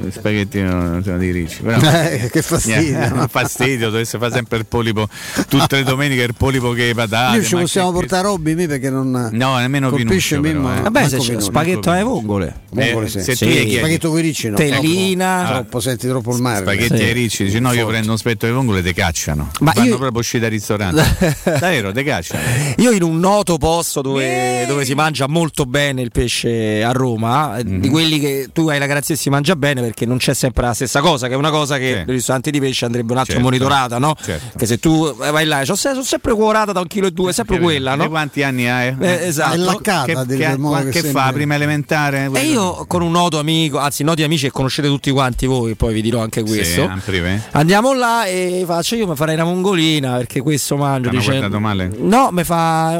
quei spaghetti no, sono di ricci. Però, Eh, che fastidio. Niente, fastidio, dovesse fare sempre il polipo tutte le domeniche il polipo che patate. Noi ci possiamo che- portare Robby mi perché non No, nemmeno colpisce Pinuccio, Mimmo. però, eh. Vabbè, Manco se c'è spaghetto alle vongole. Vongole, Eh, sì. se Sì. tu chiedi Spaghetto con i ricci no. Tellina. Troppo, senti troppo il mare. spaghetti Sì. ai ricci, dici no, io prendo un spetto di vongole e te cacciano. Ma Vanno io- proprio usciti dal ristorante. Davvero, te cacciano. Io in un noto posto dove, dove si mangia molto bene il pesce a Roma, eh, Mhm. di quelli che tu hai la garanzia si mangia bene perché non c'è sempre la stessa cosa, che è una cosa che Sì. nei ristoranti di pesce andrebbe un attimo Certo. monitorata, no? Certo. Che se tu eh, vai là, sono sempre cuorata da un chilo e due, è sempre quella, Te no? quanti anni hai? Eh, esatto. È laccata, Che, del- che- che che fa? Prima elementare? E io con un noto amico, anzi noti amici che conoscete tutti quanti voi, poi vi dirò anche Sì, questo. privé. Andiamo là e faccio io mi farei una mongolina perché questo mangio. Dice- guardato male? No, mi fa.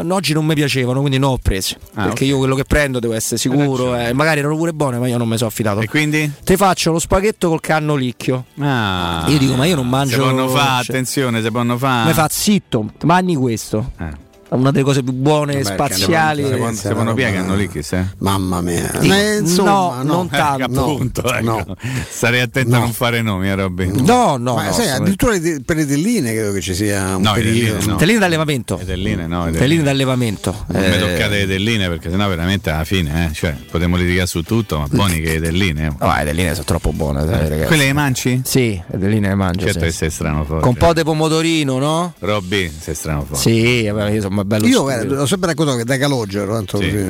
No, Oggi non mi piacevano, quindi non ho preso. Ah, perché ok. io quello che prendo devo essere sicuro. eh, magari erano pure buone, ma io non mi sono affidato. E quindi? Te faccio lo spaghetto col cannolicchio. Ah, Io dico, ma io non mangio. Se possono fare, cioè, attenzione, se possono fare. Mi fa zitto, mangi questo. Eh. Una delle cose più buone Vabbè, spaziali. che Se ne possono- se possono piegano lì, chissà. Mamma mia. Sì. Eh, insomma, No, non Eh, tanto. appunto, ecco. no. Starei attento a non fare nomi, eh, Robby. No, no. Ma no, sai, addirittura per le telline credo che ci sia un No, periodo. telline no. Telline d'allevamento. Le telline, no. le Telline d'allevamento. Non mi Eh, toccate le telline perché sennò veramente alla fine, eh, cioè, potremmo litigare su tutto, ma buoni che le telline. eh. No, le telline sono troppo buone, sai. Quelle le manci? Sì, le telline le mangio. Certo sì. che sei strano forte. Con un po' di pomodorino, no? Robby, sei strano forte. Sì, io sono è bello Io guarda, ho sempre raccontato che da Calogero, tanto Sì, così,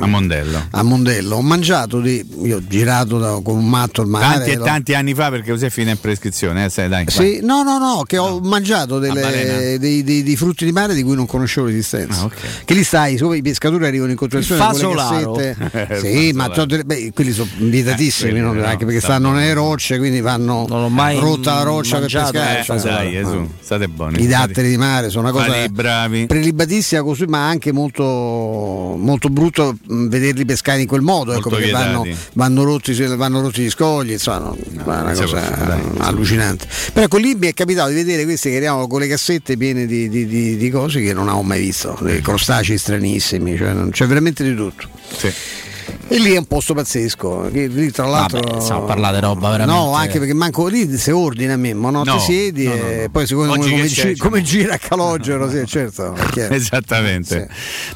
a Mondello. a Mondello, ho mangiato di. Io ho girato da- con un matto il mare. Tanti e tanti anni fa perché così è fine in prescrizione, eh, sai, dai. Sì, no, no, no, che ho mangiato delle- dei, dei- dei frutti di mare di cui non conoscevo l'esistenza. Ah, ok. Che lì stai, siccome i pescatori arrivano in continuazione Il con le cassette. Il sì, ma beh, quelli sono vietatissimi, Eh, quelli no? no, anche perché sta stanno nelle rocce, quindi vanno Non l'ho mai rotta la roccia per mangiato, pescare. Eh, cioè, dai, no. Gesù, state buoni. I datteri di mare sono una cosa Fate prelibatissima così, ma anche molto, molto brutto mh, vederli pescare in quel modo, ecco, perché vanno, vanno rotti, vanno rotti gli scogli, insomma, no, è una cosa dai, si allucinante. Però ecco lì mi è capitato di vedere questi che arrivavano con le cassette piene di, di- di- di cose che non avevo mai visto, dei crostacei stranissimi, cioè, c'è veramente di tutto. Sì. E lì è un posto pazzesco. che Lì tra l'altro. Vabbè, stiamo a parlare di roba veramente- No, anche perché manco lì si ordina Mimmo, no? No, Ti siedi no, no, e no. poi secondo me Oggi come, gi- come gira a Calogero, sì, certo. Esattamente.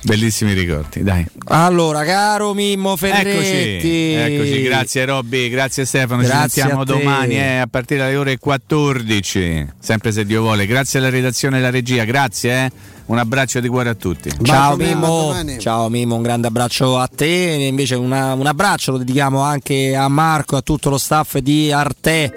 Bellissimi ricordi, dai. Allora, caro Mimmo Ferretti. Eccoci, eccoci, grazie Robby, grazie Stefano, Grazie ci sentiamo a domani eh, a partire dalle ore 14, sempre se Dio vuole. Grazie alla redazione e alla regia, grazie, eh. Un abbraccio di cuore a tutti. Ciao Mimmo, domani. ciao Mimmo, un grande abbraccio a te. E Invece una- un abbraccio lo dedichiamo anche a Marco e a tutto lo staff di Arte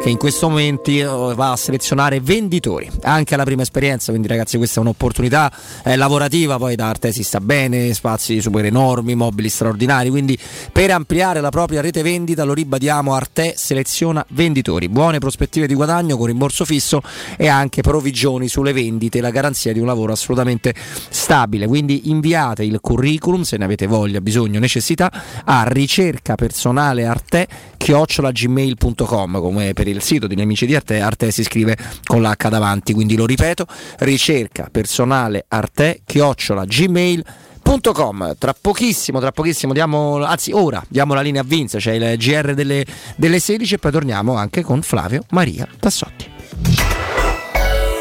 che in questo momento eh, va a selezionare venditori, anche alla prima esperienza, quindi ragazzi questa è un'opportunità eh, lavorativa, poi da Arte si sta bene, spazi super enormi, mobili straordinari, quindi per ampliare la propria rete vendita lo ribadiamo, Arte seleziona venditori, buone prospettive di guadagno con rimborso fisso e anche provvigioni sulle vendite, la garanzia di un lavoro assolutamente stabile, quindi inviate il curriculum se ne avete voglia, bisogno, necessità a ricerca personale arte chiocciolagmail.com come per il sito degli amici di Arte, Arte si scrive con l'H davanti, quindi lo ripeto, ricerca personale arte chiocciolagmail.com tra pochissimo, tra pochissimo diamo, anzi ora diamo la linea a Vince, c'è il GR delle, delle 16 e poi torniamo anche con Flavio Maria Tassotti.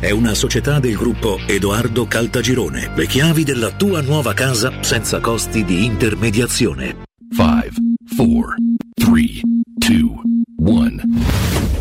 è una società del gruppo Edoardo Caltagirone. Le chiavi della tua nuova casa senza costi di intermediazione. 5, 4, 3, 2, 1.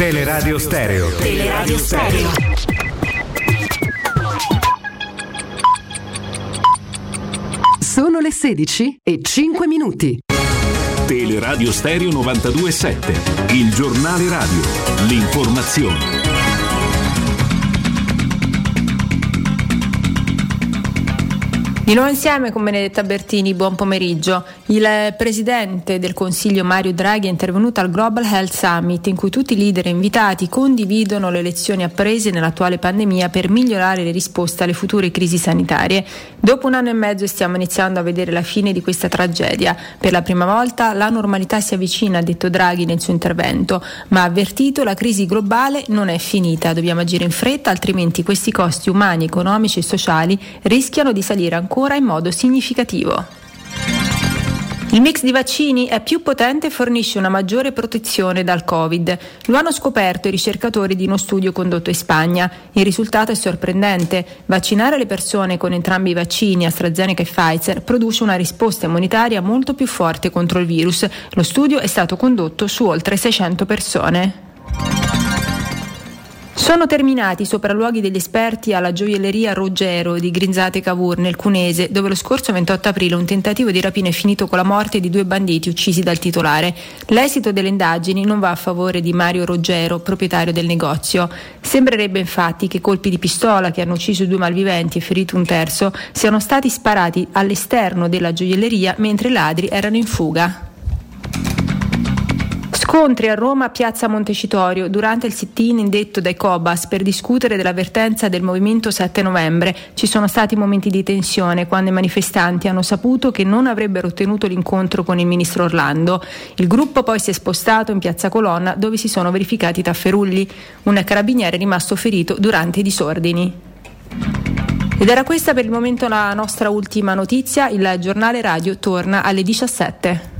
Teleradio Stereo. Teleradio Stereo. Sono le 16 e 5 minuti. Teleradio Stereo 927, il giornale radio, l'informazione. Di nuovo insieme con Benedetta Bertini, buon pomeriggio. Il presidente del Consiglio Mario Draghi è intervenuto al Global Health Summit in cui tutti i leader invitati condividono le lezioni apprese nell'attuale pandemia per migliorare le risposte alle future crisi sanitarie. Dopo un anno e mezzo stiamo iniziando a vedere la fine di questa tragedia. Per la prima volta la normalità si avvicina, ha detto Draghi nel suo intervento, ma ha avvertito la crisi globale non è finita, dobbiamo agire in fretta, altrimenti questi costi umani, economici e sociali rischiano di salire ancora ancora in modo significativo. Il mix di vaccini è più potente e fornisce una maggiore protezione dal Covid. Lo hanno scoperto i ricercatori di uno studio condotto in Spagna. Il risultato è sorprendente. Vaccinare le persone con entrambi i vaccini, AstraZeneca e Pfizer, produce una risposta immunitaria molto più forte contro il virus. Lo studio è stato condotto su oltre 600 persone. Sono terminati i sopralluoghi degli esperti alla gioielleria Ruggero di Grinzate Cavour nel Cunese, dove lo scorso 28 aprile un tentativo di rapina è finito con la morte di due banditi uccisi dal titolare. L'esito delle indagini non va a favore di Mario Ruggero, proprietario del negozio. Sembrerebbe infatti che colpi di pistola che hanno ucciso due malviventi e ferito un terzo siano stati sparati all'esterno della gioielleria mentre i ladri erano in fuga. Scontri a Roma Piazza Montecitorio durante il sit-in indetto dai Cobas per discutere dell'avvertenza del movimento 7 novembre. Ci sono stati momenti di tensione quando i manifestanti hanno saputo che non avrebbero ottenuto l'incontro con il ministro Orlando. Il gruppo poi si è spostato in Piazza Colonna dove si sono verificati i tafferugli. Un carabiniere è rimasto ferito durante i disordini. Ed era questa per il momento la nostra ultima notizia. Il giornale radio torna alle 17.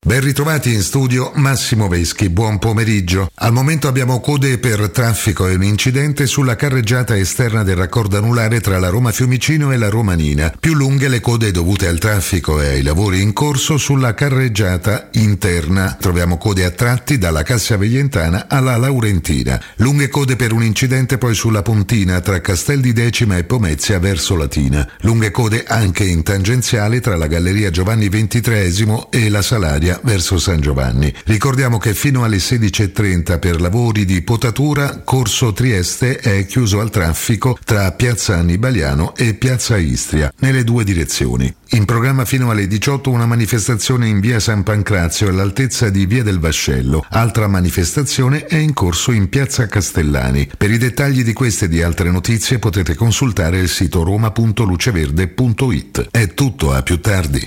Ben ritrovati in studio Massimo Veschi, buon pomeriggio. Al momento abbiamo code per traffico e un incidente sulla carreggiata esterna del raccordo anulare tra la Roma Fiumicino e la Romanina. Più lunghe le code dovute al traffico e ai lavori in corso sulla carreggiata interna. Troviamo code a tratti dalla Cassia Veglientana alla Laurentina. Lunghe code per un incidente poi sulla Pontina tra Castel di Decima e Pomezia verso Latina. Lunghe code anche in tangenziale tra la Galleria Giovanni XXIII e la Salaria verso San Giovanni. Ricordiamo che fino alle 16.30 per lavori di potatura Corso Trieste è chiuso al traffico tra Piazza Annibaliano e Piazza Istria, nelle due direzioni. In programma fino alle 18 una manifestazione in via San Pancrazio all'altezza di via del Vascello. Altra manifestazione è in corso in piazza Castellani. Per i dettagli di queste e di altre notizie potete consultare il sito roma.luceverde.it. È tutto, a più tardi.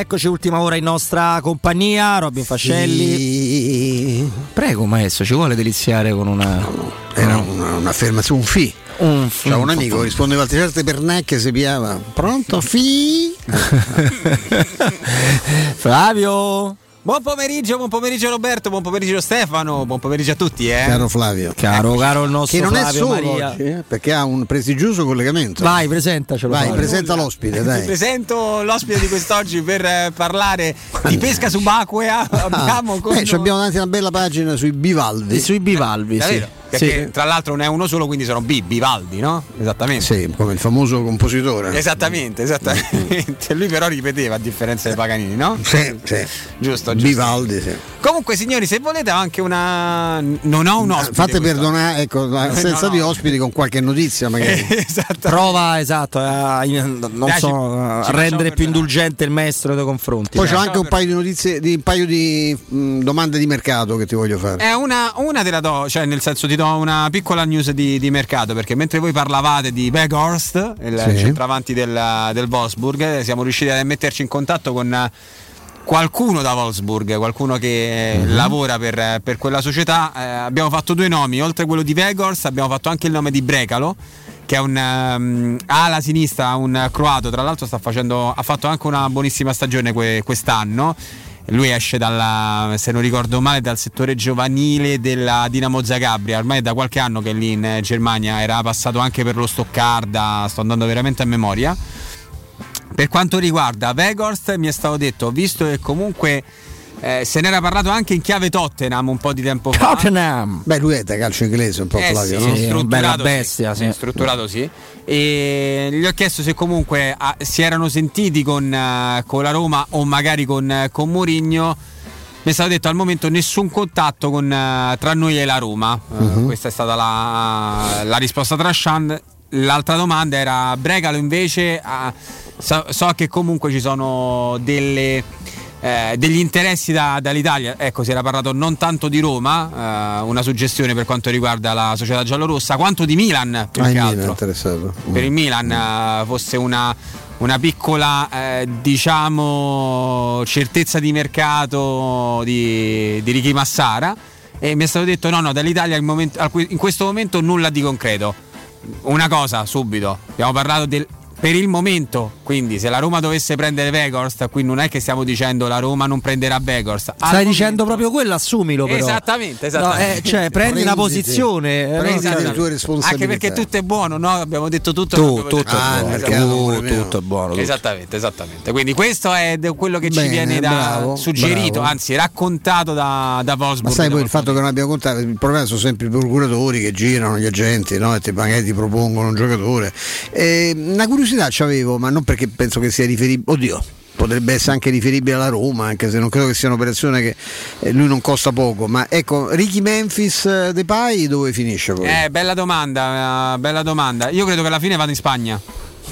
Eccoci, ultima ora in nostra compagnia, Robin Fascelli. Prego maestro, ci vuole deliziare con una... Era una- un'affermazione, un fi. Un C'era un amico che rispondeva a certe pernacche si piava. Pronto? Fi? Flavio? Buon pomeriggio, buon pomeriggio Roberto, buon pomeriggio Stefano, buon pomeriggio a tutti, eh. Caro Flavio. Caro, caro il nostro Che non è Flavio solo Maria. oggi, eh, perché ha un prestigioso collegamento. Vai, presentacelo. Vai, Flavio. presenta l'ospite, Ti dai. presento l'ospite di quest'oggi per eh, parlare di pesca subacquea. Abbiamo con Eh, ci abbiamo davanti una bella pagina sui bivalvi. Sui bivalvi, Davvero? Perché tra l'altro ne è uno solo, quindi sono B, Bivaldi, no? Esattamente. Sì, come il famoso compositore. Esattamente, esattamente. Lui però ripeteva a differenza dei Paganini, no? Sì, sì. Giusto, giusto. Bivaldi, sì. Comunque, signori, se volete ho anche una. Non ho un ospite. Fate perdonare, ecco, la No, senza no. di ospiti con qualche notizia magari. Prova, esatto, a, non Dai, so, ci- a ci rendere più indulgente il maestro nei confronti. Poi c'ho anche un paio di notizie, di, un paio di mh, domande di mercato che ti voglio fare. È una, una te la do, cioè nel senso ti do una piccola news di, di mercato perché mentre voi parlavate di Weghorst, il Sì. centravanti del, del Wolfsburg, eh, siamo riusciti a metterci in contatto con eh, qualcuno da Wolfsburg, qualcuno che Mhm. lavora per, per quella società. Eh, abbiamo fatto due nomi, oltre a quello di Weghorst abbiamo fatto anche il nome di Brecalo che è un ehm, ala sinistra, un croato, tra l'altro sta facendo, ha fatto anche una buonissima stagione que- quest'anno. Lui esce dalla, se non ricordo male, dal settore giovanile della Dinamo Zagabria. Ormai è da qualche anno che lì in Germania era passato anche per lo Stoccarda. Sto andando veramente a memoria. Per quanto riguarda Weghorst, mi è stato detto, visto che comunque eh, se n'era parlato anche in chiave Tottenham un po' di tempo fa. Tottenham. Beh, lui è da calcio inglese un po' Eh Flavio, sì, no? sì, strutturato bella sì. bestia, sì. Strutturato sì. E gli ho chiesto se comunque ah, si erano sentiti con, eh, con la Roma o magari con, eh, con Mourinho. mi è stato detto al momento nessun contatto con, eh, tra noi e la Roma. Mhm. questa è stata la, la risposta tra Shan. L'altra domanda era Bregalo invece, so, so che comunque ci sono delle, eh, degli interessi da- dall'Italia. Ecco, si era parlato non tanto di Roma, eh, una suggestione per quanto riguarda la società giallorossa, quanto di Milan più Ah, che il Milan altro. interessato. per il Milan eh, fosse una, una piccola eh, diciamo certezza di mercato di, di Ricky Massara. E mi è stato detto no no dall'Italia momento- in questo momento nulla di concreto. Una cosa subito. Abbiamo parlato del per il momento, quindi se la Roma dovesse prendere Veghorst, qui non è che stiamo dicendo la Roma non prenderà Veghorst. Al Stai dicendo proprio quello, assumilo però. Esattamente, No, esattamente. eh, cioè, prendi una posizione. eh, Prenditi no? le tue responsabilità. Anche perché tutto è buono, no? Abbiamo detto tutto. Tu, tutto detto- è buono, Esatto. tu, tutto è buono. tutto. Esattamente, esattamente. Quindi questo è quello che ci Bene, viene da bravo, suggerito, bravo. anzi raccontato da, da Ma Wolfsburg. sai da poi il fatto che non abbiamo contato, il problema sono sempre i procuratori che girano, gli agenti, no? e ti, magari ti propongono un giocatore. Eh, una curiosità c'avevo, ma non perché penso che sia riferibile. Oddio. Potrebbe essere anche riferibile alla Roma, anche se non credo che sia un'operazione che eh, lui non costa poco. Ma ecco, Ricky Memphis eh, Depay dove finisce poi? Eh, bella domanda, eh, bella domanda. Io credo che alla fine vada in Spagna.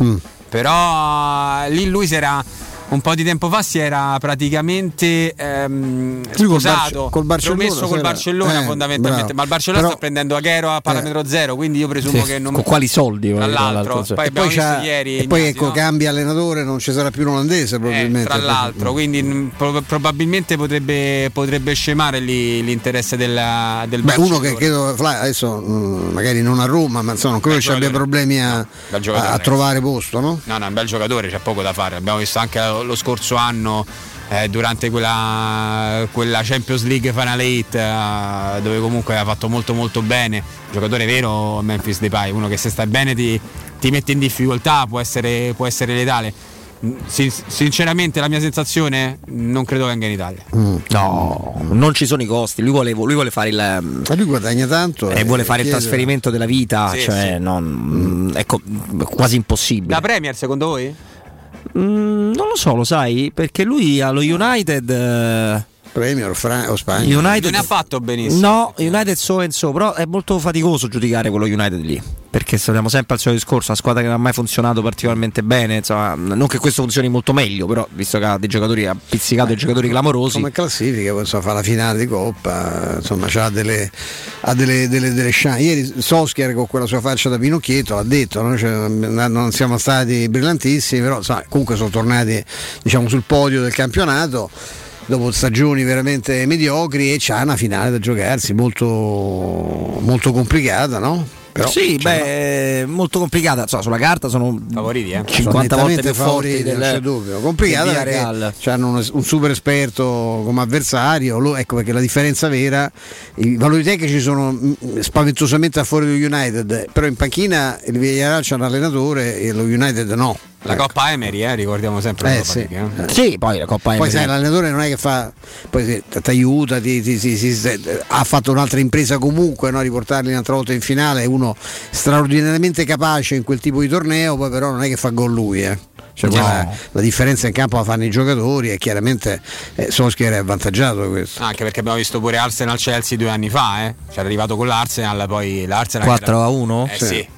Mm. Però eh, lì lui si era un po' di tempo fa si era praticamente ehm, Lui col Barce- col promesso col Barcellona eh, fondamentalmente, bravo. ma il Barcellona Però- sta prendendo Aguero a parametro zero, quindi io presumo Sì, che non Con quali soldi? tra tra l'altro, cioè. poi E poi, ieri e poi Ignasi, ecco, no? cambia allenatore, non ci sarà più un olandese Eh, probabilmente. tra l'altro, quindi mh, pro- probabilmente potrebbe, potrebbe scemare lì l'interesse del, del Beh, uno Barcellona. che credo, adesso mh, magari non a Roma, ma insomma, non credo ci abbia problemi a, giocatore, a ragazzi. trovare posto, no? No, no, è un bel giocatore, c'è poco da fare. Abbiamo visto anche lo scorso anno eh, durante quella, quella Champions League Final 8 eh, dove comunque ha fatto molto molto bene. Giocatore vero Memphis Depay, uno che se stai bene ti, ti mette in difficoltà, può essere, può essere letale. Sin- sinceramente la mia sensazione non credo venga in Italia. No, non ci sono i costi. Lui vuole, lui vuole fare il. Ma lui guadagna tanto. E eh, vuole fare il trasferimento della vita, Sì, cioè sì. non- ecco, quasi impossibile. La Premier secondo voi? Mm, non lo so, lo sai? Perché lui allo United. eh, Premier Fra- o Spagna. United Non ne ha fatto benissimo. No, United so e so, però è molto faticoso giudicare quello United lì. Perché torniamo sempre al solito discorso, una squadra che non ha mai funzionato particolarmente bene, insomma, non che questo funzioni molto meglio, però visto che ha dei giocatori ha pizzicato dei giocatori clamorosi. Come classifica, poi, insomma, fa la finale di Coppa, insomma, ha delle, ha delle, delle, delle chance. Ieri Soskier con quella sua faccia da Pinocchietto ha detto, no? Cioè, non siamo stati brillantissimi, però insomma, comunque sono tornati diciamo, sul podio del campionato dopo stagioni veramente mediocri e c'ha una finale da giocarsi molto, molto complicata, no? Però, sì, cioè, beh, molto complicata. Insomma, sulla carta sono favoriti, eh. 50 volte più forti favoriti, del, non c'è dubbio. Complicata perché hanno un, un super esperto come avversario. Lo- ecco perché la differenza vera, i valori tecnici sono mm, spaventosamente a fuori dello United, però in panchina il Villarreal c'ha un allenatore e lo United no. La Coppa Emery, eh, ricordiamo sempre. la Eh, Coppa sì. League, eh. Sì, poi la Coppa Poi Emery. sai, l'allenatore non è che fa, poi ti aiuta, ti, ti- ti- ha fatto un'altra impresa comunque, no? riportarli un'altra volta in finale, è uno straordinariamente capace in quel tipo di torneo, poi però non è che fa gol lui. eh. Cioè, No. la differenza in campo la fanno i giocatori e chiaramente eh, Solskjaer è avvantaggiato da questo. Anche perché abbiamo visto pure Arsenal-Chelsea due anni fa, eh. C'era arrivato con l'Arsenal, poi l'Arsenal... 4 a 1? Eh Sì. sì,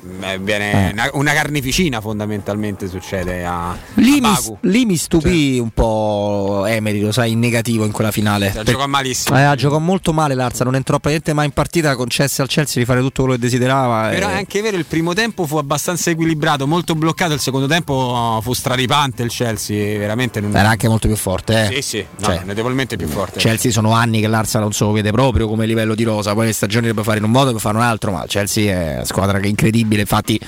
viene Eh. Una, una carneficina fondamentalmente succede a, Lì a mi, lì mi stupì un po' Emery, lo sai, in negativo in quella finale. Cioè, Per- giocò malissimo. Eh, giocò molto male l'Arsa, non entrò praticamente mai in partita, concesse al Chelsea di fare tutto quello che desiderava. Però e- è anche vero, il primo tempo fu abbastanza equilibrato, molto bloccato, il secondo tempo fu straripante il Chelsea, veramente non... Era anche molto più forte, eh. Sì, sì, no, Cioè, notevolmente più forte. Chelsea sono anni che l'Arsa non se lo vede proprio come livello di rosa, poi le stagioni deve fare in un modo e poi fare un altro, ma Chelsea è una squadra che è incredibile, infatti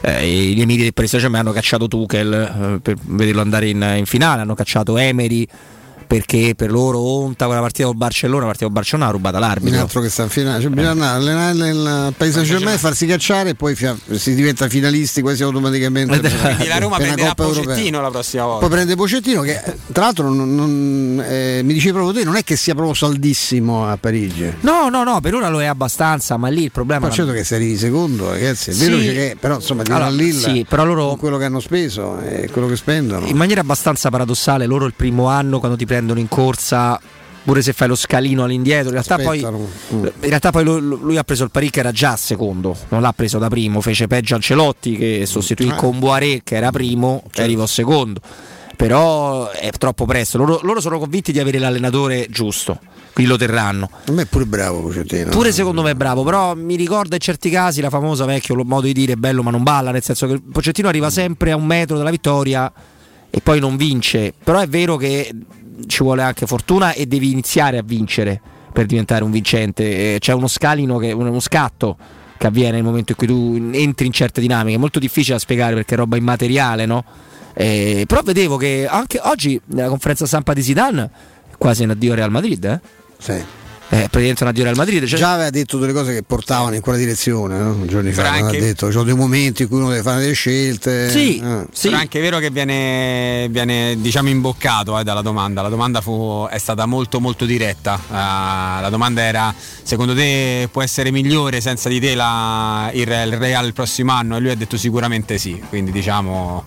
eh, gli amici del Paris Saint-Germain hanno cacciato Tuchel eh, per vederlo andare in, in finale, hanno cacciato Emery perché per loro onta quella partita col Barcellona, la partita col Barcellona ha rubato Un l'arbitro. altro che sta in finale, cioè, bisogna andare a allenare nel Paese Saint Germain, farsi cacciare e poi fia- si diventa finalisti quasi automaticamente. per- Quindi la Roma prenderà Coppa Europea. Pocettino la prossima volta. Poi prende Pocettino che eh, tra l'altro non- non- eh, mi dicevi proprio te, non è che sia proprio saldissimo a Parigi. No, no, no, per ora lo è abbastanza, ma lì il problema Ma certo che se arrivi secondo, ragazzi, è Sì. vero che però insomma di Allora, una Lille sì, però loro- con quello che hanno speso e quello che spendono. in maniera abbastanza paradossale, loro il primo anno quando ti prendono in corsa pure se fai lo scalino all'indietro. In realtà poi, Aspettano. Mm. in realtà poi lui, lui ha preso il Paris che era già secondo, non l'ha preso da primo, fece peggio Ancelotti che sostituì Ah. con Boiré che era primo e arrivò secondo. Però è troppo presto, loro, loro sono convinti di avere l'allenatore giusto, quindi lo terranno. A me è pure bravo Pochettino. Pure secondo me è bravo, però mi ricorda in certi casi la famosa vecchio modo di dire bello ma non balla, nel senso che Pocettino arriva sempre a un metro dalla vittoria e poi non vince, però è vero che ci vuole anche fortuna e devi iniziare a vincere per diventare un vincente, Eh, c'è uno scalino, che, uno scatto che avviene nel momento in cui tu entri in certe dinamiche, è molto difficile da spiegare perché è roba immateriale, no? Eh, però vedevo che anche oggi nella conferenza stampa di Zidane quasi un addio al Real Madrid, eh? Sì. Eh, praticamente un addio al Real Madrid. Cioè, Già aveva detto delle cose che portavano in quella direzione, no? giorni fa. Però anche- Ha detto ci sono dei momenti in cui uno deve fare delle scelte. Sì, Eh. Però è anche vero che viene, viene, diciamo imboccato eh, dalla domanda. La domanda fu, è stata molto molto diretta. Ah, la domanda era secondo te può essere migliore senza di te la- il, il Real il prossimo anno? E lui ha detto sicuramente sì. Quindi diciamo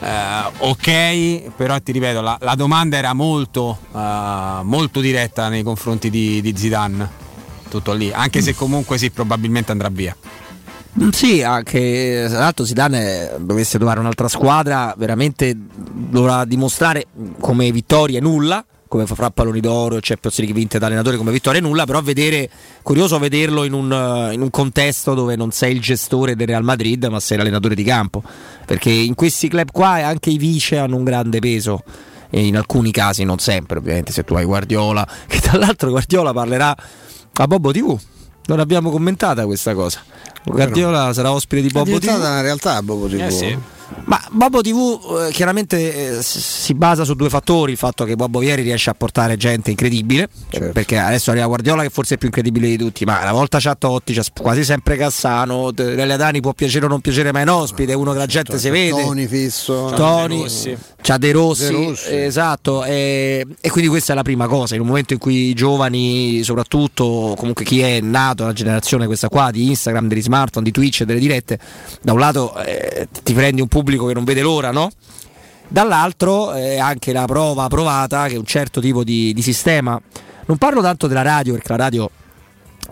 eh, ok, però ti ripeto, la, la domanda era molto, eh, molto diretta nei confronti di, di Zidane. Tutto lì, anche se comunque sì, probabilmente andrà via. Mm, Sì, anche tra l'altro Zidane eh, dovesse trovare un'altra squadra, veramente dovrà dimostrare come vittoria nulla, come fa fra palloni d'oro e Champions League vinte da allenatore come vittoria nulla, però vedere, curioso vederlo in un, in un contesto dove non sei il gestore del Real Madrid, ma sei l'allenatore di campo, perché in questi club qua anche i vice hanno un grande peso. E in alcuni casi, non sempre, ovviamente, se tu hai Guardiola, che tra l'altro Guardiola parlerà a Bobo TV. Non abbiamo commentata questa cosa. Guardiola sarà ospite di È Bobo TV. diventata una realtà Bobo TV. Eh sì. Ma Bobo TV eh, chiaramente eh, si basa su due fattori, il fatto che Bobo Vieri riesce a portare gente incredibile, Certo. eh, perché adesso arriva Guardiola che forse è più incredibile di tutti, ma una volta c'ha Totti, c'ha quasi sempre Cassano, De- Dele Dani può piacere o non piacere ma è un ospite, è uno che la gente si vede. Toni fisso. Toni, c'ha De Rossi, De Rossi. esatto, e, e quindi questa è la prima cosa, in un momento in cui i giovani, soprattutto comunque chi è nato la generazione questa qua di Instagram, degli smartphone, di Twitch, delle dirette, da un lato eh, ti prendi un pubblico che non vede l'ora, no? Dall'altro è anche la prova provata che un certo tipo di, di sistema, non parlo tanto della radio perché la radio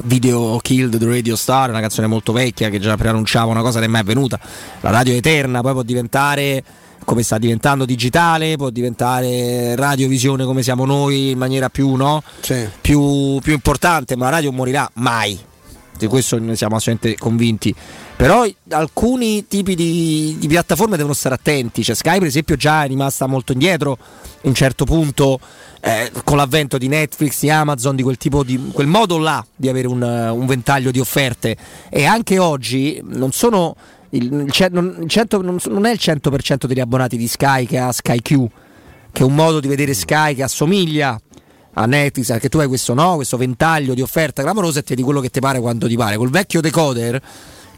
Video Killed the Radio Star, una canzone molto vecchia che già preannunciava una cosa che non è mai avvenuta. La radio è eterna, poi può diventare come sta diventando digitale, può diventare radiovisione come siamo noi in maniera più, no? più, più importante, ma la radio morirà mai. Di questo ne siamo assolutamente convinti. Però alcuni tipi di, di piattaforme devono stare attenti. Cioè, Sky, per esempio, già è rimasta molto indietro a un certo punto eh, con l'avvento di Netflix, di Amazon, di quel di quel modo là di avere un, un ventaglio di offerte. E anche oggi non sono il, il il cento- non so- non è il 100% degli abbonati di Sky che ha Sky Q, che è un modo di vedere Sky che assomiglia a Netflix, anche tu hai questo no, questo ventaglio di offerta clamorosa e ti di quello che ti pare quando ti pare. Col vecchio decoder,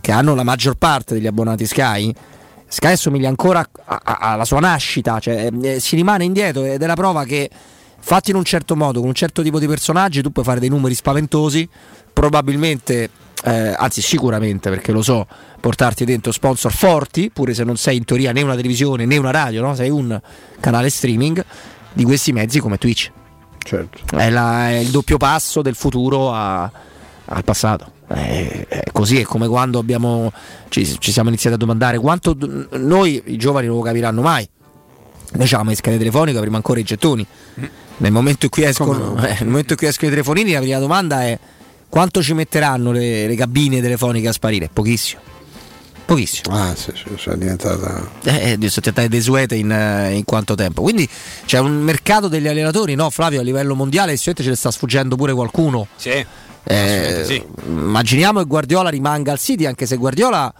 che hanno la maggior parte degli abbonati Sky, Sky assomiglia ancora alla sua nascita, cioè eh, si rimane indietro ed è la prova che fatti in un certo modo, con un certo tipo di personaggi, tu puoi fare dei numeri spaventosi, probabilmente, eh, anzi sicuramente perché lo so, portarti dentro sponsor forti, pure se non sei in teoria né una televisione né una radio, no? sei un canale streaming di questi mezzi come Twitch. Certo. È, la- è il doppio passo del futuro a- al passato. È, è così, è come quando abbiamo, ci, ci siamo iniziati a domandare quanto noi i giovani non lo capiranno mai. Noi avevamo le schede telefoniche, prima ancora i gettoni. Nel momento in cui escono, eh, nel momento in cui escono i telefonini, la prima domanda è quanto ci metteranno le, le cabine telefoniche a sparire? Pochissimo. Pochissimo. Ah, sì, sì, sì, è diventata. Eh, eh, sono diventate desuete in, eh, in quanto tempo. Quindi c'è un mercato degli allenatori, no Flavio, a livello mondiale, sicuramente ce ne sta sfuggendo pure qualcuno. Sì. Eh, sì. Immaginiamo che Guardiola rimanga al City, anche se Guardiola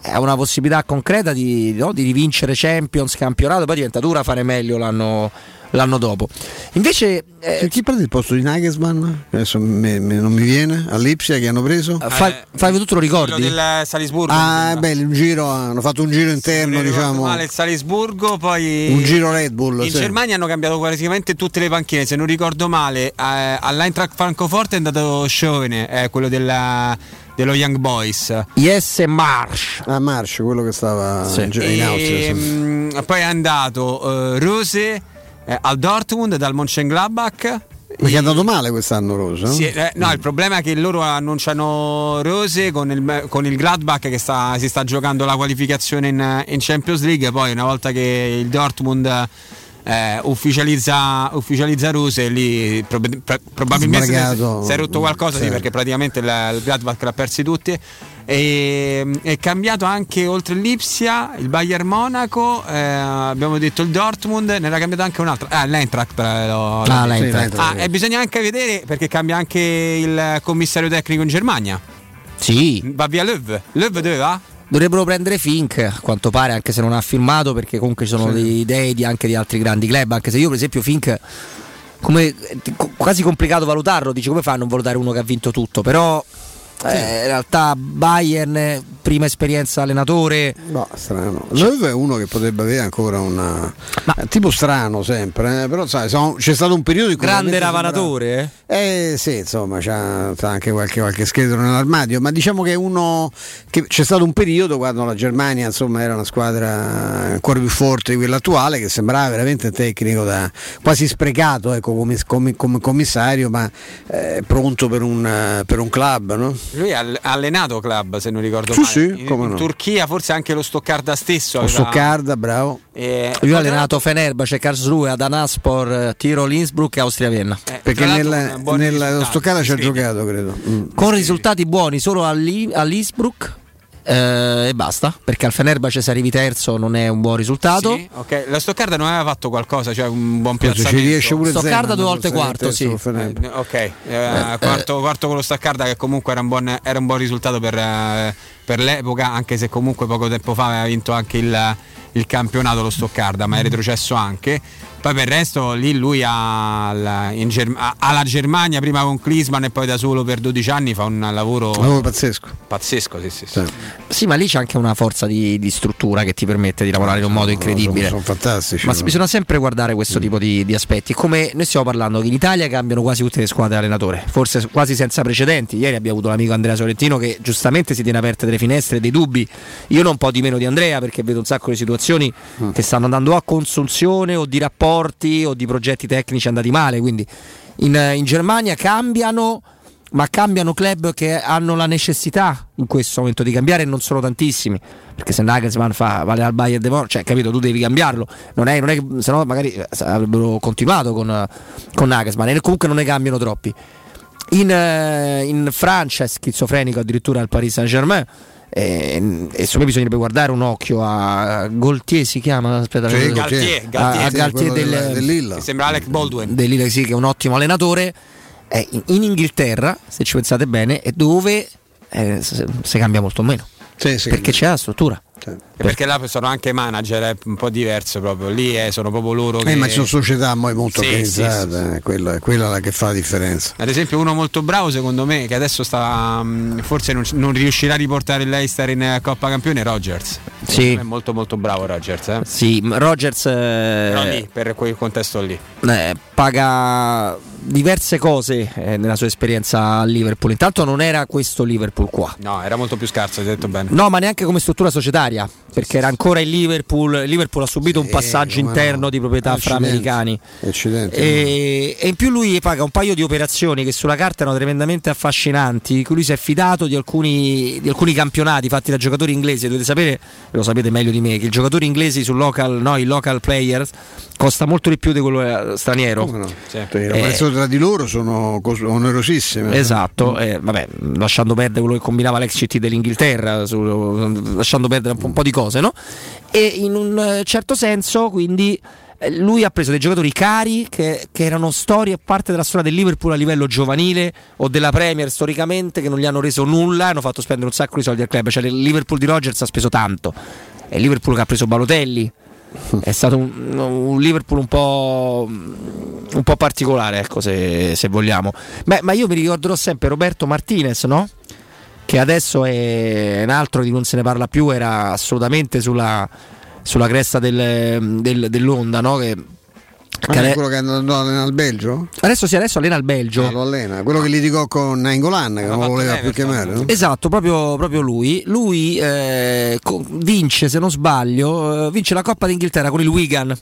ha una possibilità concreta di, no, di rivincere Champions, campionato, poi diventa dura fare meglio l'anno, l'anno dopo. Invece, C'è chi prende il posto di Nagelsmann? Adesso me- me- non mi viene. All'Ipsia che hanno preso? fai, fai tu lo ricordi? Quello del Salisburgo. Ah, beh, un giro, hanno fatto un giro interno, diciamo. male il Salisburgo, poi Un giro Red Bull. in sì. Germania hanno cambiato praticamente tutte le panchine, se non ricordo male, eh, all'Eintracht Francoforte è andato Schoene, eh, quello della- dello Young Boys. Yes Marsh. Ah, Marsh, quello che stava in, in Austria. sì. E, mm, poi è andato eh, Rose eh, al Dortmund dal Mönchengladbach Perché è andato male quest'anno Rosa? Sì, eh, no, il problema è che loro annunciano Rose con il, con il Gladbach che sta, si sta giocando la qualificazione in, in Champions League. Poi, una volta che il Dortmund eh, ufficializza, ufficializza Rose, lì prob- pro- probabilmente si, è rotto qualcosa, sì, Sì. perché praticamente il, il Gladbach l'ha persi tutti. E, è cambiato anche oltre l'Ipsia, il Bayern Monaco, eh, abbiamo detto il Dortmund, ne era cambiato anche un altro. Ah, l'Eintracht. eh, lo- Ah, l'Eintracht. Ah, e bisogna anche vedere perché cambia anche il commissario tecnico in Germania. Sì. Va via Löw. Löw dove va? Dovrebbero prendere Fink, a quanto pare, anche se non ha firmato, perché comunque ci sono Sì. delle idee di- anche di altri grandi club. Anche se io, per esempio, Fink, come, è quasi complicato valutarlo, dici come fa a non valutare uno che ha vinto tutto, però eh, in realtà Bayern, prima esperienza allenatore. No, strano. Löw è uno che potrebbe avere ancora una. eh, tipo strano sempre, eh, però sai, sono- c'è stato un periodo in cui. Grande ravanatore, Eh sì, insomma, c'ha, c'ha anche qualche, qualche scheletro nell'armadio, ma diciamo che uno che c'è stato un periodo quando la Germania insomma era una squadra ancora più forte di quella attuale che sembrava veramente tecnico da quasi sprecato ecco, come, come- come commissario, ma eh, pronto per un, eh, per un club, no? Lui ha allenato club, se non ricordo Sì, male. sì, in, come in no. Turchia, forse anche lo Stoccarda stesso. Lo Stoccarda, bravo. Eh, Lui ha allenato Fenerbahce, Karlsruhe, Adanaspor, eh, Tirol Innsbruck e Austria Vienna. Perché nel, nello Stoccata ci ha giocato, credo. Mm. Con risultati buoni solo all'I- all'Innsbruck eh, e basta, perché al Fenerbahce se arrivi terzo non è un buon risultato. Sì, ok. La Stoccarda non aveva fatto qualcosa, cioè un buon Forse ci piazzamento. riesce pure Stoccarda due volte quarto, terzo sì. Eh, ok, eh, quarto, quarto con lo Staccarda che comunque era un buon, era un buon risultato per, eh, per l'epoca, anche se comunque poco tempo fa aveva vinto anche il, il campionato lo Stoccarda, ma è retrocesso anche. Poi per il resto lì lui ha, la- in Germ- ha- la Germania prima con Klisman e poi da solo per 12 anni fa un lavoro Lavoro pazzesco. pazzesco. Sì, sì, sì. Sì, ma lì c'è anche una forza di, di struttura che ti permette di lavorare in un modo incredibile. Sono, sono fantastici. Ma no? bisogna sempre guardare questo tipo di, di aspetti. Come noi stiamo parlando che in Italia cambiano quasi tutte le squadre allenatore, forse quasi senza precedenti. Ieri abbiamo avuto l'amico Andrea Sorrentino che giustamente si tiene aperte delle finestre, dei dubbi. Io non un po' di meno di Andrea perché vedo un sacco di situazioni che stanno andando a consunzione o di rapporti o di progetti tecnici andati male. Quindi in, in Germania cambiano ma cambiano club che hanno la necessità in questo momento di cambiare e non sono tantissimi perché se Nagelsmann fa vale al Bayern de Mon- cioè capito tu devi cambiarlo non è, non è se no magari eh, avrebbero continuato con, con Nagelsmann e comunque non ne cambiano troppi in, eh, in Francia è schizofrenico addirittura al Paris Saint Germain e, e secondo me bisognerebbe guardare un occhio a Gaultier si chiama aspetta Sì, vedo- Galtier, a- Galtier, a sì, Galtier del, del- dell'Illa. Sembra Alec Baldwin. del Lille, sì, che è un ottimo allenatore. È in, in Inghilterra, se ci pensate bene, è dove eh, si cambia molto meno. Sì, sì. Perché c'è la struttura. E Perché là sono anche manager, è un po' diverso proprio. Lì eh, sono proprio loro che. Eh, ma ci sono società mo- molto Sì, organizzate, sì, sì, eh, quella, quella è la che fa la differenza. Ad esempio, uno molto bravo, secondo me, che adesso sta. mh, forse non, non riuscirà a riportare il Leicester in eh, Coppa Campione, è Rogers. Sì. È molto molto bravo Rogers, eh. Sì, Rogers eh, Però lì, per quel contesto lì. eh, paga diverse cose eh, nella sua esperienza a Liverpool. Intanto non era questo Liverpool qua. No, era molto più scarso, hai detto bene. No, ma neanche come struttura societaria, perché era ancora il Liverpool. Liverpool ha subito un passaggio interno no. di proprietà fra Accidenti. americani. Accidenti. E, e in più lui paga un paio di operazioni che sulla carta erano tremendamente affascinanti. di cui Lui si è fidato di alcuni, di alcuni campionati fatti da giocatori inglesi. Dovete sapere, lo sapete meglio di me, che i giocatori inglesi sul local, no, i local players costa molto di più di quello eh, straniero. No? Sì. Le Eh, operazioni tra di loro sono cos- onerosissime. Esatto, eh, vabbè, lasciando perdere quello che combinava l'ex CT dell'Inghilterra, su- lasciando perdere un po', di cose, no? E in un eh, certo senso, quindi, eh, lui ha preso dei giocatori cari che, che erano storie parte della storia del Liverpool a livello giovanile o della Premier storicamente che non gli hanno reso nulla hanno fatto spendere un sacco di soldi al club. Cioè, il Liverpool di Rogers ha speso tanto. È il Liverpool che ha preso Balotelli. È stato un, un Liverpool un po', un po' particolare, ecco, se, se vogliamo. Beh, ma io mi ricorderò sempre Roberto Martinez, no? Che adesso è un altro di cui non se ne parla più, era assolutamente sulla, sulla cresta del- del- dell'onda, no? Che, Ma che è quello che andò allena al Belgio? adesso sì, adesso allena il Belgio. Ah, lo allena, quello che litigò con Nainggolan che non lo voleva più chiamare. no? Esatto, proprio, proprio lui. Lui eh, vince, se non sbaglio, eh, vince la Coppa d'Inghilterra con il Wigan.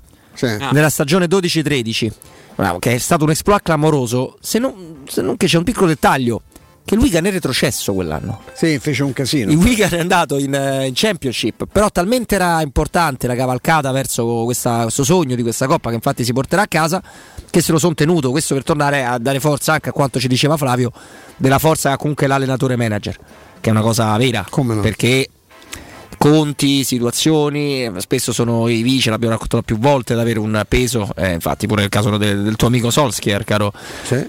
nella stagione 12-13, bravo, che è stato un exploit clamoroso, se non, se non che c'è un piccolo dettaglio, che il Wigan è retrocesso quell'anno. Sì, fece un casino. Il Wigan è andato in, eh, in Championship, però talmente era importante la cavalcata verso questa- questo sogno di questa coppa che infatti si porterà a casa, che se lo sono tenuto, questo per tornare a dare forza anche a quanto ci diceva Flavio, della forza che ha comunque l'allenatore manager, che è una cosa vera, perché conti, situazioni, spesso sono i vice, l'abbiamo raccontato più volte, ad avere un peso, eh, infatti pure nel caso del, del tuo amico Solskjaer, caro,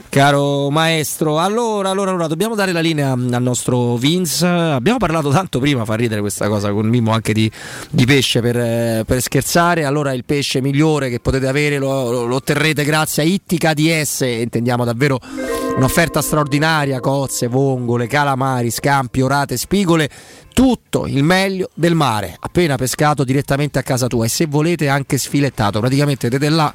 caro maestro. Allora, allora, allora, dobbiamo dare la linea al nostro Vince, abbiamo parlato tanto prima, fa ridere questa cosa con Mimmo anche di, di pesce per, per scherzare, allora il pesce migliore che potete avere lo, lo- lo otterrete grazie a Ittica DS, intendiamo davvero un'offerta straordinaria, cozze, vongole, calamari, scampi, orate, spigole, tutto il meglio del mare, appena pescato direttamente a casa tua. E se volete anche sfilettato, praticamente vedete là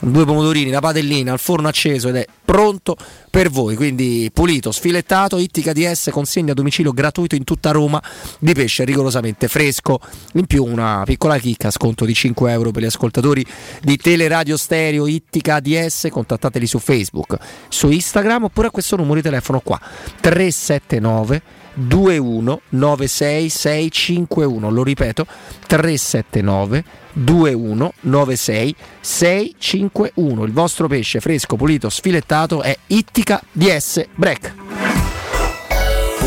due pomodorini, la padellina al forno acceso ed è pronto per voi, quindi pulito, sfilettato, Ittica DS consegna a domicilio gratuito in tutta Roma di pesce rigorosamente fresco, in più una piccola chicca, sconto di 5 euro per gli ascoltatori di Teleradio Stereo Ittica DS, contattateli su Facebook, su Instagram oppure a questo numero di telefono qua, 379 2196651 lo ripeto 379 2196651 il vostro pesce fresco pulito sfilettato è Ittica DS Break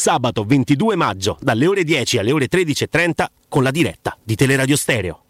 sabato 22 maggio dalle ore 10 alle ore 13.30 con la diretta di Teleradio Stereo.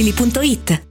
paolettimobili.it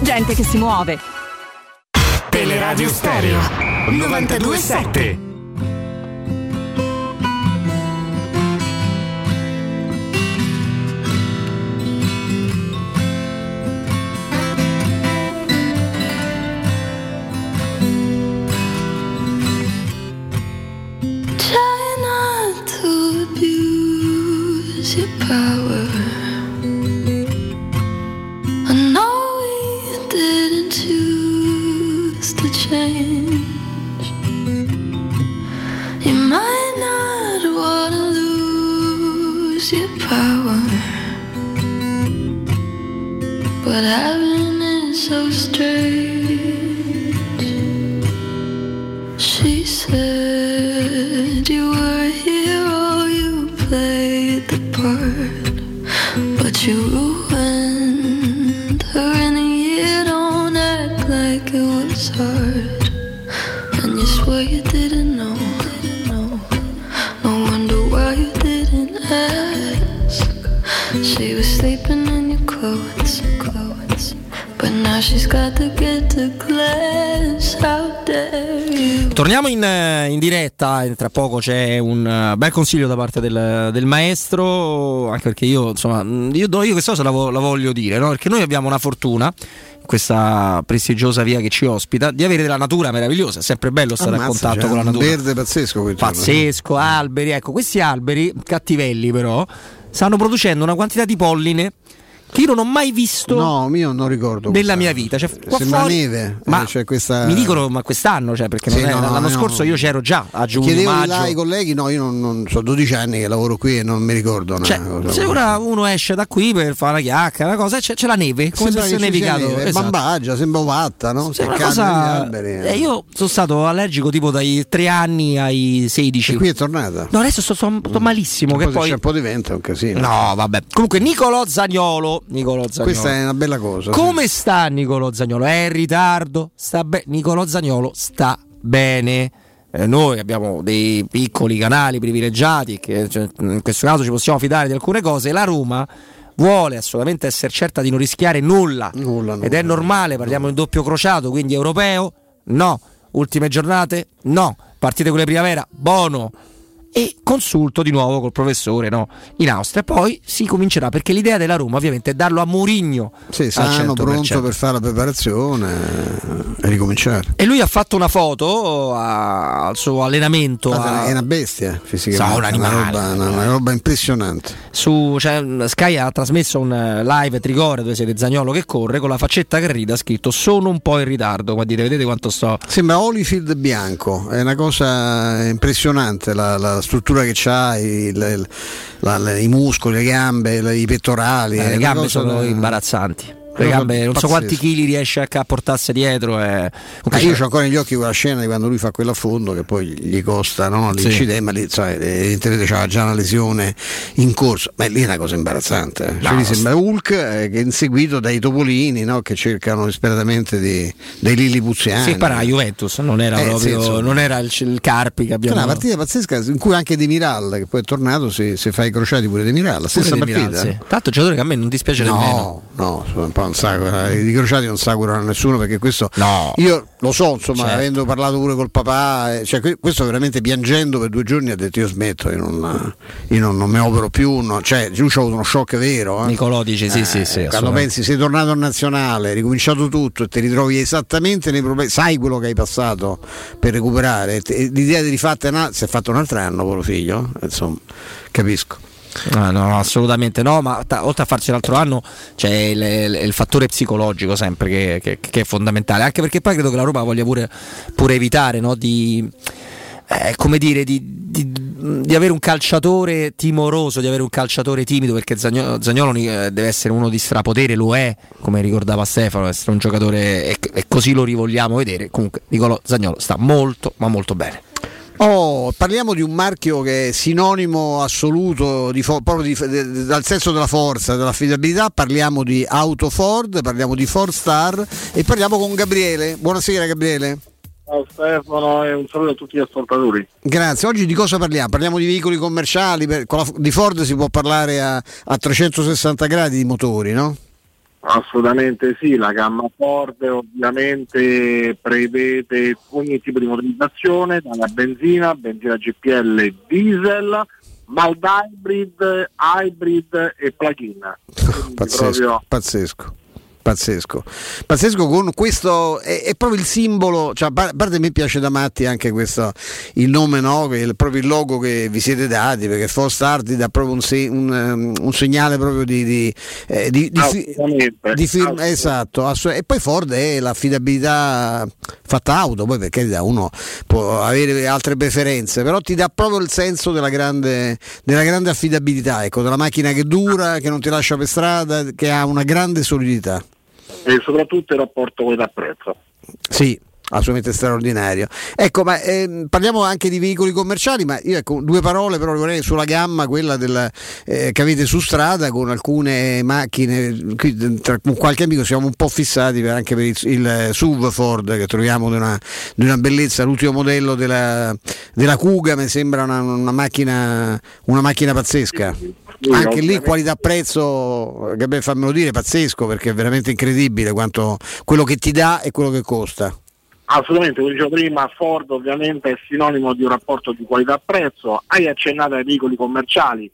gente che si muove. Teleradio Stereo 927. Try not to abuse your power. Lose your power, but having it so strange. She said Torniamo in, eh, in diretta, e tra poco c'è un eh, bel consiglio da parte del, del maestro, anche perché io, insomma, io, io questa cosa la, vo- la voglio dire, no? perché noi abbiamo una fortuna, questa prestigiosa via che ci ospita, di avere della natura meravigliosa, è sempre bello stare a Ammazza, contatto c'è con la un natura. verde pazzesco quel giorno. Pazzesco, alberi, ecco, questi alberi, cattivelli però, stanno producendo una quantità di polline che io non ho mai visto No, io non ricordo. nella questa- mia vita. Cioè, qua Sembra fuori- neve. Ma eh, c'è questa... mi dicono, ma quest'anno, cioè, perché Sì, è- no, l'anno no. scorso io c'ero già a giugno, Chiedevo maggio. là ai colleghi, no, io non, non so 12 anni che lavoro qui e non mi ricordo. una Cioè, se ora uno esce da qui per fare la chiacchiera, una cosa, c'è, c'è la neve, come Sembra se fosse nevicato. neve, esatto. bambaggia, sembra ovatta, no? Sembra una cosa- eh. eh, io sono stato allergico tipo dai 3 anni ai 16. E qui è tornata. No, adesso sto, sto- sto malissimo. Un Che poi... c'è un po' di vento è un casino. No, vabbè. Comunque, Nicolò Zagnolo. Nicolò Zagnolo. Questa è una bella cosa. sì. Come sta Nicolò Zagnolo? È in ritardo? Sta bene. Nicolò Zagnolo sta bene. Eh, noi abbiamo dei piccoli canali privilegiati che cioè, in questo caso ci possiamo fidare di alcune cose. La Roma vuole assolutamente essere certa di non rischiare nulla. Ed è normale, parliamo di doppio crociato, quindi europeo? No. Ultime giornate? No. Partite con le primavera? Bono. E consulto di nuovo col professore no, in Austria. Poi si comincerà perché l'idea della Roma ovviamente è darlo a Mourinho Sì, saranno 100%. pronto per fare la preparazione e ricominciare. E lui ha fatto una foto a- al suo allenamento. Guarda, a- È una bestia fisicamente, Sa, un animale. Una, roba, una- una roba impressionante. su cioè, Sky ha trasmesso un eh, live tricore dove siete Zagnolo che corre con la faccetta che ride ha scritto sono un po' in ritardo qua dite vedete quanto sto Sembra Holyfield bianco, è una cosa impressionante la, la struttura che ha, i muscoli, le gambe, i pettorali. Eh, le gambe sono da- imbarazzanti le gambe non so quanti chili riesce a, a portarsi dietro e... Ma io ho ancora negli occhi quella scena di quando lui fa quell'affondo che poi gli costa no, l'incidente, ma lì sai, evidentemente c'era già una lesione in corso. Ma lì è una cosa imbarazzante. eh. Cioè, No, lì sembra Hulk eh, che è inseguito dai topolini no, che cercano disperatamente di, dei lillipuziani. sì, poi era la Juventus non era Eh, proprio sì, non era il, il Carpi che È abbiamo una partita pazzesca in cui anche De Miral, che poi è tornato, si, si fa i crociati pure De Miral, la stessa partita. Miral, sì. tanto giocatore che a me non dispiace nemmeno No, no, un sacco, eh, i crociati non s'augurano a nessuno perché questo No. io lo so, insomma, Certo. avendo parlato pure col papà, eh, cioè, que- questo veramente piangendo per due giorni ha detto io smetto, io non, io non, non mi opero più, no. cioè lui ci ha avuto uno shock vero. Eh. Nicolò dice sì, sì, sì, Quando pensi sei tornato in nazionale, hai ricominciato tutto e ti ritrovi esattamente nei problemi, sai quello che hai passato per recuperare, l'idea di rifatta si è fatto un altro anno, povero figlio, eh, insomma, capisco. Ah, no, no, assolutamente no, ma ta- oltre a farsi l'altro anno c'è il, il- il fattore psicologico sempre che, che- che è fondamentale, anche perché poi credo che la Roma voglia pure, pure evitare no, di, eh, come dire, di, di- di avere un calciatore timoroso, di avere un calciatore timido, perché Zagnolo, Zagnolo, eh, deve essere uno di strapotere, lo è, come ricordava Stefano, essere un giocatore e, e così lo rivogliamo vedere. Comunque Nicolò Zagnolo sta molto, ma molto bene. Oh, parliamo di un marchio che è sinonimo assoluto di fo- proprio di- de- dal senso della forza, dell'affidabilità. Parliamo di Auto Ford, parliamo di Ford Star e parliamo con Gabriele. Buonasera Gabriele. Ciao Stefano e un saluto a tutti gli ascoltatori. Grazie. Oggi di cosa parliamo? Parliamo di veicoli commerciali. per- con la- di Ford si può parlare a, a 360 gradi di motori, no? Assolutamente sì, la gamma Ford ovviamente prevede ogni tipo di motorizzazione, dalla benzina, benzina GPL, diesel, mild hybrid, hybrid e plug-in. Pazzesco, proprio- pazzesco. Pazzesco, pazzesco con questo è, è proprio il simbolo, cioè, a par- a parte me piace da matti anche questo il nome, no? il- proprio il logo che vi siete dati, perché Ford Star ti dà proprio un, se- un, um, un segnale proprio di, di, eh, di- di di firma- assolutamente. esatto, e poi Ford è l'affidabilità fatta auto, poi per carità uno può avere altre preferenze, però ti dà proprio il senso della grande, della grande affidabilità, ecco, della macchina che dura, che non ti lascia per strada, che ha una grande solidità. E soprattutto il rapporto qualità-prezzo. Sì, assolutamente straordinario. Ecco, ma ehm, parliamo anche di veicoli commerciali, ma io ecco, due parole però vorrei sulla gamma, quella del, eh, che avete su strada con alcune macchine, qui, tra, con qualche amico siamo un po' fissati per- anche per il, il SUV Ford che troviamo di una, di una bellezza, l'ultimo modello della, della Kuga mi sembra una, una macchina, una macchina pazzesca. Anche lì qualità-prezzo, Gabriele fammelo dire, pazzesco perché è veramente incredibile quanto quello che ti dà e quello che costa. Assolutamente, come dicevo prima, Ford ovviamente è sinonimo di un rapporto di qualità-prezzo. Hai accennato ai veicoli commerciali,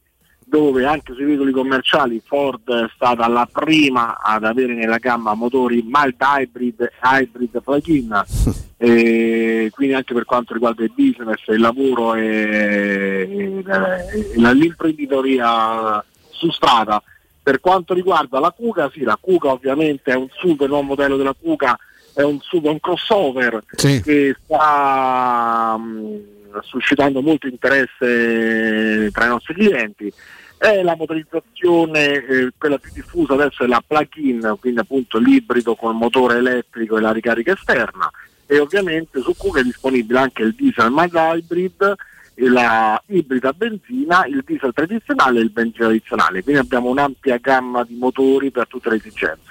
dove anche sui veicoli commerciali Ford è stata la prima ad avere nella gamma motori mild hybrid e hybrid plug-in. e quindi anche per quanto riguarda il business, il lavoro e, l'imprenditoria su strada. Per quanto riguarda la Kuga, sì, la Kuga ovviamente è un SUV, il nuovo modello della Kuga è un è un crossover Sì. che sta mh, suscitando molto interesse tra i nostri clienti. È la motorizzazione, eh, quella più diffusa adesso è la plug-in, quindi appunto l'ibrido con motore elettrico e la ricarica esterna e ovviamente su Kuga è disponibile anche il diesel mild hybrid e la ibrida benzina, il diesel tradizionale e il benzina tradizionale, quindi abbiamo un'ampia gamma di motori per tutte le esigenze.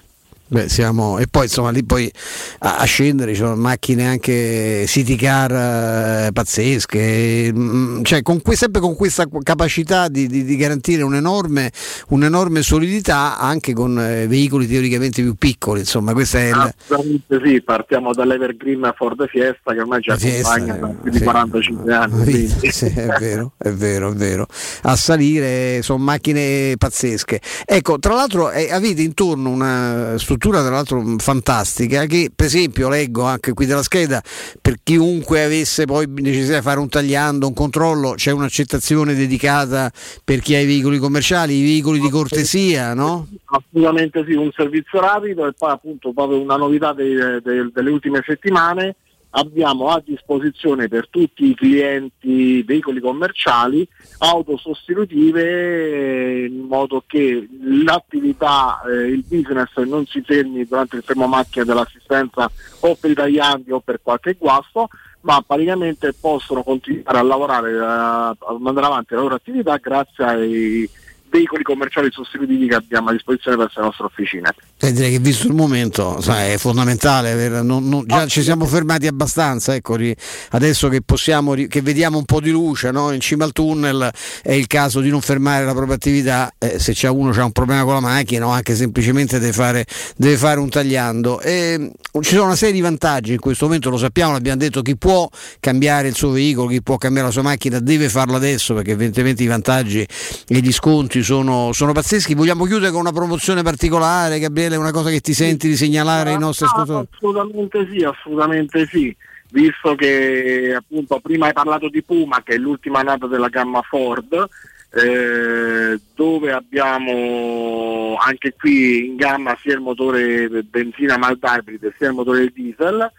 Beh, siamo, e poi insomma lì poi a, a scendere ci sono macchine anche city car eh, pazzesche, mm, cioè con que- sempre con questa capacità di, di- di garantire un'enorme, un'enorme solidità anche con eh, veicoli teoricamente più piccoli, insomma questa è il, Assolutamente sì, partiamo dall'Evergreen Ford Fiesta che ormai ci accompagna da più di sì. 45 anni. Sì, è vero, è vero, è vero. A salire sono macchine pazzesche. Ecco, tra l'altro eh, avete intorno una struttura tra l'altro mh, fantastica che per esempio leggo anche qui della scheda per chiunque avesse poi necessità di fare un tagliando, un controllo, c'è un'accettazione dedicata per chi ha i veicoli commerciali, i veicoli di cortesia, no? Assolutamente sì, un servizio rapido e poi appunto proprio una novità dei- dei- delle ultime settimane abbiamo a disposizione per tutti i clienti veicoli commerciali auto sostitutive in modo che l'attività, eh, il business non si fermi durante il fermo macchina dell'assistenza o per i tagliandi o per qualche guasto ma praticamente possono continuare a lavorare, a mandare avanti la loro attività grazie ai veicoli commerciali sostitutivi che abbiamo a disposizione presso le nostre officine. Eh, direi che visto il momento sai, è fondamentale, aver- non- non- già ci siamo fermati abbastanza, ecco, ri- adesso che possiamo, che vediamo un po' di luce no? in cima al tunnel è il caso di non fermare la propria attività, eh, se c'è uno ha un problema con la macchina o anche semplicemente deve fare, deve fare un tagliando. E, ci sono una serie di vantaggi in questo momento, lo sappiamo, l'abbiamo detto, chi può cambiare il suo veicolo, chi può cambiare la sua macchina deve farlo adesso perché evidentemente i vantaggi e gli sconti sono, sono pazzeschi. Vogliamo chiudere con una promozione particolare, Gabriele, una cosa che ti senti di segnalare ai nostri Ah, ascoltatori? Assolutamente sì, assolutamente sì. Visto che appunto prima hai parlato di Puma, che è l'ultima nata della gamma Ford, eh, dove abbiamo anche qui in gamma sia il motore benzina mild hybrid sia il motore diesel.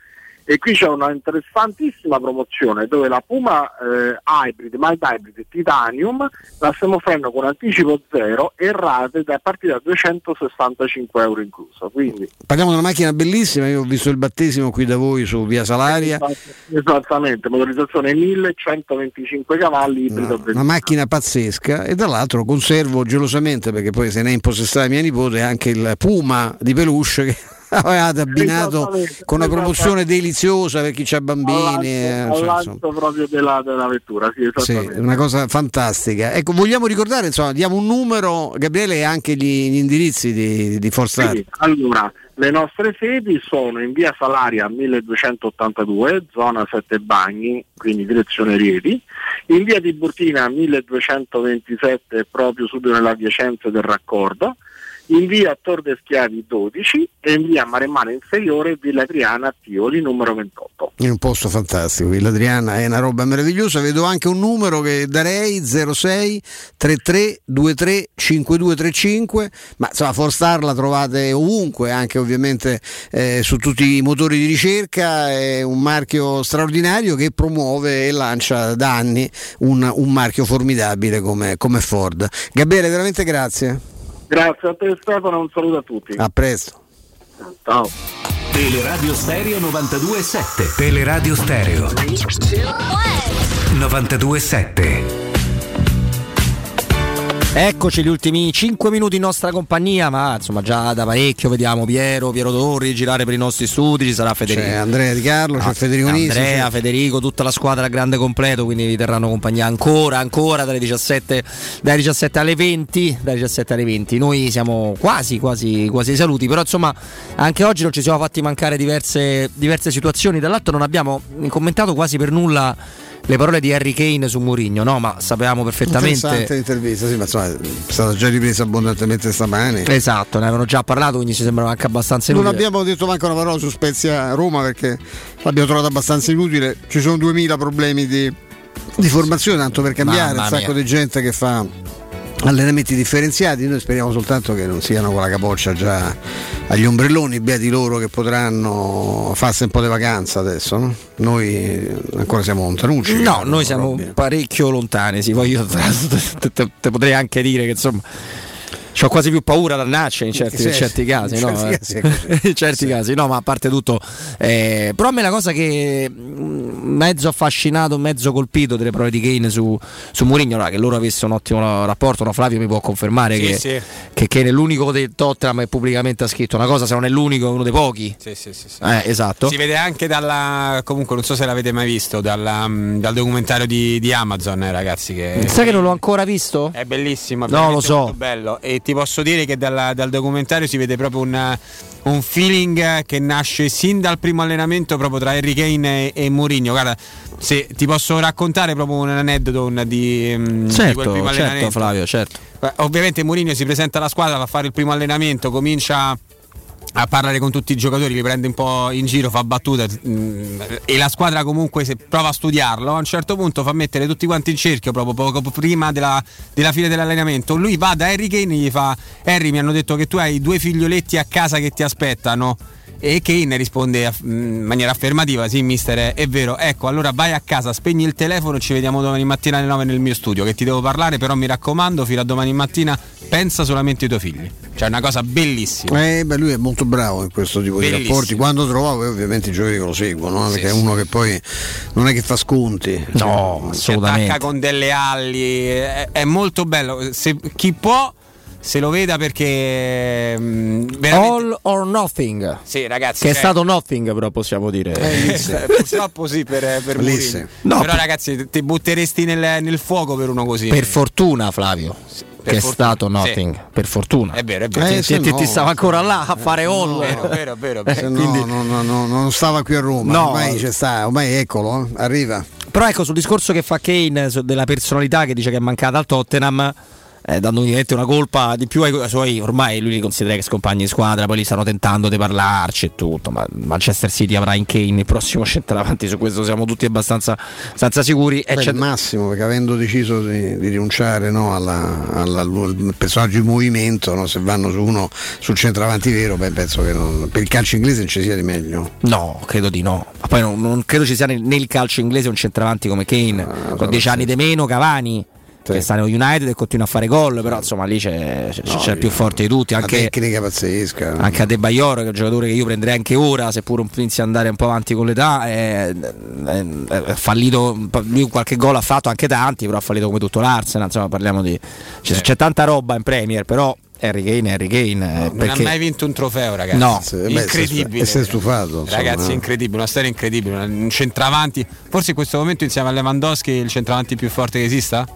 E qui c'è una interessantissima promozione dove la Puma eh, Hybrid, Mild Hybrid Titanium la stiamo offrendo con anticipo zero e rate da partire da 265 euro incluso. Quindi Parliamo di una macchina bellissima, io ho visto il battesimo qui da voi su Via Salaria, Esattamente, motorizzazione 1125 cavalli ibrido benzina. una macchina pazzesca e tra l'altro conservo gelosamente perché poi se ne è impossessata mia nipote anche il Puma di peluche che avevate abbinato Esattamente, con una promozione deliziosa per chi ha bambini. eh, Al cioè, proprio della, della vettura, sì, Sì, una cosa fantastica. Ecco, vogliamo ricordare, insomma, diamo un numero, Gabriele, e anche gli, gli indirizzi di, di Forza Sì, allora, le nostre sedi sono in via Salaria 1282, zona 7 Bagni, quindi direzione Rieti, in via Tiburtina 1227, proprio subito nella adiacenza del raccordo, in via Tor de Schiavi 12 e in via Maremmana Inferiore, Villa Triana Tioli numero 28. in un posto fantastico, Villa Adriana è una roba meravigliosa, vedo anche un numero che darei 06 33 23 5235, ma insomma Forstar la trovate ovunque, anche ovviamente eh, su tutti i motori di ricerca, è un marchio straordinario che promuove e lancia da anni un, un marchio formidabile come, come Ford. Gabriele, veramente grazie, Grazie a te Stefano, un saluto a tutti. a presto. Ciao. Teleradio Stereo 92.7 Teleradio Stereo 92.7 Eccoci gli ultimi 5 minuti in nostra compagnia, ma insomma già da parecchio vediamo Piero, Piero Torri girare per i nostri studi, ci sarà Federico. C'è Andrea Di Carlo, c'è Ah, Federico Nisi, Andrea, c'è- Federico, tutta la squadra a grande completo, quindi vi terranno compagnia ancora, ancora dalle 17, dalle 17 alle 20, dalle 17 alle 20. Noi siamo quasi, quasi, quasi saluti, però insomma anche oggi non ci siamo fatti mancare diverse, diverse situazioni. Dall'altro non abbiamo commentato quasi per nulla le parole di Harry Kane su Mourinho, no? Ma sapevamo perfettamente. Interessante l'intervista, sì, ma insomma è stata già ripresa abbondantemente stamane. Esatto, ne avevano già parlato, quindi ci sembrava anche abbastanza Non inutile. abbiamo detto manco una parola su Spezia Roma perché l'abbiamo trovato abbastanza inutile. Ci sono 2000 problemi di, di formazione, tanto per cambiare, un sacco di gente che fa allenamenti differenziati. Noi speriamo soltanto che non siano con la capoccia già agli ombrelloni, beati loro che potranno farsi un po' di vacanza adesso. no? Noi ancora siamo lontanucci. No, noi siamo parecchio lontani, sì, poi io te potrei anche dire che insomma C'ho quasi più paura da Naccia in certi, Sì, in certi sì, casi, in no? certi casi in certi casi, no, ma a parte tutto, eh, però a me la cosa che mm, mezzo affascinato, mezzo colpito delle prove di Kane su, su Mourinho, no, che loro avessero un ottimo rapporto, no, Flavio mi può confermare Sì, che, sì. che Kane è l'unico del Tottenham che pubblicamente ha scritto una cosa, se non è l'unico, è uno dei pochi. Sì, sì, sì, sì. Eh, esatto. Si vede anche dalla. Comunque, non so se l'avete mai visto, dalla, mm, dal documentario di, di Amazon, eh, ragazzi. Che Sai che non l'ho ancora visto? È bellissimo, è No, lo so. molto bello. E ti posso dire che dalla- dal documentario si vede proprio un, un feeling che nasce sin dal primo allenamento proprio tra Harry Kane e, e Mourinho. Guarda, se ti posso raccontare proprio un aneddoto di, di quel Certo, primo certo allenamento. Flavio, certo. Beh, Ovviamente Mourinho si presenta alla squadra, va a fare il primo allenamento, comincia a parlare con tutti i giocatori, li prende un po' in giro, fa battute mm, e la squadra comunque se prova a studiarlo, a un certo punto fa mettere tutti quanti in cerchio proprio poco prima della, della fine dell'allenamento. Lui va da Harry Kane e gli fa Harry mi hanno detto che tu hai due figlioletti a casa che ti aspettano. E Kane risponde aff- in maniera affermativa: Sì, mister, è vero. Ecco, allora vai a casa, spegni il telefono, ci vediamo domani mattina alle 9 nel mio studio. Che ti devo parlare, però mi raccomando, fino a domani mattina pensa solamente ai tuoi figli. Cioè, è una cosa bellissima. Eh, beh, lui è molto bravo in questo tipo Bellissimo. di rapporti. Quando trova, poi ovviamente i che lo seguono, no? Sì, perché è sì. uno che poi non è che fa sconti. No, si attacca con delle ali, è, è molto bello. Se, chi può se lo veda perché mm, veramente All or Nothing. Sì, ragazzi, Che è cioè- stato Nothing, però possiamo dire. Eh, purtroppo sì per, per Lisse. Mourinho. No, Però per- ragazzi ti butteresti nel, nel fuoco per uno così. Per fortuna, Flavio. per che è fortuna, stato Nothing, per fortuna. È vero, è vero. Ti- Eh, ti, ti- no- ti stava ancora là a fare all. Vero, vero, vero, Se vero. no, quindi- no, no, no, non stava qui a Roma, No. ormai c'è sta, ormai eccolo, eh, arriva. Però ecco, sul discorso che fa Kane della personalità che dice che è mancata al Tottenham, eh, dando ovviamente una colpa di più ai, ai suoi, ormai lui li considera che compagni di squadra, poi li stanno tentando di parlarci e tutto, ma Manchester City avrà in Kane il prossimo centravanti, su questo siamo tutti abbastanza, abbastanza sicuri. E Beh, c'è- il massimo, perché avendo deciso di, di rinunciare no, alla- alla- al personaggio in movimento, no, se vanno su uno sul centravanti vero, beh, penso che non- per il calcio inglese non ci sia di meglio. No, credo di no. Ma poi non, non credo ci sia nel, nel calcio inglese un centravanti come Kane, con dieci anni di meno, Cavani. Che sta nello United e continua a fare gol, però insomma lì c'è, c'è- c'è il più forte di tutti. Anche, tecnica pazzesca. anche a De Bayor, che è un giocatore che io prenderei anche ora, seppur un- inizia ad andare un po' avanti con l'età. È, è- è fallito, lui qualche gol ha fatto anche tanti, però ha fallito come tutto l'Arsenal. Insomma, parliamo di. C'è, c'è tanta roba in Premier, però Harry Kane è Harry Kane. eh, Non perché ha mai vinto un trofeo, ragazzi. No. Sì, beh, incredibile. si è stufato, insomma, Ragazzi, no? incredibile, una storia incredibile. Un centravanti, forse in questo momento insieme a Lewandowski il centravanti più forte che esista?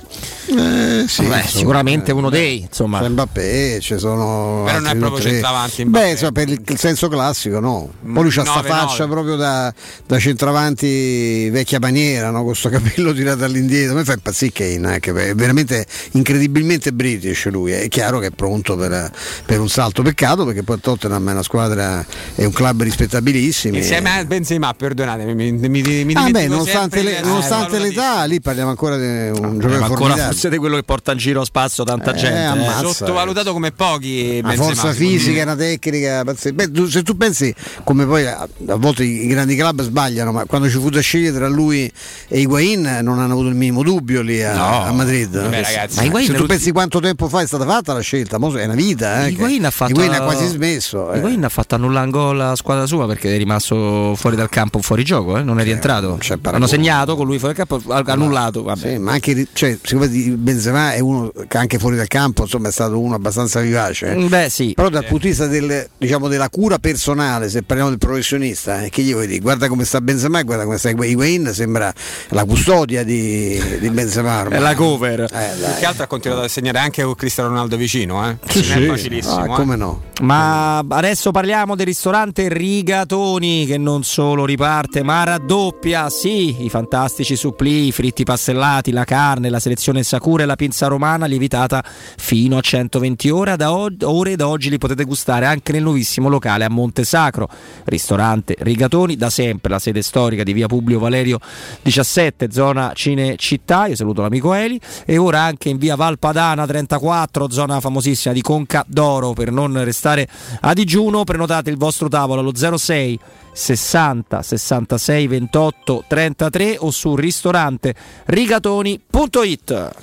Eh, sì, Vabbè, insomma, sicuramente eh, uno dei, insomma. C'è Mbappé, ci sono. Però non è proprio tre. centravanti, Beh, Mbappé. insomma, per il, senso classico, no. Poi lui c'ha sta 9-9. faccia proprio da, da centravanti vecchia maniera, no? Con sto capello tirato all'indietro. A me fa impazzire Kane, eh, che è veramente incredibilmente british lui. eh. È chiaro che è pronto per, per un salto. Peccato perché poi Tottenham è una squadra, è un club rispettabilissimo. Insieme a Benzema, perdonatemi, mi, mi, mi, Ah, beh, nonostante, le- nonostante eh, l'età, lì parliamo ancora di un Eh, giocatore ancora forse di quello che porta in giro a spazio tanta Eh, gente. eh. ammazza. sottovalutato come pochi Una Benzema, forza fisica, una tecnica. Beh, tu- se tu pensi come poi a, a volte i, grandi club sbagliano, ma quando ci fu da scegliere tra lui e Higuain non hanno avuto il minimo dubbio lì a, No. a Madrid. Beh, ragazzi, Ma Higuain se tu pensi quanto tempo fa è stata fatta la scelta, è una vita. Eh, Higuain ha fatto Higuain ha quasi smesso. eh. Higuain ha fatto annullare un gol alla squadra sua perché è rimasto fuori dal campo, fuori gioco, eh? non è rientrato. Hanno segnato con lui fuori dal campo, ha annullato. Vabbè. Sì, ma anche cioè, secondo me Benzema è uno che anche fuori dal campo insomma, è stato uno abbastanza vivace. Mm, Beh, sì. Però dal punto di vista del, diciamo, della cura personale, se parliamo del professionista, eh, che gli vuoi dire? Guarda come sta Benzema e guarda come sta Higuain, sembra la custodia di, di Benzema. ormai. È la cover. Eh, che altro ha continuato a segnare anche con Cristiano Ronaldo vicino, eh. Sì, non sì. è facilissimo. Ah, eh. come no? Ma adesso parliamo del ristorante Rigatoni che non solo riparte ma raddoppia, sì, i fantastici supplì, i fritti pastellati, la carne, la selezione Sakura e la pinza romana lievitata fino a 120 ore da, og- ore da oggi li potete gustare anche nel nuovissimo locale a Monte Sacro. Ristorante Rigatoni, da sempre la sede storica di via Publio Valerio 17, zona Cinecittà, io saluto l'amico Eli, e ora anche in via Valpadana 34, zona famosissima di Conca d'Oro, per non restare a digiuno, prenotate il vostro tavolo allo 06 60 66 28 33 o su ristorante rigatoni.it.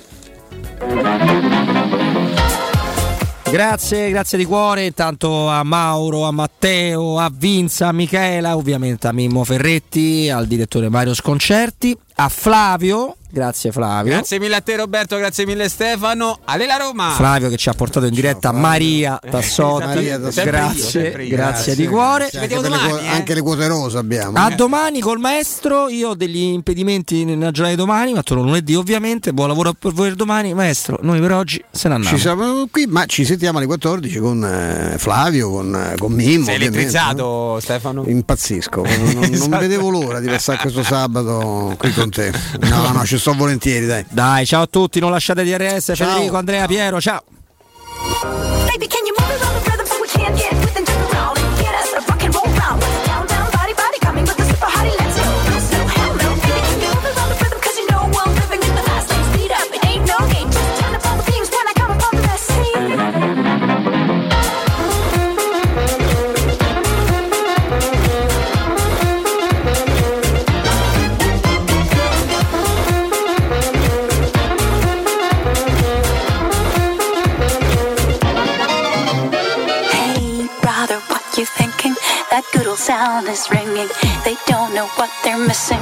Grazie, grazie di cuore. Intanto a Mauro, a Matteo, a Vinza, a Michela, ovviamente a Mimmo Ferretti, al direttore Mario Sconcerti, a Flavio, grazie Flavio. Grazie mille a te Roberto, grazie mille Stefano. Alela Roma. Flavio che ci ha portato in diretta Maria Tassotti, Maria Tassotti. grazie, io, io. grazie di Grazie. cuore. Sì, anche, per le quo- anche le quote rosa abbiamo. A domani col maestro, io ho degli impedimenti nella giornata di domani, ma torno lunedì ovviamente, buon lavoro per voi per domani, maestro, noi per oggi se ne andiamo. Ci siamo qui, ma ci sentiamo alle 14 con eh, Flavio, con, eh, con Mimmo. Sei elettrizzato Stefano? no? Impazzisco, non, non- non Esatto. vedevo l'ora di passare questo sabato qui con te. No, no, ci sto volentieri, dai. Dai, ciao a tutti, non lasciate DRS, Federico, Andrea, Piero, ciao. Baby, That good old sound is ringing. They don't know what they're missing.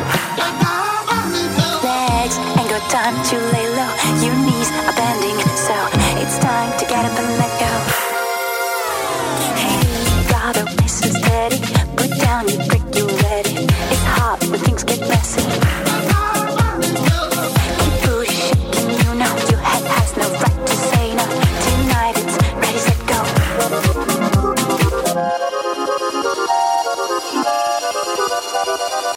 Legs ain't got time to lay low. Your knees are bending, so it's time to get up and let go. Hey, gotta listen steady. Put down your brick, you ready. It's hot when things get messy.